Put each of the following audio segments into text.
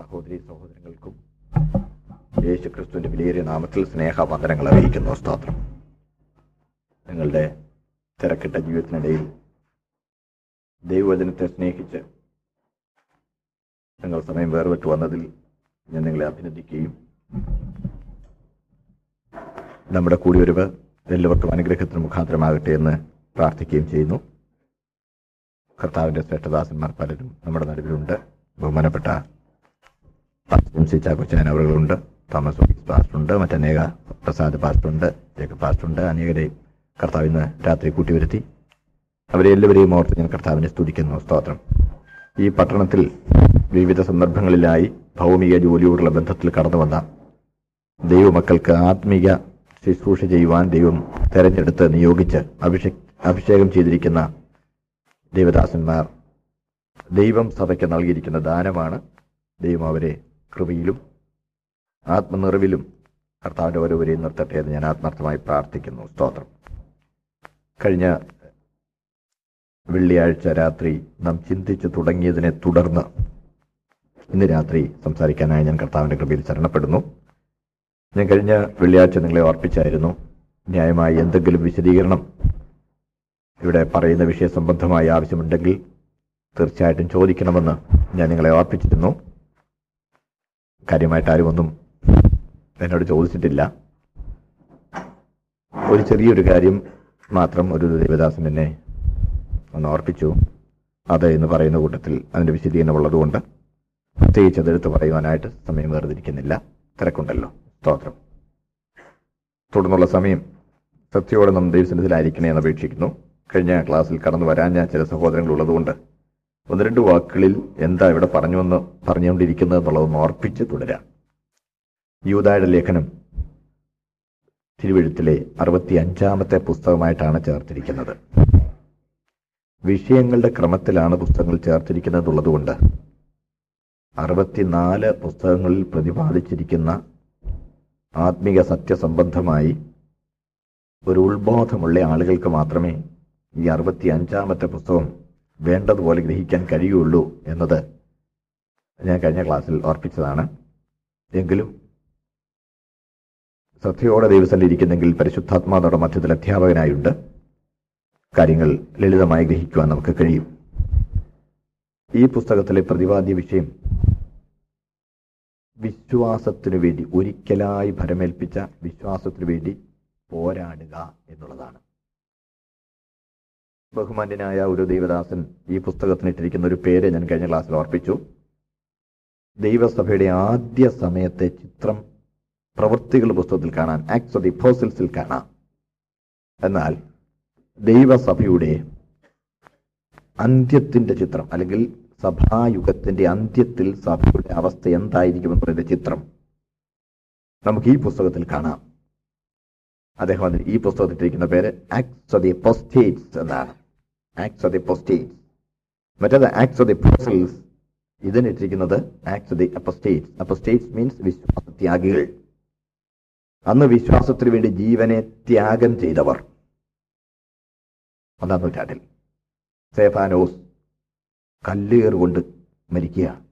സഹോദരി സഹോദരങ്ങൾക്കും യേശുക്രിസ്തുവിന്റെ വിലയേറിയ നാമത്തിൽ സ്നേഹവന്ദനങ്ങൾ അറിയിക്കുന്നു. സ്തോത്രം. നിങ്ങളുടെ തിരക്കിട്ട ജീവിതത്തിനിടയിൽ ദൈവവചനത്തെ സ്നേഹിച്ച് നിങ്ങൾ സമയം വേർപെട്ട് വന്നതിൽ ഞാൻ നിങ്ങളെ അഭിനന്ദിക്കുകയും നമ്മുടെ കൂടി കൂടിയൊരുവ് എല്ലാവർക്കും അനുഗ്രഹത്തിന് മുഖാന്തരമാകട്ടെ എന്ന് പ്രാർത്ഥിക്കുകയും ചെയ്യുന്നു. കർത്താവിന്റെ ശ്രേഷ്ഠദാസന്മാർ പലരും നമ്മുടെ നടുവിലുണ്ട്. ബഹുമാനപ്പെട്ട സി ചാക്കോച്ചാൻ അവറുകളുണ്ട് തോമസ് പാസ്റ്ററുണ്ട് മറ്റനേക പ്രസാദ് പാസ്റ്ററുണ്ട് ജേക്കബ് പാസ്റ്ററുണ്ട് അനേകരെയും കർത്താവിന്ന് രാത്രി കൂട്ടിവരുത്തി. അവരെ എല്ലാവരെയും ഓർത്ത് ഞാൻ കർത്താവിനെ സ്തുതിക്കുന്നു. സ്തോത്രം. ഈ പട്ടണത്തിൽ വിവിധ സന്ദർഭങ്ങളിലായി ഭൗമിക ജോലിയോടുള്ള ബന്ധത്തിൽ കടന്നു വന്ന ദൈവമക്കൾക്ക് ആത്മീക ശുശ്രൂഷ ചെയ്യുവാൻ ദൈവം തെരഞ്ഞെടുത്ത് നിയോഗിച്ച് അഭിഷേ അഭിഷേകം ചെയ്തിരിക്കുന്ന ദേവദാസന്മാർ ദൈവം സഭയ്ക്ക് നൽകിയിരിക്കുന്ന ദാനമാണ് ദൈവം അവരെ കൃപയിലും ആത്മനിറവിലും കർത്താവിന്റെ ഓരോവരെയും നിർത്തട്ടെ എന്ന് ഞാൻ ആത്മാർത്ഥമായി പ്രാർത്ഥിക്കുന്നു. സ്തോത്രം. കഴിഞ്ഞ വെള്ളിയാഴ്ച രാത്രി നാം ചിന്തിച്ചു തുടങ്ങിയതിനെ തുടർന്ന് ഇന്ന് രാത്രി സംസാരിക്കാനായി ഞാൻ കർത്താവിന്റെ കൃപയിൽ ശരണപ്പെടുന്നു. ഞാൻ കഴിഞ്ഞ വെള്ളിയാഴ്ച നിങ്ങളെ ഓർപ്പിച്ചായിരുന്നു ന്യായമായി എന്തെങ്കിലും വിശദീകരണം ഇവിടെ പറയുന്ന വിഷയ സംബന്ധമായി ആവശ്യമുണ്ടെങ്കിൽ തീർച്ചയായിട്ടും ചോദിക്കണമെന്ന് ഞാൻ നിങ്ങളെ ഓർപ്പിച്ചിരുന്നു. കാര്യമായിട്ട് ആരും ഒന്നും എന്നോട് ചോദിച്ചിട്ടില്ല. ഒരു ചെറിയൊരു കാര്യം മാത്രം ഒരു ദേവദാസൻ എന്നെ ഒന്ന് ഓർപ്പിച്ചു. അത് എന്ന് പറയുന്ന കൂട്ടത്തിൽ അതിന്റെ വിശദീകരണമുള്ളതുകൊണ്ട് പ്രത്യേകിച്ച് അതെടുത്ത് പറയുവാനായിട്ട് സമയം വേർതിരിക്കുന്നില്ല. തിരക്കുണ്ടല്ലോ. സ്തോത്രം. തുടർന്നുള്ള സമയം സത്യയോടെ നാം ദൈവസന്നിധിയിലായിരിക്കണേ എന്ന് അപേക്ഷിക്കുന്നു. കഴിഞ്ഞ ക്ലാസ്സിൽ കടന്നു വരാൻ ഞാൻ ചില സഹോദരങ്ങൾ ഉള്ളതുകൊണ്ട് ഒന്ന് രണ്ട് വാക്കുകളിൽ എന്താ ഇവിടെ പറഞ്ഞു വന്ന് പറഞ്ഞുകൊണ്ടിരിക്കുന്നത് എന്നുള്ളതൊന്ന് ഓർപ്പിച്ച് തുടരാം. യൂതായുടെ ലേഖനം തിരുവഴുത്തിലെ അറുപത്തി അഞ്ചാമത്തെ പുസ്തകമായിട്ടാണ് ചേർത്തിരിക്കുന്നത്. വിഷയങ്ങളുടെ ക്രമത്തിലാണ് പുസ്തകങ്ങൾ ചേർത്തിരിക്കുന്നതുള്ളതുകൊണ്ട് അറുപത്തിനാല് പുസ്തകങ്ങളിൽ പ്രതിപാദിച്ചിരിക്കുന്ന ആത്മീക സത്യസംബന്ധമായി ഒരു ഉത്ബോധമുള്ള ആളുകൾക്ക് മാത്രമേ ഈ അറുപത്തി അഞ്ചാമത്തെ പുസ്തകം വേണ്ടതുപോലെ ഗ്രഹിക്കാൻ കഴിയുള്ളൂ എന്നത് ഞാൻ കഴിഞ്ഞ ക്ലാസ്സിൽ ഓർപ്പിച്ചതാണ്. എങ്കിലും ശ്രദ്ധയോടെ ദൈവസ്ഥലിരിക്കുന്നെങ്കിൽ പരിശുദ്ധാത്മാതോടെ മധ്യത്തിൽ അധ്യാപകനായുണ്ട്. കാര്യങ്ങൾ ലളിതമായി ഗ്രഹിക്കുവാൻ നമുക്ക് കഴിയും. ഈ പുസ്തകത്തിലെ പ്രതിപാദ്യ വിഷയം വിശ്വാസത്തിനു വേണ്ടി ഒരിക്കലായി ഭരമേൽപ്പിച്ച വിശ്വാസത്തിനു വേണ്ടി പോരാടുക എന്നുള്ളതാണ്. ബഹുമാന്യനായ ഒരു ദൈവദാസൻ ഈ പുസ്തകത്തിന് ഇട്ടിരിക്കുന്ന ഒരു പേര് ഞാൻ കഴിഞ്ഞ ക്ലാസ്സിൽ ഓർപ്പിച്ചു. ദൈവസഭയുടെ ആദ്യ സമയത്തെ ചിത്രം പ്രവൃത്തികൾ പുസ്തകത്തിൽ കാണാൻ ആക്സ് ഓഫ് ദി ഫോസിൽസിൽ കാണാം. എന്നാൽ ദൈവസഭയുടെ അന്ത്യത്തിന്റെ ചിത്രം അല്ലെങ്കിൽ സഭായുഗത്തിന്റെ അന്ത്യത്തിൽ സഭയുടെ അവസ്ഥ എന്തായിരിക്കും പറയുന്ന ചിത്രം നമുക്ക് ഈ പുസ്തകത്തിൽ കാണാം. അദ്ദേഹം ഈ പുസ്തകത്തിട്ടിരിക്കുന്ന പേര് ആക്സ് ഓഫ് ദി പൊസ്റ്റേറ്റ്സ് എന്നാണ്. ആക്സ് ഓഫ് ദി പൊസ്റ്റേറ്റ്സ് മറ്റേത് acts of the apostles ഇതിനിട്ടിരിക്കുന്നത് acts of the apostates apostates means വിശ്വാസത്യാഗികൾ. അന്ന് വിശ്വാസത്തിന് വേണ്ടി ജീവനെ ത്യാഗം ചെയ്തവർ. ഒന്നാം നൂറ്റാണ്ടിൽ. സേഫാനോസ് കല്ലേർ കൊണ്ട് മരിക്കുക.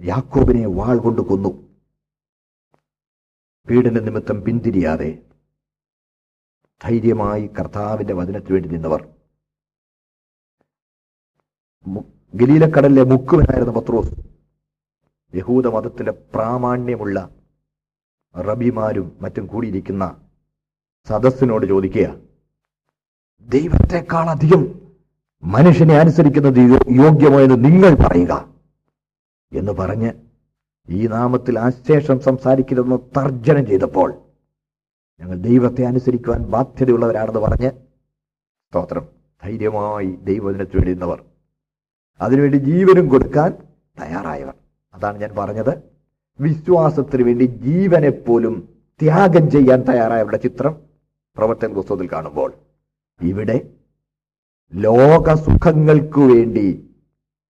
യാക്കോബിനെ വാൾ കൊണ്ട് കൊന്നു. പീഡന നിമിത്തം പിന്തിരിയാതെ ധൈര്യമായി കർത്താവിന്റെ വചനത്തിനു വേണ്ടി നിന്നവർ. ഗലീലക്കടലിലെ മുക്കുവനായിരുന്ന പത്രോസ് യഹൂദ മതത്തിലെ പ്രാമാണ്യമുള്ള റബിമാരും മറ്റും കൂടിയിരിക്കുന്ന സദസ്സിനോട് ചോദിക്കുക ദൈവത്തെക്കാൾ അധികം മനുഷ്യനെ അനുസരിക്കുന്നത് യോഗ്യമോ എന്ന് നിങ്ങൾ പറയുക എന്ന് പറഞ്ഞ് ഈ നാമത്തിൽ ആശേഷം സംസാരിക്കരുതെന്ന് തർജനം ചെയ്തപ്പോൾ ഞങ്ങൾ ദൈവത്തെ അനുസരിക്കുവാൻ ബാധ്യതയുള്ളവരാണെന്ന് പറഞ്ഞ് സ്തോത്രം. ധൈര്യമായി ദൈവത്തിനെ വേണ്ടി നിന്നവർ. അതിനുവേണ്ടി ജീവനും കൊടുക്കാൻ തയ്യാറായവർ അതാണ് ഞാൻ പറഞ്ഞത്. വിശ്വാസത്തിന് വേണ്ടി ജീവനെപ്പോലും ത്യാഗം ചെയ്യാൻ തയ്യാറായവരുടെ ചിത്രം പ്രവർത്തന പുസ്തകത്തിൽ കാണുമ്പോൾ. ഇവിടെ ലോക സുഖങ്ങൾക്കു വേണ്ടി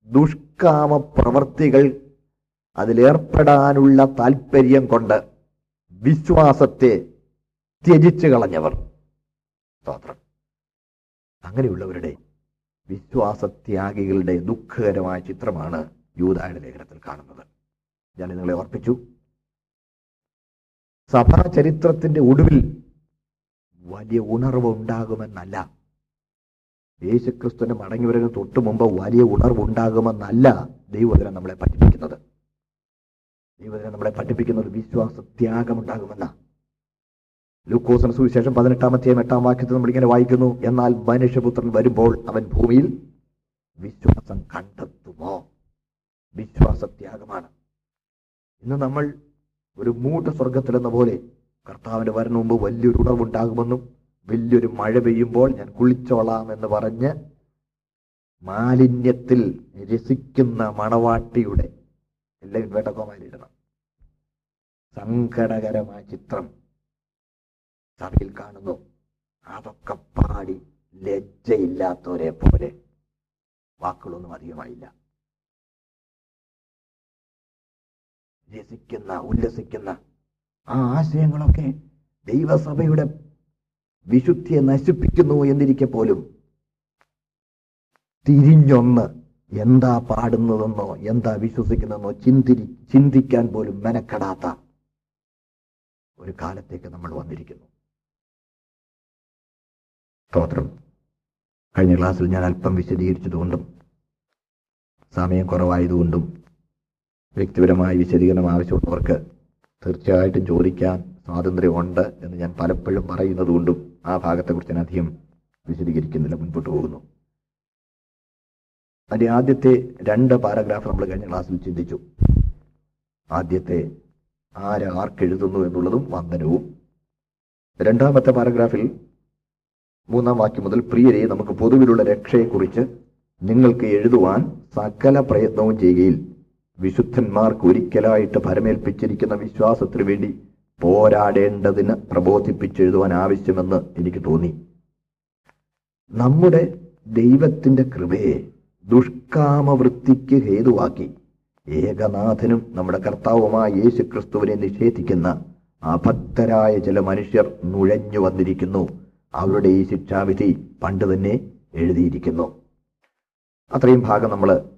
ദുഷ്കാമ പ്രവർത്തികൾ അതിലേർപ്പെടാനുള്ള താല്പര്യം കൊണ്ട് വിശ്വാസത്തെ ത്യജിച്ചു കളഞ്ഞവർ സ്തോത്രം അങ്ങനെയുള്ളവരുടെ വിശ്വാസത്യാഗികളുടെ ദുഃഖകരമായ ചിത്രമാണ് യൂതായുടെ ലേഖനത്തിൽ കാണുന്നത്. ഞാൻ നിങ്ങളെ ഓർപ്പിച്ചു. സഭാ ചരിത്രത്തിന്റെ ഒടുവിൽ വലിയ ഉണർവ് ഉണ്ടാകുമെന്നല്ല. യേശുക്രിസ്തുവിന്റെ മടങ്ങി വരുന്ന തൊട്ട് മുമ്പ് വലിയ ഉണർവ് ഉണ്ടാകുമെന്നല്ല ദൈവദിനം നമ്മളെ പഠിപ്പിക്കുന്നത്. ദൈവദിനം നമ്മളെ പഠിപ്പിക്കുന്നത് വിശ്വാസ ത്യാഗമുണ്ടാകുമെന്ന ലൂക്കോസിന് സുവിശേഷം പതിനെട്ടാമത്തെയും എട്ടാം വാക്യത്തിൽ നമ്മൾ ഇങ്ങനെ വായിക്കുന്നു എന്നാൽ മനുഷ്യപുത്രൻ വരുമ്പോൾ അവൻ ഭൂമിയിൽ വിശ്വാസം കണ്ടെത്തുമോ? വിശ്വാസത്യാഗമാണ്. ഇന്ന് നമ്മൾ ഒരു മൂട്ട സ്വർഗത്തിലെന്ന പോലെ കർത്താവിന്റെ വരണ മുമ്പ് വലിയൊരു ഉണർവുണ്ടാകുമെന്നും വലിയൊരു മഴ പെയ്യുമ്പോൾ ഞാൻ കുളിച്ചോളാം എന്ന് പറഞ്ഞ് മാലിന്യത്തിൽ രസിക്കുന്ന മണവാട്ടിയുടെ എല്ലാം വേട്ടക്കോമാലിടണം സങ്കടകരമായ ചിത്രം. സഭയിൽ കാണുന്നു. അതൊക്കെ പാടി ലജ്ജയില്ലാത്തവരെ പോലെ വാക്കുകളൊന്നും അധികമായില്ല. രസിക്കുന്ന ഉല്ലസിക്കുന്ന ആ ആശയങ്ങളൊക്കെ ദൈവസഭയുടെ വിശുദ്ധിയെ നശിപ്പിക്കുന്നു എന്നിരിക്കെ പോലും തിരിഞ്ഞൊന്ന് എന്താ പാടുന്നതെന്നോ എന്താ വിശ്വസിക്കുന്നതെന്നോ ചിന്തി ചിന്തിക്കാൻ പോലും മെനക്കെടാത്ത ഒരു കാലത്തേക്ക് നമ്മൾ വന്നിരിക്കുന്നു. സ്തോത്രം. കഴിഞ്ഞ ക്ലാസ്സിൽ ഞാൻ അല്പം വിശദീകരിച്ചതുകൊണ്ടും സമയം കുറവായതുകൊണ്ടും വ്യക്തിപരമായ വിശദീകരണം ആവശ്യമുള്ളവർക്ക് തീർച്ചയായിട്ടും ചോദിക്കാൻ സ്വാതന്ത്ര്യമുണ്ട് എന്ന് ഞാൻ പലപ്പോഴും പറയുന്നത് കൊണ്ടും ആ ഭാഗത്തെക്കുറിച്ച് ഞാൻ അധികം വിശദീകരിക്കുന്നില്ല മുൻപോട്ട് പോകുന്നു. അതിന്റെ ആദ്യത്തെ രണ്ട് പാരഗ്രാഫ് നമ്മൾ കഴിഞ്ഞ ക്ലാസ്സിൽ ചിന്തിച്ചു. ആദ്യത്തെ ആര് ആർക്കെഴുതുന്നു എന്നുള്ളതും വന്ദനവും. രണ്ടാമത്തെ പാരഗ്രാഫിൽ മൂന്നാം വാക്യം മുതൽ പ്രിയരെ നമുക്ക് പൊതുവിലുള്ള രക്ഷയെക്കുറിച്ച് നിങ്ങൾക്ക് എഴുതുവാൻ സകല പ്രയത്നവും ചെയ്യുകയിൽ വിശുദ്ധന്മാർക്ക് ഒരിക്കലായിട്ട് ഭരമേൽപ്പിച്ചിരിക്കുന്ന വിശ്വാസത്തിനു വേണ്ടി പോരാടേണ്ടതിന് പ്രബോധിപ്പിച്ചെഴുതുവാൻ ആവശ്യമെന്ന് എനിക്ക് തോന്നി. നമ്മുടെ ദൈവത്തിന്റെ കൃപയെ ദുഷ്കാമവൃത്തിക്ക് ഹേതുവാക്കി ഏകനാഥനും നമ്മുടെ കർത്താവുമായ യേശു ക്രിസ്തുവിനെ നിഷേധിക്കുന്ന അഭക്തരായ ചില മനുഷ്യർ നുഴഞ്ഞു വന്നിരിക്കുന്നു. അവരുടെ ഈ ശിക്ഷാവിധി പണ്ട് തന്നെ എഴുതിയിരിക്കുന്നു. അത്രയും ഭാഗം നമ്മൾ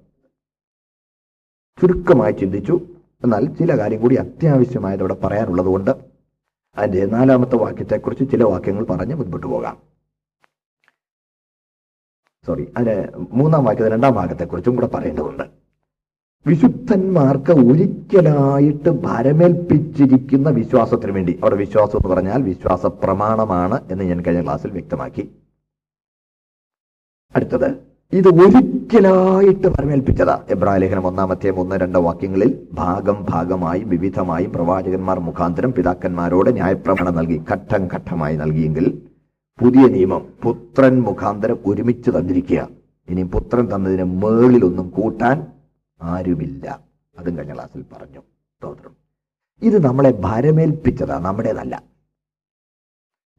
ചുരുക്കമായി ചിന്തിച്ചു. എന്നാൽ ചില കാര്യം കൂടി അത്യാവശ്യമായത് പറയാനുള്ളതുകൊണ്ട് പറയാനുള്ളത് കൊണ്ട് അതിന്റെ നാലാമത്തെ വാക്യത്തെക്കുറിച്ച് ചില വാക്യങ്ങൾ പറഞ്ഞ് മുൻപോട്ട് പോകാം. സോറി അതിന് മൂന്നാം വാക്യത്തെ രണ്ടാം ഭാഗത്തെക്കുറിച്ചും കൂടെ പറയേണ്ടതുണ്ട്. വിശുദ്ധന്മാർക്ക് ഒരിക്കലായിട്ട് ഭരമേൽപ്പിച്ചിരിക്കുന്ന വിശ്വാസത്തിന് വേണ്ടി. അവരുടെ വിശ്വാസം എന്ന് പറഞ്ഞാൽ വിശ്വാസ പ്രമാണമാണ് എന്ന് ഞാൻ കഴിഞ്ഞ ക്ലാസ്സിൽ വ്യക്തമാക്കി. അടുത്തത് ഇത് ഒരിക്കലായിട്ട് ഭരമേൽപ്പിച്ചതാ എബ്രാഹിം ലേഖനം ഒന്നാമത്തെ ഒന്ന് രണ്ട് വാക്യങ്ങളിൽ ഭാഗം ഭാഗമായി വിവിധമായി പ്രവാചകന്മാർ മുഖാന്തരം പിതാക്കന്മാരോട് ന്യായപ്രമാണം നൽകി ഘട്ടം ഘട്ടമായി നൽകിയെങ്കിൽ പുതിയ നിയമം പുത്രൻ മുഖാന്തരം ഒരുമിച്ച് തന്നിരിക്കുക ഇനി പുത്രൻ തന്നതിന് മേളിലൊന്നും കൂട്ടാൻ ആരുമില്ല. അതും കഴിഞ്ഞ ക്ലാസ്സിൽ പറഞ്ഞു. സ്തോത്രം. ഇത് നമ്മളെ ഭരമേൽപ്പിച്ചതാണ് നമ്മുടേതല്ല.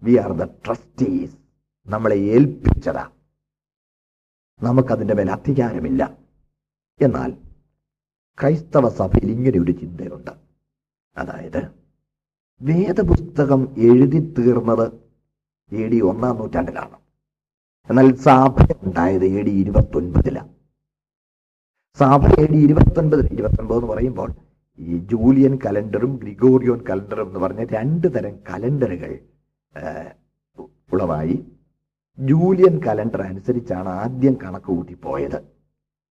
വി ആർ ദ ട്രസ്റ്റീസ് നമ്മളെ ഏൽപ്പിച്ചതാ. നമുക്കതിന്റെ മേൽ അധികാരമില്ല. എന്നാൽ ക്രൈസ്തവ സഭയിൽ ഇങ്ങനെ ഒരു ചിന്തയുണ്ട്. അതായത് വേദപുസ്തകം എഴുതി തീർന്നത് എ ഡി ഒന്നാം നൂറ്റാണ്ടിലാണ്. എന്നാൽ സഭ ഉണ്ടായത് എ ഡി ഇരുപത്തി സഭ എ ഡി ഇരുപത്തി ഇരുപത്തൊൻപത് എന്ന് പറയുമ്പോൾ ഈ ജൂലിയൻ കലണ്ടറും ഗ്രിഗോറിയോൻ കലണ്ടറും എന്ന് പറഞ്ഞ രണ്ട് തരം കലണ്ടറുകൾ ഉളവായി. ജൂലിയൻ കലണ്ടർ അനുസരിച്ചാണ് ആദ്യം കണക്ക് കൂട്ടി പോയത്.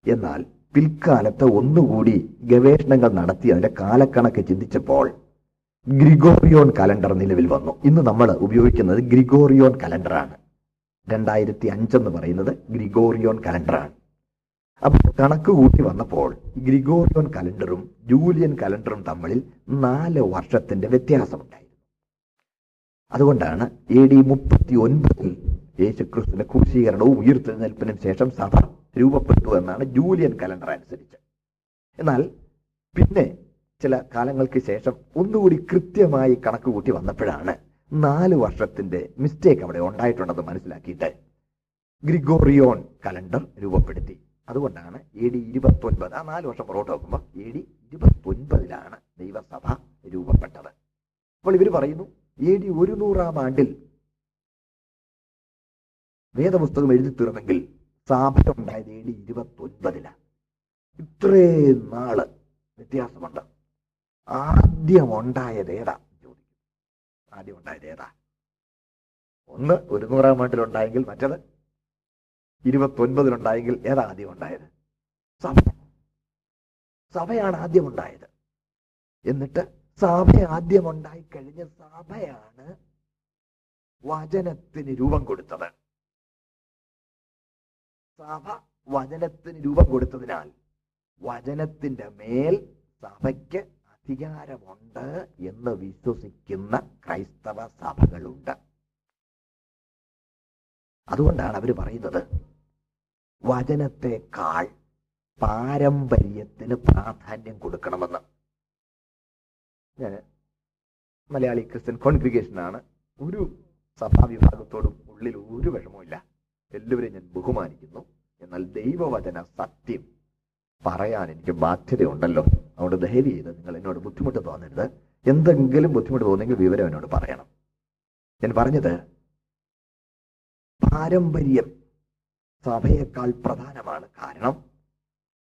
എന്നാൽ പിൽക്കാലത്ത് ഒന്നുകൂടി ഗവേഷണങ്ങൾ നടത്തി അതിന്റെ കാലക്കണക്ക് ചിന്തിച്ചപ്പോൾ ഗ്രിഗോറിയോൺ കലണ്ടർ നിലവിൽ വന്നു. ഇന്ന് നമ്മൾ ഉപയോഗിക്കുന്നത് ഗ്രിഗോറിയോൺ കലണ്ടറാണ്. രണ്ടായിരത്തി അഞ്ചെന്ന് പറയുന്നത് ഗ്രിഗോറിയോൺ കലണ്ടറാണ്. അപ്പോൾ കണക്ക് കൂട്ടി വന്നപ്പോൾ ഗ്രിഗോറിയോൻ കലണ്ടറും ജൂലിയൻ കലണ്ടറും തമ്മിൽ നാല് വർഷത്തിന്റെ വ്യത്യാസമുണ്ടായിരുന്നു അതുകൊണ്ടാണ് എ ഡി മുപ്പത്തി ഒൻപതിൽ യേശുക്രിസ്തുവിന്റെ ക്രൂശീകരണവും ഉയർത്തെഴുന്നേൽപ്പിനും ശേഷം സഭ രൂപപ്പെട്ടു എന്നാണ് ജൂലിയൻ കലണ്ടർ അനുസരിച്ച് എന്നാൽ പിന്നെ ചില കാലങ്ങൾക്ക് ശേഷം ഒന്നുകൂടി കൃത്യമായി കണക്ക് കൂട്ടി വന്നപ്പോഴാണ് നാല് വർഷത്തിന്റെ മിസ്റ്റേക്ക് അവിടെ ഉണ്ടായിട്ടുണ്ടെന്ന് മനസ്സിലാക്കിയിട്ട് ഗ്രിഗോറിയോൺ കലണ്ടർ രൂപപ്പെടുത്തി. അതുകൊണ്ടാണ് എ ഡി ഇരുപത്തൊൻപത് ആ നാല് വർഷം പുറകോട്ട് നോക്കുമ്പോൾ എ ഡി ഇരുപത്തൊൻപതിലാണ് ദൈവസഭ രൂപപ്പെട്ടത്. അപ്പോൾ ഇവർ പറയുന്നു എ ഡി ഒരുന്നൂറാം ആണ്ടിൽ വേദപുസ്തകം എഴുതി തീർന്നെങ്കിൽ സഭ ഉണ്ടായത് എ ഡി ഇരുപത്തൊൻപതിലാണ് ഇത്രയും നാൾ വ്യത്യാസമുണ്ട്. ആദ്യം ഉണ്ടായത് ഏതാ? ചോദിക്കും ആദ്യം ഉണ്ടായത് ഏതാ? ഒന്ന് ഒരുന്നൂറാം ആണ്ടിലുണ്ടായെങ്കിൽ മറ്റത് ഇരുപത്തൊൻപതിലുണ്ടായെങ്കിൽ ഏതാ ആദ്യം ഉണ്ടായത് സഭ. സഭയാണ് ആദ്യം ഉണ്ടായത് എന്നിട്ട് സഭ ആദ്യം ഉണ്ടായി കഴിഞ്ഞ സഭയാണ് വചനത്തിന് രൂപം കൊടുത്തത്. സഭ വചനത്തിന് രൂപം കൊടുത്തതിനാൽ വചനത്തിന്റെ മേൽ സഭയ്ക്ക് അധികാരമുണ്ട് എന്ന് വിശ്വസിക്കുന്ന ക്രൈസ്തവ സഭകളുണ്ട്. അതുകൊണ്ടാണ് അവർ പറയുന്നത് വചനത്തെക്കാൾ പാരമ്പര്യത്തിന് പ്രാധാന്യം കൊടുക്കണമെന്ന്. ഞാൻ മലയാളി ക്രിസ്ത്യൻ കോൺഗ്രിഗേഷനാണ്. ഒരു സഭാവിഭാഗത്തോടും ഉള്ളിൽ ഒരു വിഷമവുമില്ല. എല്ലാവരെയും ഞാൻ ബഹുമാനിക്കുന്നു. എന്നാൽ ദൈവവചന സത്യം പറയാൻ എനിക്ക് ബാധ്യതയുണ്ടല്ലോ. അതുകൊണ്ട് ധൈര്യം ചെയ്ത് നിങ്ങൾ എന്നോട് ബുദ്ധിമുട്ട് തോന്നരുത്. എന്തെങ്കിലും ബുദ്ധിമുട്ട് തോന്നിയെങ്കിൽ വിവരം എന്നോട് പറയണം. ഞാൻ പറഞ്ഞത് പാരമ്പര്യം സഭയേക്കാൾ പ്രധാനമാണ്. കാരണം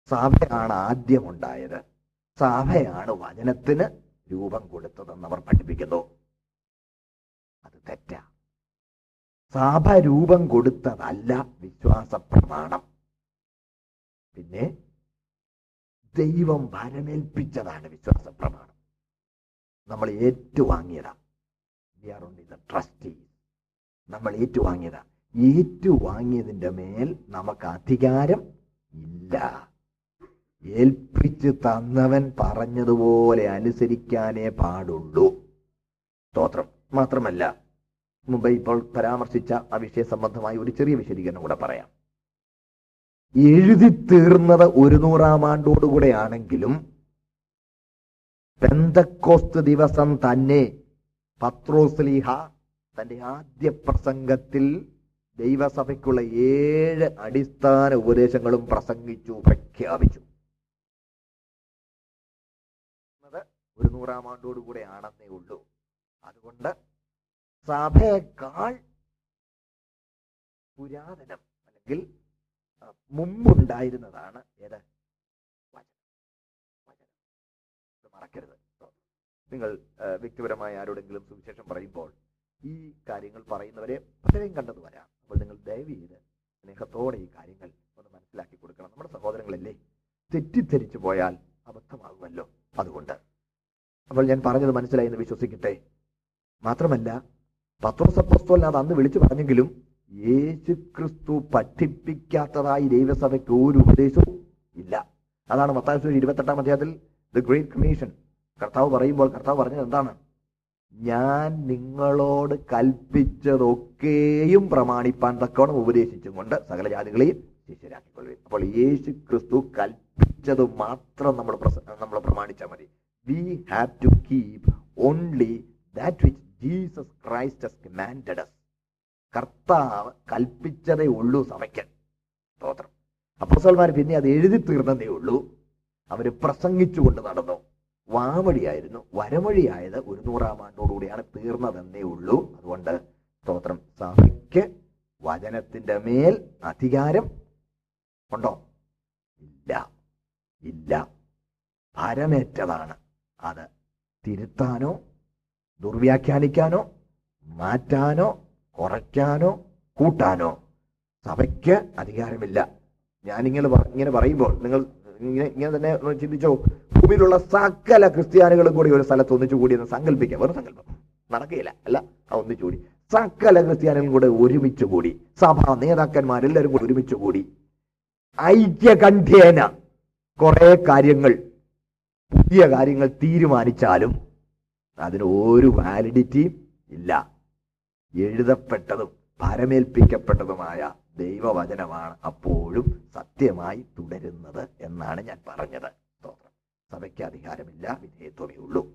സഭയാണ് ആദ്യം ഉണ്ടായത് സഭയാണ് വചനത്തിന് രൂപം കൊടുത്തതെന്ന് അവർ പഠിപ്പിക്കുന്നു. അത് തെറ്റാ. സഭ രൂപം കൊടുത്തതല്ല വിശ്വാസ പ്രമാണം. പിന്നെ ദൈവം ഭരമേൽപ്പിച്ചതാണ് വിശ്വാസ പ്രമാണം. നമ്മൾ ഏറ്റുവാങ്ങിയതാ. We are only the trustee നമ്മൾ ഏറ്റുവാങ്ങിയതാ. ഏറ്റുവാങ്ങിയതിന്റെ മേൽ നമുക്ക് അധികാരം ഇല്ല. ഏൽപ്പിച്ച് തന്നവൻ പറഞ്ഞതുപോലെ അനുസരിക്കാനേ പാടുള്ളൂ. സ്തോത്രം. മാത്രമല്ല മുമ്പ് ഇപ്പോൾ പരാമർശിച്ച ആ വിഷയ സംബന്ധമായി ഒരു ചെറിയ വിശദീകരണം കൂടെ പറയാം. എഴുതി തീർന്നത് ഒരു നൂറാം ആണ്ടോടുകൂടെ ആണെങ്കിലും പെന്തക്കോസ്ത് ദിവസം തന്നെ പത്രോസ്ലീഹ തന്റെ ആദ്യ പ്രസംഗത്തിൽ ദൈവസഭയ്ക്കുള്ള ഏഴ് അടിസ്ഥാന ഉപദേശങ്ങളും പ്രസംഗിച്ചു പ്രഖ്യാപിച്ചു. ഒരു നൂറാം ആണ്ടോടുകൂടെ ആണെന്നേ ഉള്ളൂ. അതുകൊണ്ട് സഭയേക്കാൾ പുരാതനം അല്ലെങ്കിൽ മുമ്പുണ്ടായിരുന്നതാണ് ഏത്? മറക്കരുത്. നിങ്ങൾ വ്യക്തിപരമായ ആരോടെങ്കിലും സുവിശേഷം പറയുമ്പോൾ ഈ കാര്യങ്ങൾ പറയുന്നവരെ പലരെയും കണ്ടത് വരാം. അപ്പോൾ നിങ്ങൾ ദയവ് ചെയ്ത് സ്നേഹത്തോടെ ഈ കാര്യങ്ങൾ ഒന്ന് മനസ്സിലാക്കി കൊടുക്കണം. നമ്മുടെ സഹോദരങ്ങളല്ലേ? തെറ്റിദ്ധരിച്ചു പോയാൽ അബദ്ധമാകുമല്ലോ. അതുകൊണ്ട് അപ്പോൾ ഞാൻ പറഞ്ഞത് മനസ്സിലായി എന്ന് വിശ്വസിക്കട്ടെ. മാത്രമല്ല പത്രോസപ്പോസ്തോലിനെ അത് അന്ന് വിളിച്ചു പറഞ്ഞെങ്കിലും യേശു ക്രിസ്തു പഠിപ്പിക്കാത്തതായി ദൈവസഭയ്ക്ക് ഒരു ഉപദേശവും ഇല്ല. അതാണ് മത്തായ ഇരുപത്തെട്ടാം അധ്യായത്തിൽ ദ ഗ്രേറ്റ് കമ്മീഷൻ. കർത്താവ് പറയുമ്പോൾ കർത്താവ് പറഞ്ഞത് എന്താണ്? ഞാൻ നിങ്ങളോട് കൽപ്പിച്ചതൊക്കെയും പ്രമാണിപ്പാൻ തക്കവണ്ണം ഉപദേശിച്ചും കൊണ്ട് സകല ജാതികളെയും ശിഷ്യരാക്കിക്കൊള്ളുക അപ്പോൾ യേശു ക്രിസ്തു കൽപ്പിച്ചത് മാത്രം നമ്മൾ നമ്മൾ പ്രമാണിച്ചാൽ മതി. We have to keep only that which Jesus Christ has commanded കർത്താവ് കൽപ്പിച്ചതേ ഉള്ളൂ സഭയ്ക്ക്. സ്തോത്രം. അപ്പോസൽമാർ പിന്നെ അത് എഴുതി തീർന്നതേ ഉള്ളൂ. അവർ പ്രസംഗിച്ചുകൊണ്ട് നടന്നു. വാമൊഴിയായിരുന്നു വരമൊഴിയായത് ഒരു നൂറാം ആണ്ടോടുകൂടിയാണ് തീർന്നതെന്നേ ഉള്ളൂ. അതുകൊണ്ട് സ്തോത്രം. സഭയ്ക്ക് വചനത്തിന്റെ മേൽ അധികാരം ഉണ്ടോ? ഇല്ല. ഇല്ല. ഭരമേറ്റതാണ്. അത് തിരുത്താനോ ദുർവ്യാഖ്യാനിക്കാനോ മാറ്റാനോ കുറയ്ക്കാനോ കൂട്ടാനോ സഭയ്ക്ക് അധികാരമില്ല. ഞാനിങ്ങനെ ഇങ്ങനെ പറയുമ്പോൾ നിങ്ങൾ ഇങ്ങനെ ഇങ്ങനെ തന്നെ ചിന്തിച്ചു. ഭൂമിയിലുള്ള സകല ക്രിസ്ത്യാനികളും കൂടി ഒരു സ്ഥലത്ത് ഒന്നിച്ചു കൂടി എന്ന് സങ്കല്പിക്കാം. വെറും സങ്കല്പം. നടക്കുകയില്ല. അല്ല ഒന്നിച്ചു കൂടി. സകല ക്രിസ്ത്യാനികളും കൂടെ ഒരുമിച്ച് കൂടി. സഭാ നേതാക്കന്മാരെല്ലാവരും കൂടി ഒരുമിച്ച് കൂടി. ഐക്യകണ്ഠേന കുറെ കാര്യങ്ങൾ പുതിയ കാര്യങ്ങൾ തീരുമാനിച്ചാലും അതിന് ഒരു വാലിഡിറ്റിയും ഇല്ല. എഴുതപ്പെട്ടതും ഭരമേൽപ്പിക്കപ്പെട്ടതുമായ ദൈവവചനമാണ് അപ്പോഴും സത്യമായി തുടരുന്നത് എന്നാണ് ഞാൻ പറഞ്ഞത്. സ്തോത്രം. സഭയ്ക്ക് അധികാരമില്ല വിധേയത്വമേ ഉള്ളൂ.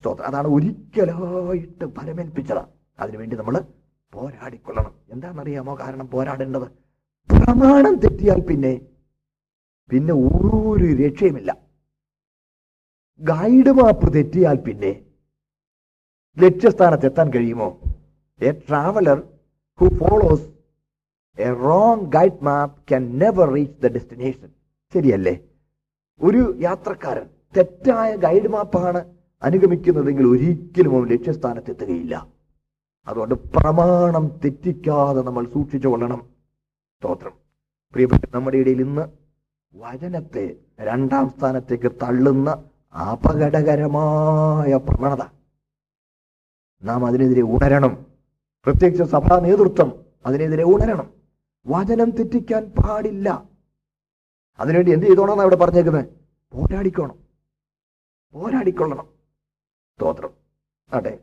സ്തോത്രം. അതാണ് ഒരിക്കലായിട്ട് ഫലമേൽപ്പിച്ചത്. അതിനുവേണ്ടി നമ്മൾ പോരാടിക്കൊള്ളണം. എന്താണെന്നറിയാമോ കാരണം പോരാടേണ്ടത്? പ്രമാണം തെറ്റിയാൽ പിന്നെ പിന്നെ ഒരു രക്ഷയുമില്ല. ഗൈഡ് മാപ്പ് തെറ്റിയാൽ പിന്നെ ലക്ഷ്യസ്ഥാനത്ത് എത്താൻ കഴിയുമോ? A traveller who follows a wrong guide map can never reach the destination ശരിയല്ലേ? ഒരു യാത്രക്കാരൻ തെറ്റായ ഗൈഡ് മാപ്പാണ് അനുഗമിക്കുന്നതെങ്കിൽ ഒരിക്കലും അവൻ ലക്ഷ്യസ്ഥാനത്തെത്തുകയില്ല. അതുകൊണ്ട് പ്രമാണം തെറ്റിക്കാതെ നമ്മൾ സൂക്ഷിച്ചു കൊള്ളണം. സ്തോത്രം. പ്രിയപ്പെട്ട നമ്മുടെ ഇടയിൽ ഇന്ന് വചനത്തെ രണ്ടാം സ്ഥാനത്തേക്ക് തള്ളുന്ന അപകടകരമായ പ്രവണത. നാം അതിനെതിരെ ഉണരണം. പ്രത്യേകിച്ച് സഭാ നേതൃത്വം അതിനെതിരെ ഉണരണം. വചനം തെറ്റിക്കാൻ പാടില്ല. അതിനുവേണ്ടി എന്ത് ചെയ്തോണമെന്ന് അവിടെ പറഞ്ഞേക്കുന്നത്? പോരാടിക്കോണം. പോരാടിക്കൊള്ളണം. സ്തോത്രം. ആട്ടെ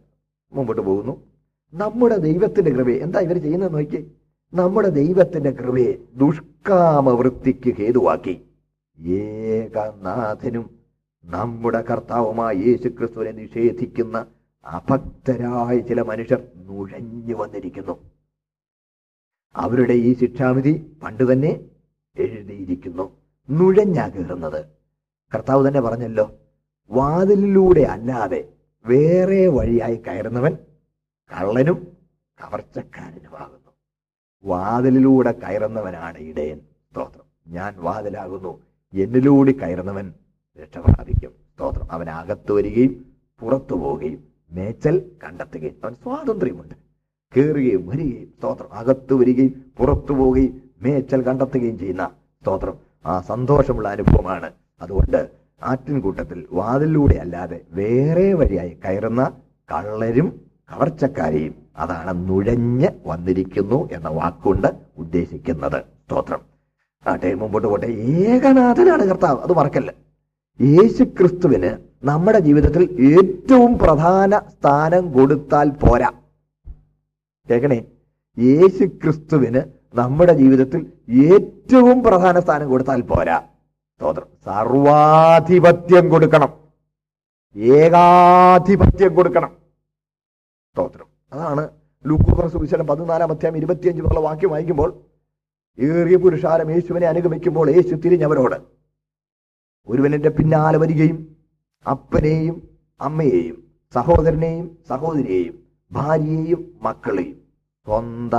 മുമ്പോട്ട് പോകുന്നു. നമ്മുടെ ദൈവത്തിന്റെ കൃപയെ എന്താ ഇവർ ചെയ്യുന്നത് നോക്കി നമ്മുടെ ദൈവത്തിന്റെ കൃപയെ ദുഷ്കാമവൃത്തിക്ക് ഹേതുവാക്കി. ഏകനാഥനും നമ്മുടെ കർത്താവുമായ യേശു ക്രിസ്തുവിനെ നിഷേധിക്കുന്ന അഭക്തരായ ചില മനുഷ്യർ നുഴഞ്ഞു വന്നിരിക്കുന്നു. അവരുടെ ഈ ശിക്ഷാവിധി പണ്ട് തന്നെ എഴുതിയിരിക്കുന്നു. നുഴഞ്ഞാ കയറുന്നത് കർത്താവ് തന്നെ പറഞ്ഞല്ലോ വാതിലിലൂടെ അല്ലാതെ വേറെ വഴിയായി കയറുന്നവൻ കള്ളനും കവർച്ചക്കാരനുമാകുന്നു. വാതിലിലൂടെ കയറുന്നവനാണ് ഇടയൻ. സ്തോത്രം. ഞാൻ വാതിലാകുന്നു എന്നിലൂടെ കയറുന്നവൻ രക്ഷ പ്രാപിക്കും. സ്തോത്രം. അവൻ അകത്തു വരികയും പുറത്തു പോവുകയും മേച്ചൽ കണ്ടെത്തുകയും. അവൻ സ്വാതന്ത്ര്യമുണ്ട്. കയറുകയും വരികയും സ്തോത്രം. അകത്ത് വരികയും പുറത്തു പോവുകയും മേച്ചൽ കണ്ടെത്തുകയും ചെയ്യുന്ന സ്തോത്രം. ആ സന്തോഷമുള്ള അനുഭവമാണ്. അതുകൊണ്ട് ആറ്റിൻകൂട്ടത്തിൽ വാതിലൂടെ അല്ലാതെ വേറെ വഴിയായി കയറുന്ന കള്ളരും കവർച്ചക്കാരെയും അതാണ് നുഴഞ്ഞ് വന്നിരിക്കുന്നു എന്ന വാക്കുകൊണ്ട് ഉദ്ദേശിക്കുന്നത് സ്തോത്രം. ആട്ടെ മുമ്പോട്ട് പോട്ടെ. ഏകനാഥനാണ് കർത്താവ്. അത് മറക്കല്ല. യേശു ക്രിസ്തുവിന് നമ്മുടെ ജീവിതത്തിൽ ഏറ്റവും പ്രധാന സ്ഥാനം കൊടുത്താൽ പോരാ. കേൾക്കണേ? യേശു ക്രിസ്തുവിന് നമ്മുടെ ജീവിതത്തിൽ ഏറ്റവും പ്രധാന സ്ഥാനം കൊടുത്താൽ പോരാ. സ്തോത്രം സർവാധിപത്യം കൊടുക്കണം. ഏകാധിപത്യം കൊടുക്കണം. സ്തോത്രം അതാണ് ലൂക്കോസ് സുവിശേഷം പതിനാലാം അധ്യായം ഇരുപത്തിയഞ്ച് മുതലുള്ള വാക്യം വായിക്കുമ്പോൾ ഏറിയ പുരുഷാരം യേശുവിനെ അനുഗമിക്കുമ്പോൾ യേശു തിരിഞ്ഞവരോട് ഒരുവനെന്റെ പിന്നാലെ വരികയും അപ്പനെയും അമ്മയെയും സഹോദരനെയും സഹോദരിയെയും ഭാര്യയെയും മക്കളെയും സ്വന്ത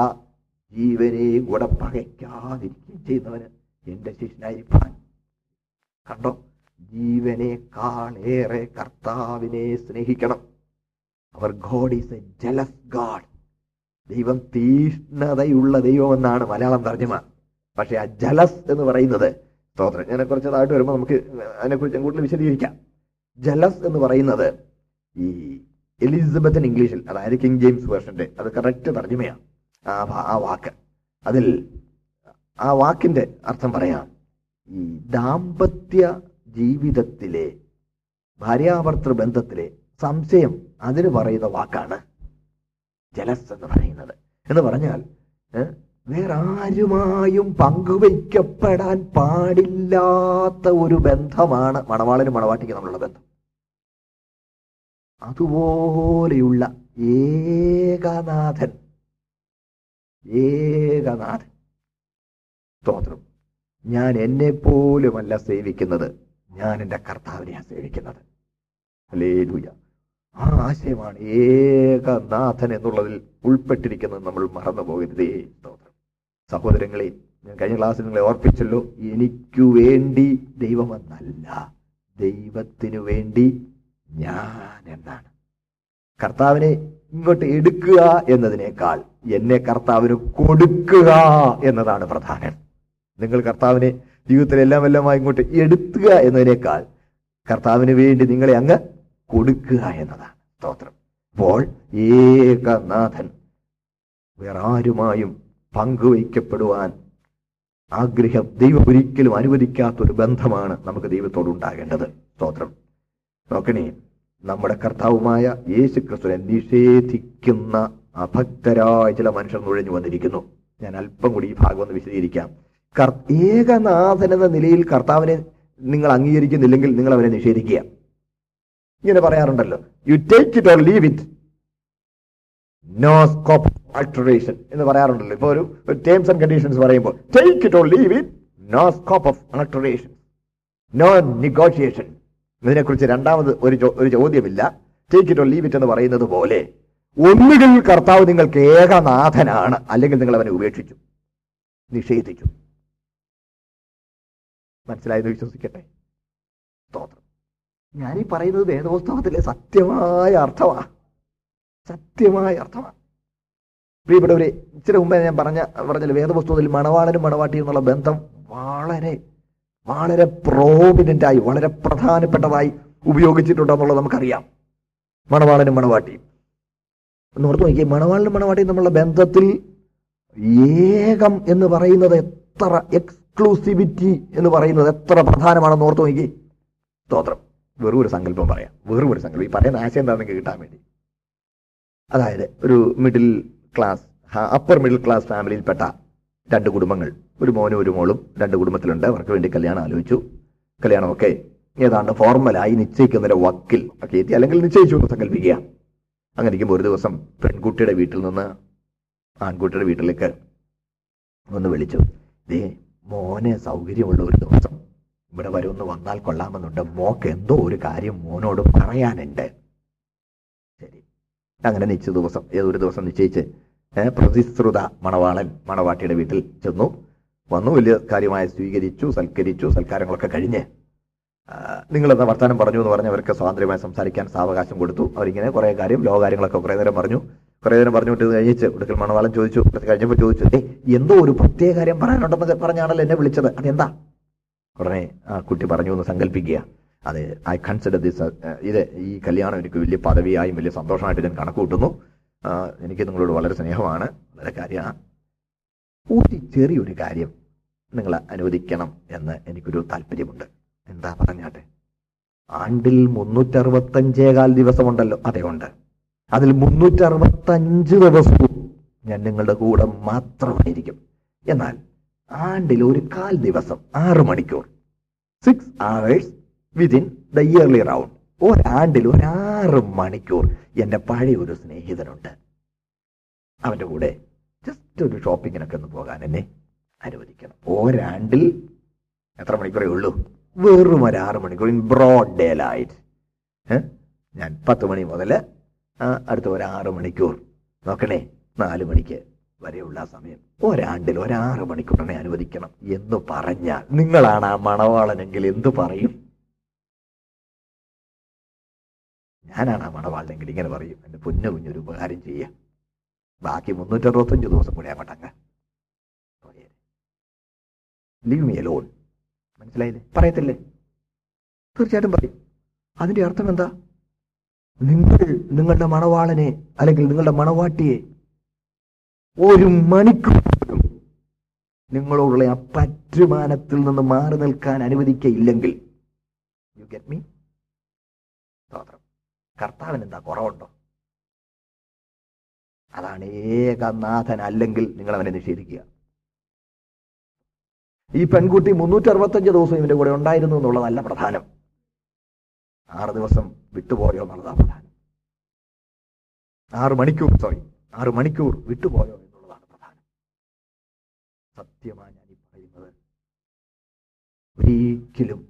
ജീവനെയും കൂടെ പകയ്ക്കാതിരിക്കുകയും ചെയ്യുന്നവന് എന്റെ ശിഷ്യനായിരിക്കാൻ കണ്ടോ? ജീവനേക്കാളേറെ കർത്താവിനെ സ്നേഹിക്കണം. Our God is a jealous God. ദൈവം തീഷ്ണതയുള്ള ദൈവം എന്നാണ് മലയാളം തർജമ. പക്ഷെ ആ ജലസ് എന്ന് പറയുന്നത് സ്തോത്രം. ഞാൻ കുറച്ച് വരുമ്പോൾ നമുക്ക് അതിനെക്കുറിച്ച് കൂടുതൽ വിശദീകരിക്കാം. ജലസ് എന്ന് പറയുന്നത് ഈ എലിസബത്തൻ ഇംഗ്ലീഷിൽ അതായത് കിങ് ജെയിംസ് വേർഷന്റെ അത് കറക്റ്റ് തർജമയാണ്. ആ ആ വാക്ക്. അതിൽ ആ വാക്കിന്റെ അർത്ഥം പറയാം. ഈ ദാമ്പത്യ ജീവിതത്തിലെ ഭാര്യാഭർത്തൃ ബന്ധത്തിലെ സംശയം അതിന് പറയുന്ന വാക്കാണ് ജലസ് എന്ന് പറയുന്നത്. എന്ന് പറഞ്ഞാൽ വേറെ ആരുമായും പങ്കുവയ്ക്കപ്പെടാൻ പാടില്ലാത്ത ഒരു ബന്ധമാണ് മണവാളനും മണവാട്ടിക്ക് നമ്മളുള്ള ബന്ധം. അതുപോലെയുള്ള ഏകനാഥൻ. ഏകനാഥൻ. സ്തോത്രം. ഞാൻ എന്നെ പോലുമല്ല സേവിക്കുന്നത്. ഞാൻ എന്റെ കർത്താവിനെയാണ് സേവിക്കുന്നത്. ഹല്ലേലൂയ. ആ ആശയമാണ് ഏകനാഥൻ എന്നുള്ളതിൽ ഉൾപ്പെട്ടിരിക്കുന്നത് നമ്മൾ മറന്നു പോകരുതേ സ്തോത്രം. സഹോദരങ്ങളെ ഞാൻ കഴിഞ്ഞ ക്ലാസ്സിൽ നിങ്ങളെ ഓർപ്പിച്ചല്ലോ എനിക്കു വേണ്ടി ദൈവമെന്നല്ല ദൈവത്തിനു വേണ്ടി ഞാൻ എന്താണ്? കർത്താവിനെ ഇങ്ങോട്ട് എടുക്കുക എന്നതിനേക്കാൾ എന്നെ കർത്താവിന് കൊടുക്കുക എന്നതാണ് പ്രധാനം. നിങ്ങൾ കർത്താവിനെ ജീവിതത്തിൽ എല്ലാം എല്ലാമായി ഇങ്ങോട്ട് എടുക്കുക എന്നതിനേക്കാൾ കർത്താവിന് വേണ്ടി നിങ്ങളെ അങ്ങ് കൊടുക്കുക എന്നതാണ് സ്തോത്രം. അപ്പോൾ ഏകനാഥൻ വേറെ ആരുമായും പങ്കുവയ്ക്കപ്പെടുവാൻ ആഗ്രഹം ദൈവം ഒരിക്കലും അനുവദിക്കാത്തൊരു ബന്ധമാണ് നമുക്ക് ദൈവത്തോട് ഉണ്ടാകേണ്ടത് സ്തോത്രം. നോക്കണേ നമ്മുടെ കർത്താവുമായ യേശു ക്രിസ്തുവിനെ നിഷേധിക്കുന്ന അഭക്തരായ ചില മനുഷ്യർ നുഴഞ്ഞു വന്നിരിക്കുന്നു. ഞാൻ അല്പം കൂടി ഈ ഭാഗം ഒന്ന് വിശദീകരിക്കാം. ഏകനാഥൻ എന്ന നിലയിൽ കർത്താവിനെ നിങ്ങൾ അംഗീകരിക്കുന്നില്ലെങ്കിൽ നിങ്ങൾ അവനെ നിഷേധിക്കുക. ഇങ്ങനെ പറയാറുണ്ടല്ലോ you take it or leave it no scope alteration എന്ന് പറയാറുണ്ടല്ലോ. ഇപ്പൊ ഒരു ടേംസ് ആൻഡ് കണ്ടീഷൻസ് പറയുമ്പോൾ take it or leave it no scope of alteration no negotiation ഇതിനെക്കുറിച്ച് രണ്ടാമത് ഒരു ഒരു ചോദ്യമില്ല. Take it or leave it എന്ന് പറയുന്നത് പോലെ ഒന്നുകിൽ കർത്താവ് നിങ്ങൾക്ക് ഏകനാഥനാണ് അല്ലെങ്കിൽ നിങ്ങൾ അവനെ ഉപേക്ഷിച്ചു നിഷേധിച്ചു. മനസ്സിലായെന്ന് വിശ്വസിക്കട്ടെ? സ്തോത്രം. ഞാനീ പറയുന്നത് വേദോസ്തവത്തിലെ സത്യമായ അർത്ഥമാ. സത്യമായ അർത്ഥമാണ് പ്രിയപ്പെട്ടവരെ ഇച്ചിരി മുമ്പേ ഞാൻ പറഞ്ഞ പറഞ്ഞ വേദപുസ്തകത്തിൽ മണവാളനും മണവാട്ടിയും എന്നുള്ള ബന്ധം വളരെ വളരെ പ്രോമിനന്റ് ആയി വളരെ പ്രധാനപ്പെട്ടതായി ഉപയോഗിച്ചിട്ടുണ്ടെന്നുള്ളത് നമുക്കറിയാം. മണവാളനും മണവാട്ടിയും. എന്ന് ഓർത്ത് നോക്കിയാൽ മണവാളനും മണവാട്ടിയും തമ്മിലുള്ള ബന്ധത്തിൽ ഏകം എന്ന് പറയുന്നത് എത്ര എക്സ്ക്ലൂസിവിറ്റി എന്ന് പറയുന്നത് എത്ര പ്രധാനമാണെന്ന് ഓർത്ത് നോക്കി സ്തോത്രം. വെറും ഒരു സങ്കല്പം പറയാം. വെറും ഒരു സങ്കല്പം. ഈ പറയുന്ന ആശയം എന്താണെന്ന് കിട്ടാൻ വേണ്ടി. അതായത് ഒരു middle class upper middle class ഫാമിലിയിൽപ്പെട്ട രണ്ട് കുടുംബങ്ങൾ. ഒരു മോനും ഒരു മോളും രണ്ട് കുടുംബത്തിലുണ്ട്. അവർക്ക് വേണ്ടി കല്യാണം ആലോചിച്ചു. കല്യാണമൊക്കെ ഏതാണ്ട് ഫോർമലായി നിശ്ചയിക്കുന്നതിന്റെ വക്കിൽ ഒക്കെ എത്തി അല്ലെങ്കിൽ നിശ്ചയിച്ചു എന്ന് സങ്കല്പിക്കുക. അങ്ങനെ ഇരിക്കുമ്പോൾ ഒരു ദിവസം പെൺകുട്ടിയുടെ വീട്ടിൽ നിന്ന് ആൺകുട്ടിയുടെ വീട്ടിലേക്ക് ഒന്ന് വിളിച്ചു. ദേ മോനെ സൗകര്യമുള്ള ഒരു ദിവസം ഇവിടെ വരെ ഒന്ന് വന്നാൽ കൊള്ളാമെന്നുണ്ട്. മോക്ക് എന്തോ ഒരു കാര്യം മോനോട് പറയാനുണ്ട്. ശരി. അങ്ങനെ നിശ്ചിത ദിവസം ഏതൊരു ദിവസം നിശ്ചയിച്ച് പ്രതിശ്രുത മണവാളൻ മണവാട്ടിയുടെ വീട്ടിൽ ചെന്നു. വന്നു. വലിയ കാര്യമായി സ്വീകരിച്ചു സൽക്കരിച്ചു സൽക്കാരങ്ങളൊക്കെ കഴിഞ്ഞ്. നിങ്ങൾ നിങ്ങളെന്താ വർത്താനം പറഞ്ഞു എന്ന് പറഞ്ഞ് അവർക്ക് സ്വാതന്ത്ര്യമായി സംസാരിക്കാൻ സാവകാശം കൊടുത്തു. അവരിങ്ങനെ കുറെ കാര്യം ലോകകാര്യങ്ങളൊക്കെ കുറെ നേരം പറഞ്ഞു. കുറെ നേരം പറഞ്ഞുകൊണ്ട് ഇത് കഴിഞ്ഞിച്ച് ഒടുക്കൽ മണവാളം ചോദിച്ചു കുറച്ച് കഴിഞ്ഞപ്പോൾ ചോദിച്ചു ഏ എന്തോ ഒരു പ്രത്യേക കാര്യം പറയാനുണ്ടെന്ന് പറഞ്ഞാണല്ലോ എന്നെ വിളിച്ചത്. അതെന്താ? ഉടനെ ആ കുട്ടി പറഞ്ഞു എന്ന് സങ്കല്പിക്കുക അതെ ഐ കൺസിഡർ ദിസ് ഇത് ഈ കല്യാണം എനിക്ക് വലിയ പദവിയായും വലിയ സന്തോഷമായിട്ട് ഞാൻ കണക്ക് കൂട്ടുന്നു. എനിക്ക് നിങ്ങളോട് വളരെ സ്നേഹമാണ്. വളരെ കാര്യമാണ്. ഒരു ചെറിയൊരു കാര്യം. നിങ്ങൾ അനുവദിക്കണം എന്ന് എനിക്കൊരു താല്പര്യമുണ്ട്. എന്താ പറഞ്ഞാട്ടെ? ആണ്ടിൽ മുന്നൂറ്ററുപത്തഞ്ചേകാൽ ദിവസമുണ്ടല്ലോ. അതേ ഉണ്ട്. അതിൽ മുന്നൂറ്ററുപത്തഞ്ച് ദിവസവും ഞാൻ നിങ്ങളുടെ കൂടെ മാത്രമായിരിക്കും. എന്നാൽ ആണ്ടിൽ ഒരു കാൽ ദിവസം ആറ് മണിക്കൂർ. Six hours within the yearly round ഒരാണ്ടിൽ ഒരാറ് മണിക്കൂർ എന്റെ പഴയ ഒരു സ്നേഹിതനുണ്ട്. അവന്റെ കൂടെ ജസ്റ്റ് ഒരു ഷോപ്പിങ്ങിനൊക്കെ ഒന്ന് പോകാൻ എന്നെ അനുവദിക്കണം ഒരാണ്ടിൽ എത്ര മണിക്കൂറേ ഉള്ളൂ? വെറും ഒരു ആറ് മണിക്കൂർ ഇൻ ബ്രോഡ് ഡേ ലൈറ്റ് ഞാൻ പത്ത് മണി മുതൽ അടുത്ത ഒരു ആറ് മണിക്കൂർ. നോക്കണേ നാല് മണിക്ക് വരെയുള്ള സമയം. ഒരാണ്ടിൽ ഒരാറ് മണിക്കൂറിനെ അനുവദിക്കണം എന്ന് പറഞ്ഞാൽ നിങ്ങളാണ് ആ മണവാളനെങ്കിൽ എന്ത് പറയും? ഞാനാണ് ആ മണവാളനെങ്കിൽ ഇങ്ങനെ പറയും. എന്റെ പൊന്നു കുഞ്ഞൊരു ഉപകാരം ചെയ്യുക. ബാക്കി മുന്നൂറ്ററുപത്തഞ്ച് ദിവസം കൂടെ അങ്ങോട്ടങ്ങ് ലീവ് മീ അലോൺ മനസ്സിലായില്ലേ? പറയത്തില്ലേ? തീർച്ചയായിട്ടും പറയും. അതിന്റെ അർത്ഥം എന്താ? നിങ്ങൾ നിങ്ങളുടെ മണവാളനെ അല്ലെങ്കിൽ നിങ്ങളുടെ മണവാട്ടിയെ ഒരു മണിക്കൂർ പോലും നിങ്ങളോടുള്ള ആ പറ്റുമാനത്തിൽ നിന്ന് മാറി നിൽക്കാൻ അനുവദിക്കയില്ലെങ്കിൽ യു ഗെറ്റ് മീ സ്തോത്രം. കർത്താവിന് എന്താ കുറവുണ്ടോ? അതാണ് ഏകനാഥൻ അല്ലെങ്കിൽ നിങ്ങൾ അവനെ നിഷേധിക്കുക. ഈ പെൺകുട്ടി മുന്നൂറ്റി അറുപത്തഞ്ച് ദിവസം ഇവന്റെ കൂടെ ഉണ്ടായിരുന്നു എന്നുള്ളതല്ല പ്രധാനം. ആറ് ദിവസം വിട്ടുപോയോ എന്നുള്ളതാണ് പ്രധാനം. ആറ് മണിക്കൂർ സോറി ആറ് മണിക്കൂർ വിട്ടുപോയോ എന്നുള്ളതാണ് പ്രധാനം. സത്യമാണ് ഞാൻ ഈ പറയുന്നത്. ഒരിക്കലും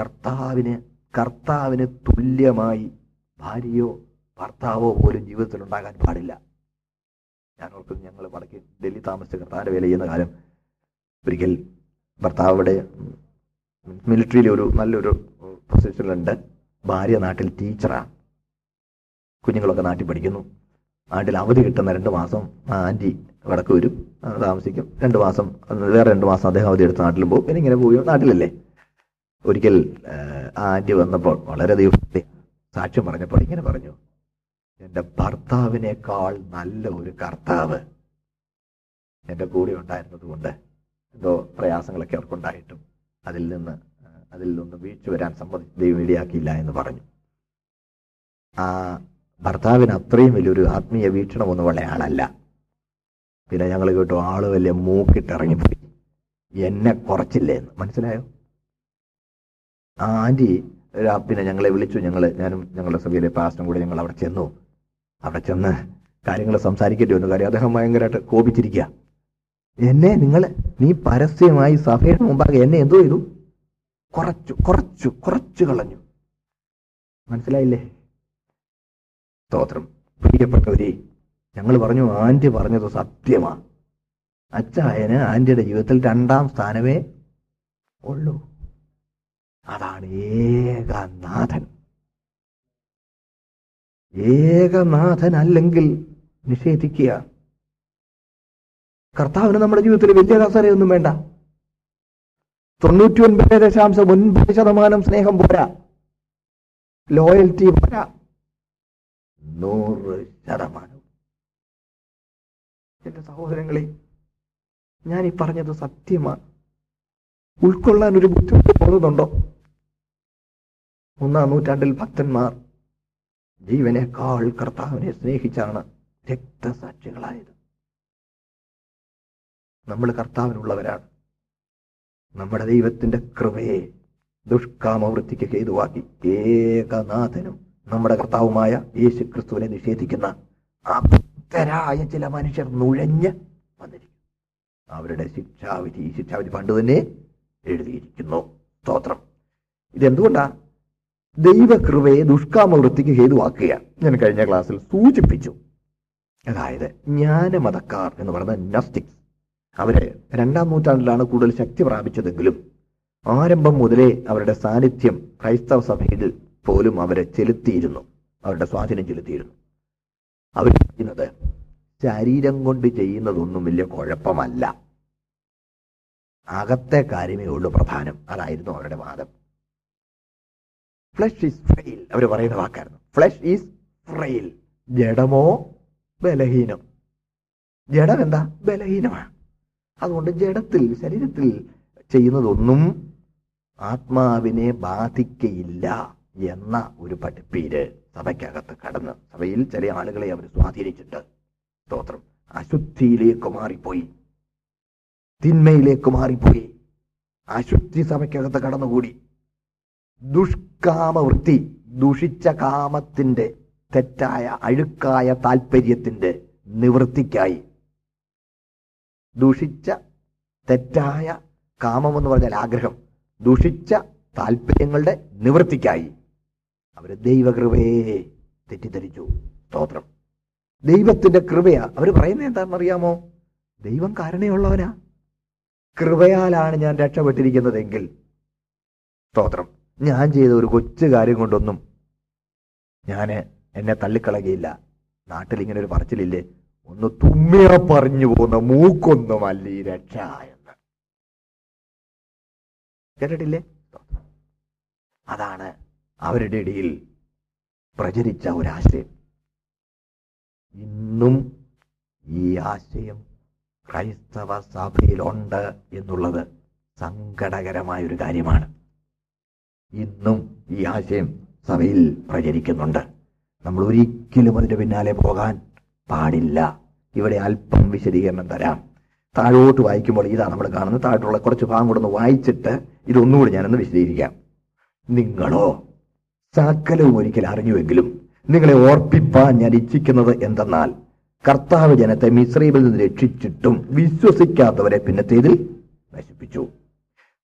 കർത്താവിന് കർത്താവിന് തുല്യമായി ഭാര്യയോ ഭർത്താവോ പോലും ജീവിതത്തിൽ ഉണ്ടാകാൻ പാടില്ല. ഞാൻ ഓർക്കുന്നു ഞങ്ങൾ വടക്കേ ഡൽഹി താമസിച്ച് കർത്താവിന്റെ വില ചെയ്യുന്ന കാലം ഒരിക്കൽ ഭർത്താവ് അവിടെ മിലിറ്ററിയിലെ ഒരു നല്ലൊരു പൊസിഷനിലുണ്ട് ഭാര്യ നാട്ടിൽ ടീച്ചറാണ് കുഞ്ഞുങ്ങളൊക്കെ നാട്ടിൽ പഠിക്കുന്നു. നാട്ടിൽ അവധി കിട്ടുന്ന രണ്ട് മാസം ആന്റി വടക്ക് വരും. താമസിക്കും. രണ്ട് മാസം വേറെ രണ്ട് മാസം അദ്ദേഹം അവധി എടുത്ത് നാട്ടിലും പോകും. പിന്നെ ഇങ്ങനെ പോയി നാട്ടിലല്ലേ. ഒരിക്കൽ ആന്റി വന്നപ്പോൾ വളരെ വളരെയധികം സാക്ഷ്യം പറഞ്ഞപ്പോൾ ഇങ്ങനെ പറഞ്ഞു. എന്റെ ഭർത്താവിനേക്കാൾ നല്ല ഒരു കർത്താവ് എന്റെ കൂടെ ഉണ്ടായിരുന്നത് കൊണ്ട് എന്തോ പ്രയാസങ്ങളൊക്കെ അവർക്കുണ്ടായിട്ടും അതിൽ നിന്ന് അതിൽ നിന്ന് വീഴ്ച വരാൻ സമ്മതി ദൈവം ഇടയാക്കിയില്ല എന്ന് പറഞ്ഞു. ആ ഭർത്താവിന് അത്രയും വലിയൊരു ആത്മീയ വീക്ഷണമൊന്നുമുള്ള ആളല്ല. പിന്നെ ഞങ്ങൾ കേട്ടു ആൾ വലിയ മൂക്കിട്ടിറങ്ങിപ്പോയി. എന്നെ കുറച്ചില്ലേ എന്ന്. മനസ്സിലായോ? ആ ആന്റി രാ- പിന്നെ ഞങ്ങളെ വിളിച്ചു. ഞങ്ങൾ ഞാനും ഞങ്ങളുടെ സഭയിലെ പാസ്റ്റും കൂടെ ഞങ്ങൾ അവിടെ ചെന്നു. അവിടെ ചെന്ന് കാര്യങ്ങൾ സംസാരിക്കേണ്ടി വന്നു കാര്യം അദ്ദേഹം ഭയങ്കരമായിട്ട് കോപിച്ചിരിക്കുക എന്നെ നിങ്ങൾ നീ പരസ്യമായി സഭയുടെ മുമ്പാകെ എന്നെ എന്തു ചെയ്തു? കുറച്ചു കുറച്ചു കുറച്ചു കളഞ്ഞു. മനസ്സിലായില്ലേ? സ്തോത്രം. പ്രിയപ്പെട്ടവരെ ഞങ്ങൾ പറഞ്ഞു ആന്റി പറഞ്ഞത് സത്യമാ അച്ചായന് ആന്റിയുടെ ജീവിതത്തിൽ രണ്ടാം സ്ഥാനമേ ഉള്ളൂ. അതാണ് ഏകനാഥൻ. ഏകനാഥൻ അല്ലെങ്കിൽ നിഷേധിക്കുക. കർത്താവിന് നമ്മുടെ ജീവിതത്തിൽ വലിയ കസരയൊന്നും വേണ്ട. തൊണ്ണൂറ്റി ഒൻപത് ദശാംശം ഒൻപത് ശതമാനം സ്നേഹം പോരാ. ലോയൽറ്റി പോരാ. നൂറ് ശതമാനം. എന്റെ സഹോദരങ്ങളെ ഞാൻ ഈ പറഞ്ഞത് സത്യമാണ്. ഉൾക്കൊള്ളാൻ ഒരു ബുദ്ധിമുട്ട് തോന്നുന്നുണ്ടോ? ഒന്നാം നൂറ്റാണ്ടിൽ ഭക്തന്മാർ ജീവനേക്കാൾ കർത്താവിനെ സ്നേഹിച്ചാണ് രക്തസാക്ഷികളായത്. നമ്മൾ കർത്താവിനുള്ളവരാണ്. നമ്മുടെ ദൈവത്തിന്റെ കൃപയെ ദുഷ്കാമവൃത്തിക്ക് ഹേതുവാക്കി ഏകനാഥനും നമ്മുടെ കർത്താവുമായ യേശു ക്രിസ്തുവിനെ നിഷേധിക്കുന്ന അപ്തരായ ചില മനുഷ്യർ നുഴഞ്ഞ് വന്നിരിക്കും അവരുടെ ശിക്ഷാവിധി ശിക്ഷാവിധി പണ്ട് തന്നെ എഴുതിയിരിക്കുന്നു സ്തോത്രം. ഇതെന്തുകൊണ്ടാ? ദൈവകൃപയെ ദുഷ്കാമവൃത്തിക്ക് ഹേതുവാക്കുക. ഞാൻ കഴിഞ്ഞ ക്ലാസ്സിൽ സൂചിപ്പിച്ചു. അതായത് ജ്ഞാനമതക്കാർ എന്ന് പറയുന്ന നസ്റ്റിക്സ് അവർ രണ്ടാം നൂറ്റാണ്ടിലാണ് കൂടുതൽ ശക്തി പ്രാപിച്ചതെങ്കിലും ആരംഭം മുതലേ അവരുടെ സാന്നിധ്യം ക്രൈസ്തവ സഭയിൽ പോലും അവരെ ചെലുത്തിയിരുന്നു. അവരുടെ സ്വാധീനം ചെലുത്തിയിരുന്നു. അവർ ചെയ്യുന്നത് ശരീരം കൊണ്ട് ചെയ്യുന്നതൊന്നും വലിയ കുഴപ്പമല്ല. അകത്തെ കാര്യമേ ഉള്ളൂ പ്രധാനം. അതായിരുന്നു അവരുടെ വാദം. ഫ്ലഷ് ഈസ് ഫ്രെയിൽ അവർ പറയുന്ന വാക്കായിരുന്നു. ഫ്ലഷ് ഈസ് ഫ്രെയിൽ ജഡമോ ബലഹീനം. ജഡം എന്താ? ബലഹീനമാണ്. അതുകൊണ്ട് ജഡത്തിൽ ശരീരത്തിൽ ചെയ്യുന്നതൊന്നും ആത്മാവിനെ ബാധിക്കയില്ല എന്ന ഒരു പഠിപ്പീര് സഭയ്ക്കകത്ത് കടന്ന് സഭയിൽ ചില ആളുകളെ അവർ സ്വാധീനിച്ചിട്ട് സ്തോത്രം. അശുദ്ധിയിലേക്ക് മാറിപ്പോയി. തിന്മയിലേക്ക് മാറിപ്പോയി. അശുദ്ധി സഭയ്ക്കകത്ത് കടന്നുകൂടി. ദുഷ്കാമവൃത്തി ദുഷിച്ച കാമത്തിന്റെ തെറ്റായ അഴുക്കായ താല്പര്യത്തിന്റെ നിവൃത്തിക്കായി ദുഷിച്ച തെറ്റായ കാമം എന്ന് പറഞ്ഞാൽ ആഗ്രഹം. ദുഷിച്ച താല്പര്യങ്ങളുടെ നിവൃത്തിക്കായി അവർ ദൈവകൃപയെ തെറ്റിദ്ധരിച്ചു. സ്തോത്രം. ദൈവത്തിന്റെ കൃപയാ. അവർ പറയുന്നത് എന്താണെന്നറിയാമോ? ദൈവം കാരണയുള്ളവനാ കൃപയാലാണ് ഞാൻ രക്ഷപ്പെട്ടിരിക്കുന്നതെങ്കിൽ. സ്തോത്രം. ഞാൻ ചെയ്ത ഒരു കൊച്ചു കാര്യം കൊണ്ടൊന്നും ഞാൻ എന്നെ തള്ളിക്കളകയില്ല നാട്ടിൽ ഇങ്ങനെ ഒരു പറച്ചിലില്ലേ? ഒന്ന് തുമ്മിയ പറഞ്ഞു പോകുന്ന മൂക്കൊന്നുമല്ല ഈ രക്ഷ എന്ന്. കേട്ടിട്ടില്ലേ? അതാണ് അവരുടെ ഇടയിൽ പ്രചരിച്ച ഒരാശയം ഇന്നും ഈ ആശയം ക്രൈസ്തവ സഭയിലുണ്ട് എന്നുള്ളത് സങ്കടകരമായ ഒരു കാര്യമാണ്. ഇന്നും ഈ ആശയം സഭയിൽ പ്രചരിക്കുന്നുണ്ട്. നമ്മൾ ഒരിക്കലും അതിന്റെ പിന്നാലെ പോകാൻ പാടില്ല. ഇവിടെ അല്പം വിശദീകരണം തരാം. താഴോട്ട് വായിക്കുമ്പോൾ ഇതാണ് നമ്മൾ കാണുന്നത്. താഴോട്ടുള്ള കുറച്ച് ഭാഗം കൂടെ ഒന്ന് വായിച്ചിട്ട് ഇതൊന്നുകൂടി ഞാനൊന്ന് വിശദീകരിക്കാം. നിങ്ങളോ സകലവും ഒരിക്കൽ അറിഞ്ഞുവെങ്കിലും നിങ്ങളെ ഓർപ്പിപ്പാൻ ഞാൻ ഇച്ഛിക്കുന്നത് എന്തെന്നാൽ കർത്താവ് ജനത്തെ മിശ്രീബിൽ നിന്ന് രക്ഷിച്ചിട്ടും വിശ്വസിക്കാത്തവരെ പിന്നത്തേതിൽ നശിപ്പിച്ചു.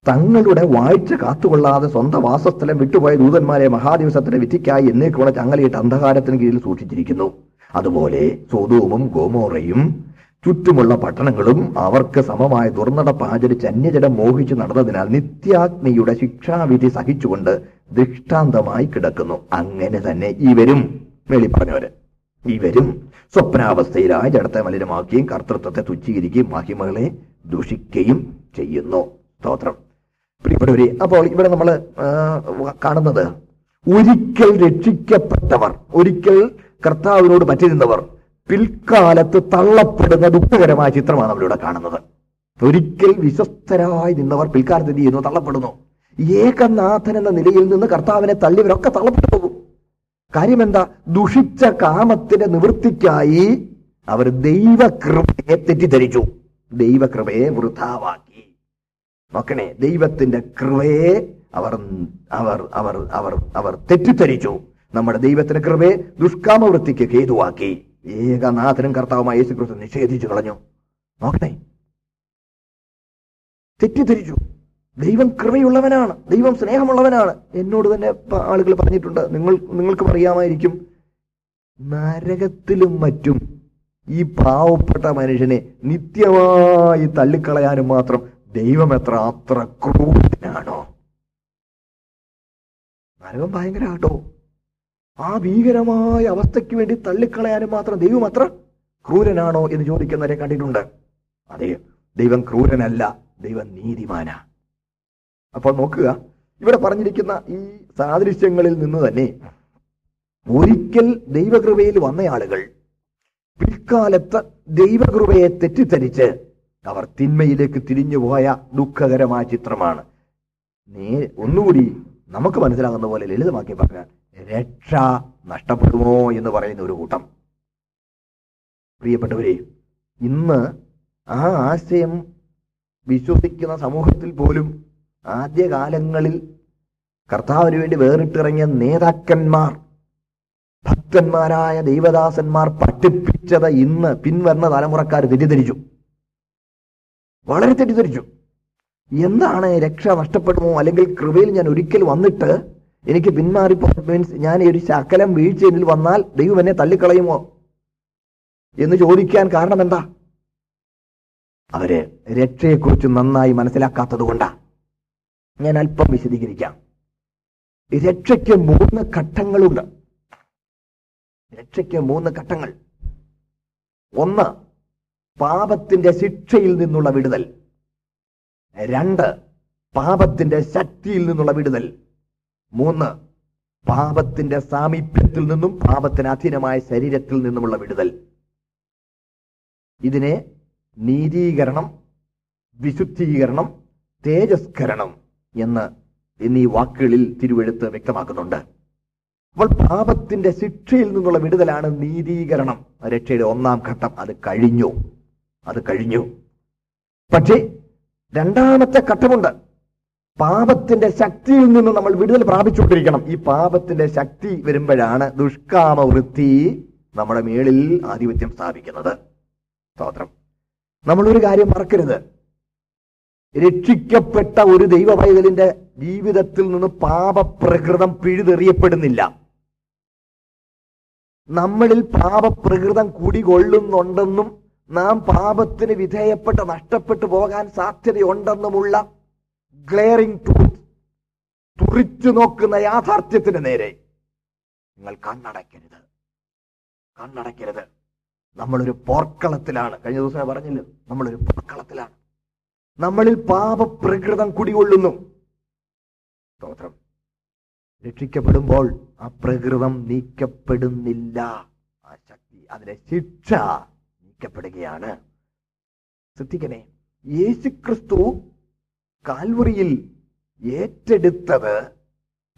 തങ്ങളുടെ വായിച്ച കാത്തുകൊള്ളാതെ സ്വന്തം വാസസ്ഥലം വിട്ടുപോയ ദൂതന്മാരെ മഹാദിവസത്തിന്റെ വിധിക്കായി എന്നേക്കുള്ള ചങ്ങലയിട്ട് അന്ധകാരത്തിന് കീഴിൽ സൂക്ഷിച്ചിരിക്കുന്നു. അതുപോലെ സോതോമും ഗോമോറയും ചുറ്റുമുള്ള പട്ടണങ്ങളും അവർക്ക് സമമായ ദുർനടപ്പ് ആചരിച്ച് അന്യജടം മോഹിച്ചു നടന്നതിനാൽ നിത്യാഗ്നിയുടെ ശിക്ഷാവിധി സഹിച്ചുകൊണ്ട് ദൃഷ്ടാന്തമായി കിടക്കുന്നു. അങ്ങനെ തന്നെ ഇവരും വെളി പറഞ്ഞവര്. ഇവരും സ്വപ്നാവസ്ഥയിലായ ജഡത്തെ മലിനമാക്കുകയും കർത്തൃത്വത്തെ തുച്ഛീകരിക്കുകയും മഹിമകളെ ദുഷിക്കുകയും ചെയ്യുന്നു. സ്തോത്രം. പ്രിയപ്പെട്ടവരെ അപ്പോൾ ഇവിടെ നമ്മൾ കാണുന്നത് ഒരിക്കൽ രക്ഷിക്കപ്പെട്ടവർ ഒരിക്കൽ കർത്താവിനോട് പറ്റിരുന്നവർ പിൽക്കാലത്ത് തള്ളപ്പെടുന്ന ദുഃഖകരമായ ചിത്രമാണ് നമ്മളിവിടെ കാണുന്നത്. ഒരിക്കൽ വിശ്വസ്തരായി നിന്നവർ പിൽക്കാലത്ത് എന്ത് ചെയ്യുന്നു? തള്ളപ്പെടുന്നു. ഏകനാഥൻ എന്ന നിലയിൽ നിന്ന് കർത്താവിനെ തള്ളിവരൊക്കെ തള്ളപ്പെട്ടു പോകും കാര്യം എന്താ ദുഷിച്ച കാമത്തിന്റെ നിവൃത്തിക്കായി അവർ ദൈവകൃപയെ തെറ്റിദ്ധരിച്ചു. ദൈവകൃപയെ വൃഥാവാക്കി. നോക്കണേ ദൈവത്തിന്റെ കൃപയെ അവർ അവർ അവർ അവർ അവർ തെറ്റിദ്ധരിച്ചു. നമ്മുടെ ദൈവത്തിന് കൃപയെ ദുഷ്കാമവൃത്തിക്ക് ഹേതുവാക്കി. ഏകനാഥനും കർത്താവുമായ യേശുക്രിസ്തു നിഷേധിച്ചു കളഞ്ഞു. നോക്കണേ തെറ്റിദ്ധരിച്ചു. ദൈവം കൃപയുള്ളവനാണ്. ദൈവം സ്നേഹമുള്ളവനാണ്. എന്നോട് തന്നെ ആളുകൾ പറഞ്ഞിട്ടുണ്ട്. നിങ്ങൾ നിങ്ങൾക്ക് അറിയാമായിരിക്കും. നരകത്തിലും മറ്റും ഈ പാവപ്പെട്ട മനുഷ്യനെ നിത്യമായി തള്ളിക്കളയാനും മാത്രം ദൈവം എത്ര അത്ര ക്രൂരനാണോ? നരകം ഭയങ്കര കേട്ടോ ആ ഭീകരമായ അവസ്ഥയ്ക്ക് വേണ്ടി തള്ളിക്കളയാനും മാത്രം ദൈവം അത്ര ക്രൂരനാണോ എന്ന് ചോദിക്കുന്നവരെ കണ്ടിട്ടുണ്ട്. അതെ ദൈവം ക്രൂരനല്ല ദൈവം നീതിമാന. അപ്പോൾ നോക്കുക ഇവിടെ പറഞ്ഞിരിക്കുന്ന ഈ സാദൃശ്യങ്ങളിൽ നിന്ന് തന്നെ ഒരിക്കൽ ദൈവകൃപയിൽ വന്ന ആളുകൾ പിൽക്കാലത്ത് ദൈവകൃപയെ തെറ്റിദ്ധരിച്ച് അവർ തിന്മയിലേക്ക് തിരിഞ്ഞുപോയ ദുഃഖകരമായ ചിത്രമാണ്. നേ ഒന്നുകൂടി നമുക്ക് മനസ്സിലാകുന്ന പോലെ ലളിതമാക്കി പറഞ്ഞാൽ രക്ഷ നഷ്ടപ്പെടുമോ എന്ന് പറയുന്ന ഒരു കൂട്ടം. പ്രിയപ്പെട്ടവരെ ഇന്ന് ആ ആശയം വിശ്വസിക്കുന്ന സമൂഹത്തിൽ പോലും ആദ്യകാലങ്ങളിൽ കർത്താവിന് വേണ്ടി വേറിട്ടിറങ്ങിയ നേതാക്കന്മാർ ഭക്തന്മാരായ ദൈവദാസന്മാർ പഠിപ്പിച്ചത് ഇന്ന് പിൻവരുന്ന തലമുറക്കാർ തെറ്റിദ്ധരിച്ചു. വളരെ തെറ്റിദ്ധരിച്ചു. എന്താണ് രക്ഷ നഷ്ടപ്പെടുമോ അല്ലെങ്കിൽ കൃപയിൽ ഞാൻ ഒരിക്കൽ വന്നിട്ട് എനിക്ക് പിന്മാറിപ്പോ മീൻസ് ഞാൻ ഒരു ശകലം വീഴ്ച എന്നിൽ വന്നാൽ ദൈവം എന്നെ തള്ളിക്കളയുമോ? എന്ന് ചോദിക്കാൻ കാരണം എന്താ? അവർ രക്ഷയെക്കുറിച്ച് നന്നായി മനസ്സിലാക്കാത്തത് കൊണ്ടാ. ഞാൻ അല്പം വിശദീകരിക്കാം. രക്ഷയ്ക്ക് മൂന്ന് ഘട്ടങ്ങളുണ്ട്. രക്ഷയ്ക്ക് മൂന്ന് ഘട്ടങ്ങൾ. ഒന്ന് പാപത്തിന്റെ ശിക്ഷയിൽ നിന്നുള്ള വിടുതൽ. രണ്ട് പാപത്തിന്റെ ശക്തിയിൽ നിന്നുള്ള വിടുതൽ. മൂന്ന് പാപത്തിന്റെ സാമീപ്യത്തിൽ നിന്നും പാപത്തിന് അധീനമായ ശരീരത്തിൽ നിന്നുമുള്ള വിടുതൽ. ഇതിനെ നീതീകരണം വിശുദ്ധീകരണം തേജസ്കരണം എന്ന് എന്നീ വാക്കുകളിൽ തിരുവെഴുത്ത് വ്യക്തമാക്കുന്നുണ്ട്. അപ്പോൾ പാപത്തിന്റെ ശിക്ഷയിൽ നിന്നുള്ള വിടുതലാണ് നീതീകരണം. രക്ഷയുടെ ഒന്നാം ഘട്ടം അത് കഴിഞ്ഞു. അത് കഴിഞ്ഞു. പക്ഷേ രണ്ടാമത്തെ ഘട്ടമുണ്ട്. പാപത്തിന്റെ ശക്തിയിൽ നിന്ന് നമ്മൾ വിടുതൽ പ്രാപിച്ചുകൊണ്ടിരിക്കണം. ഈ പാപത്തിന്റെ ശക്തി വരുമ്പോഴാണ് ദുഷ്കാമ വൃത്തി നമ്മുടെ മേളിൽ ആധിപത്യം സ്ഥാപിക്കുന്നത്. സ്തോത്രം. നമ്മളൊരു കാര്യം മറക്കരുത്. രക്ഷിക്കപ്പെട്ട ഒരു ദൈവ പൈതലിന്റെ ജീവിതത്തിൽ നിന്ന് പാപപ്രകൃതം പിഴുതെറിയപ്പെടുന്നില്ല. നമ്മളിൽ പാപപ്രകൃതം കുടികൊള്ളുന്നുണ്ടെന്നും നാം പാപത്തിന് വിധേയപ്പെട്ട് നഷ്ടപ്പെട്ടു പോകാൻ സാധ്യതയുണ്ടെന്നുമുള്ള ഗ്ലെയറിംഗ് ട്രൂത്ത് തുറിച്ചു നോക്കുന്ന യാഥാർത്ഥ്യത്തിന് നേരെ. നിങ്ങൾ കണ്ണടയ്ക്കരുത്. കണ്ണടയ്ക്കരുത്. നമ്മളൊരു പോർക്കളത്തിലാണ്. കഴിഞ്ഞ ദിവസം ഞാൻ പറഞ്ഞില്ല? നമ്മളൊരു പോർക്കളത്തിലാണ്. നമ്മളിൽ പാപപ്രകൃതം കുടികൊള്ളുന്നു. സ്തോത്രം. രക്ഷിക്കപ്പെടുമ്പോൾ ആ പ്രകൃതം നീക്കപ്പെടുന്നില്ല. ആ ശക്തി അതിലെ ശിക്ഷ നീക്കപ്പെടുകയാണ്. ശ്രദ്ധിക്കണേ. യേശുക്രിസ്തു കാൽവറിയിൽ ഏറ്റെടുത്തത്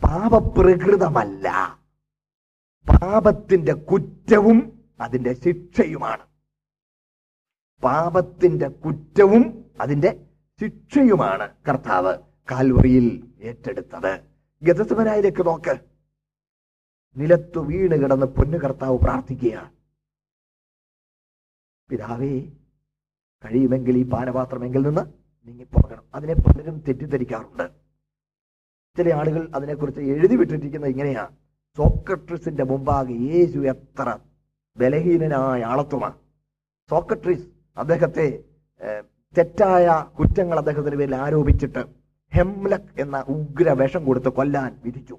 പാപപ്രകൃതമല്ല. പാപത്തിന്റെ കുറ്റവും അതിന്റെ ശിക്ഷയുമാണ്. പാപത്തിന്റെ കുറ്റവും അതിന്റെ ശിക്ഷയുമാണ് കർത്താവ് കാൽവറിയിൽ ഏറ്റെടുത്തത്. ഗതസമനായിലേക്ക് നോക്ക്. നിലത്തു വീണ് കിടന്ന് പൊന്നു കർത്താവ് പ്രാർത്ഥിക്കുകയാണ്. പിതാവേ കഴിയുമെങ്കിൽ ഈ പാനപാത്രമെങ്കിൽ നിന്ന് നീങ്ങിപ്പോകണം. അതിനെ പലരും തെറ്റിദ്ധരിക്കാറുണ്ട്. ചില ആളുകൾ അതിനെക്കുറിച്ച് എഴുതി വിട്ടിരിക്കുന്നത് ഇങ്ങനെയാണ് സോക്രട്രിസിന്റെ മുമ്പാകെ യേശു എത്ര ബലഹീനനായ ആളത്വമാണ് സോക്രട്രിസ് അദ്ദേഹത്തെ തെറ്റായ കുറ്റങ്ങൾ അദ്ദേഹത്തിന് പേരിൽ ആരോപിച്ചിട്ട് ഹെംലക് എന്ന ഉഗ്ര വിഷം കൊടുത്ത് കൊല്ലാൻ വിധിച്ചു.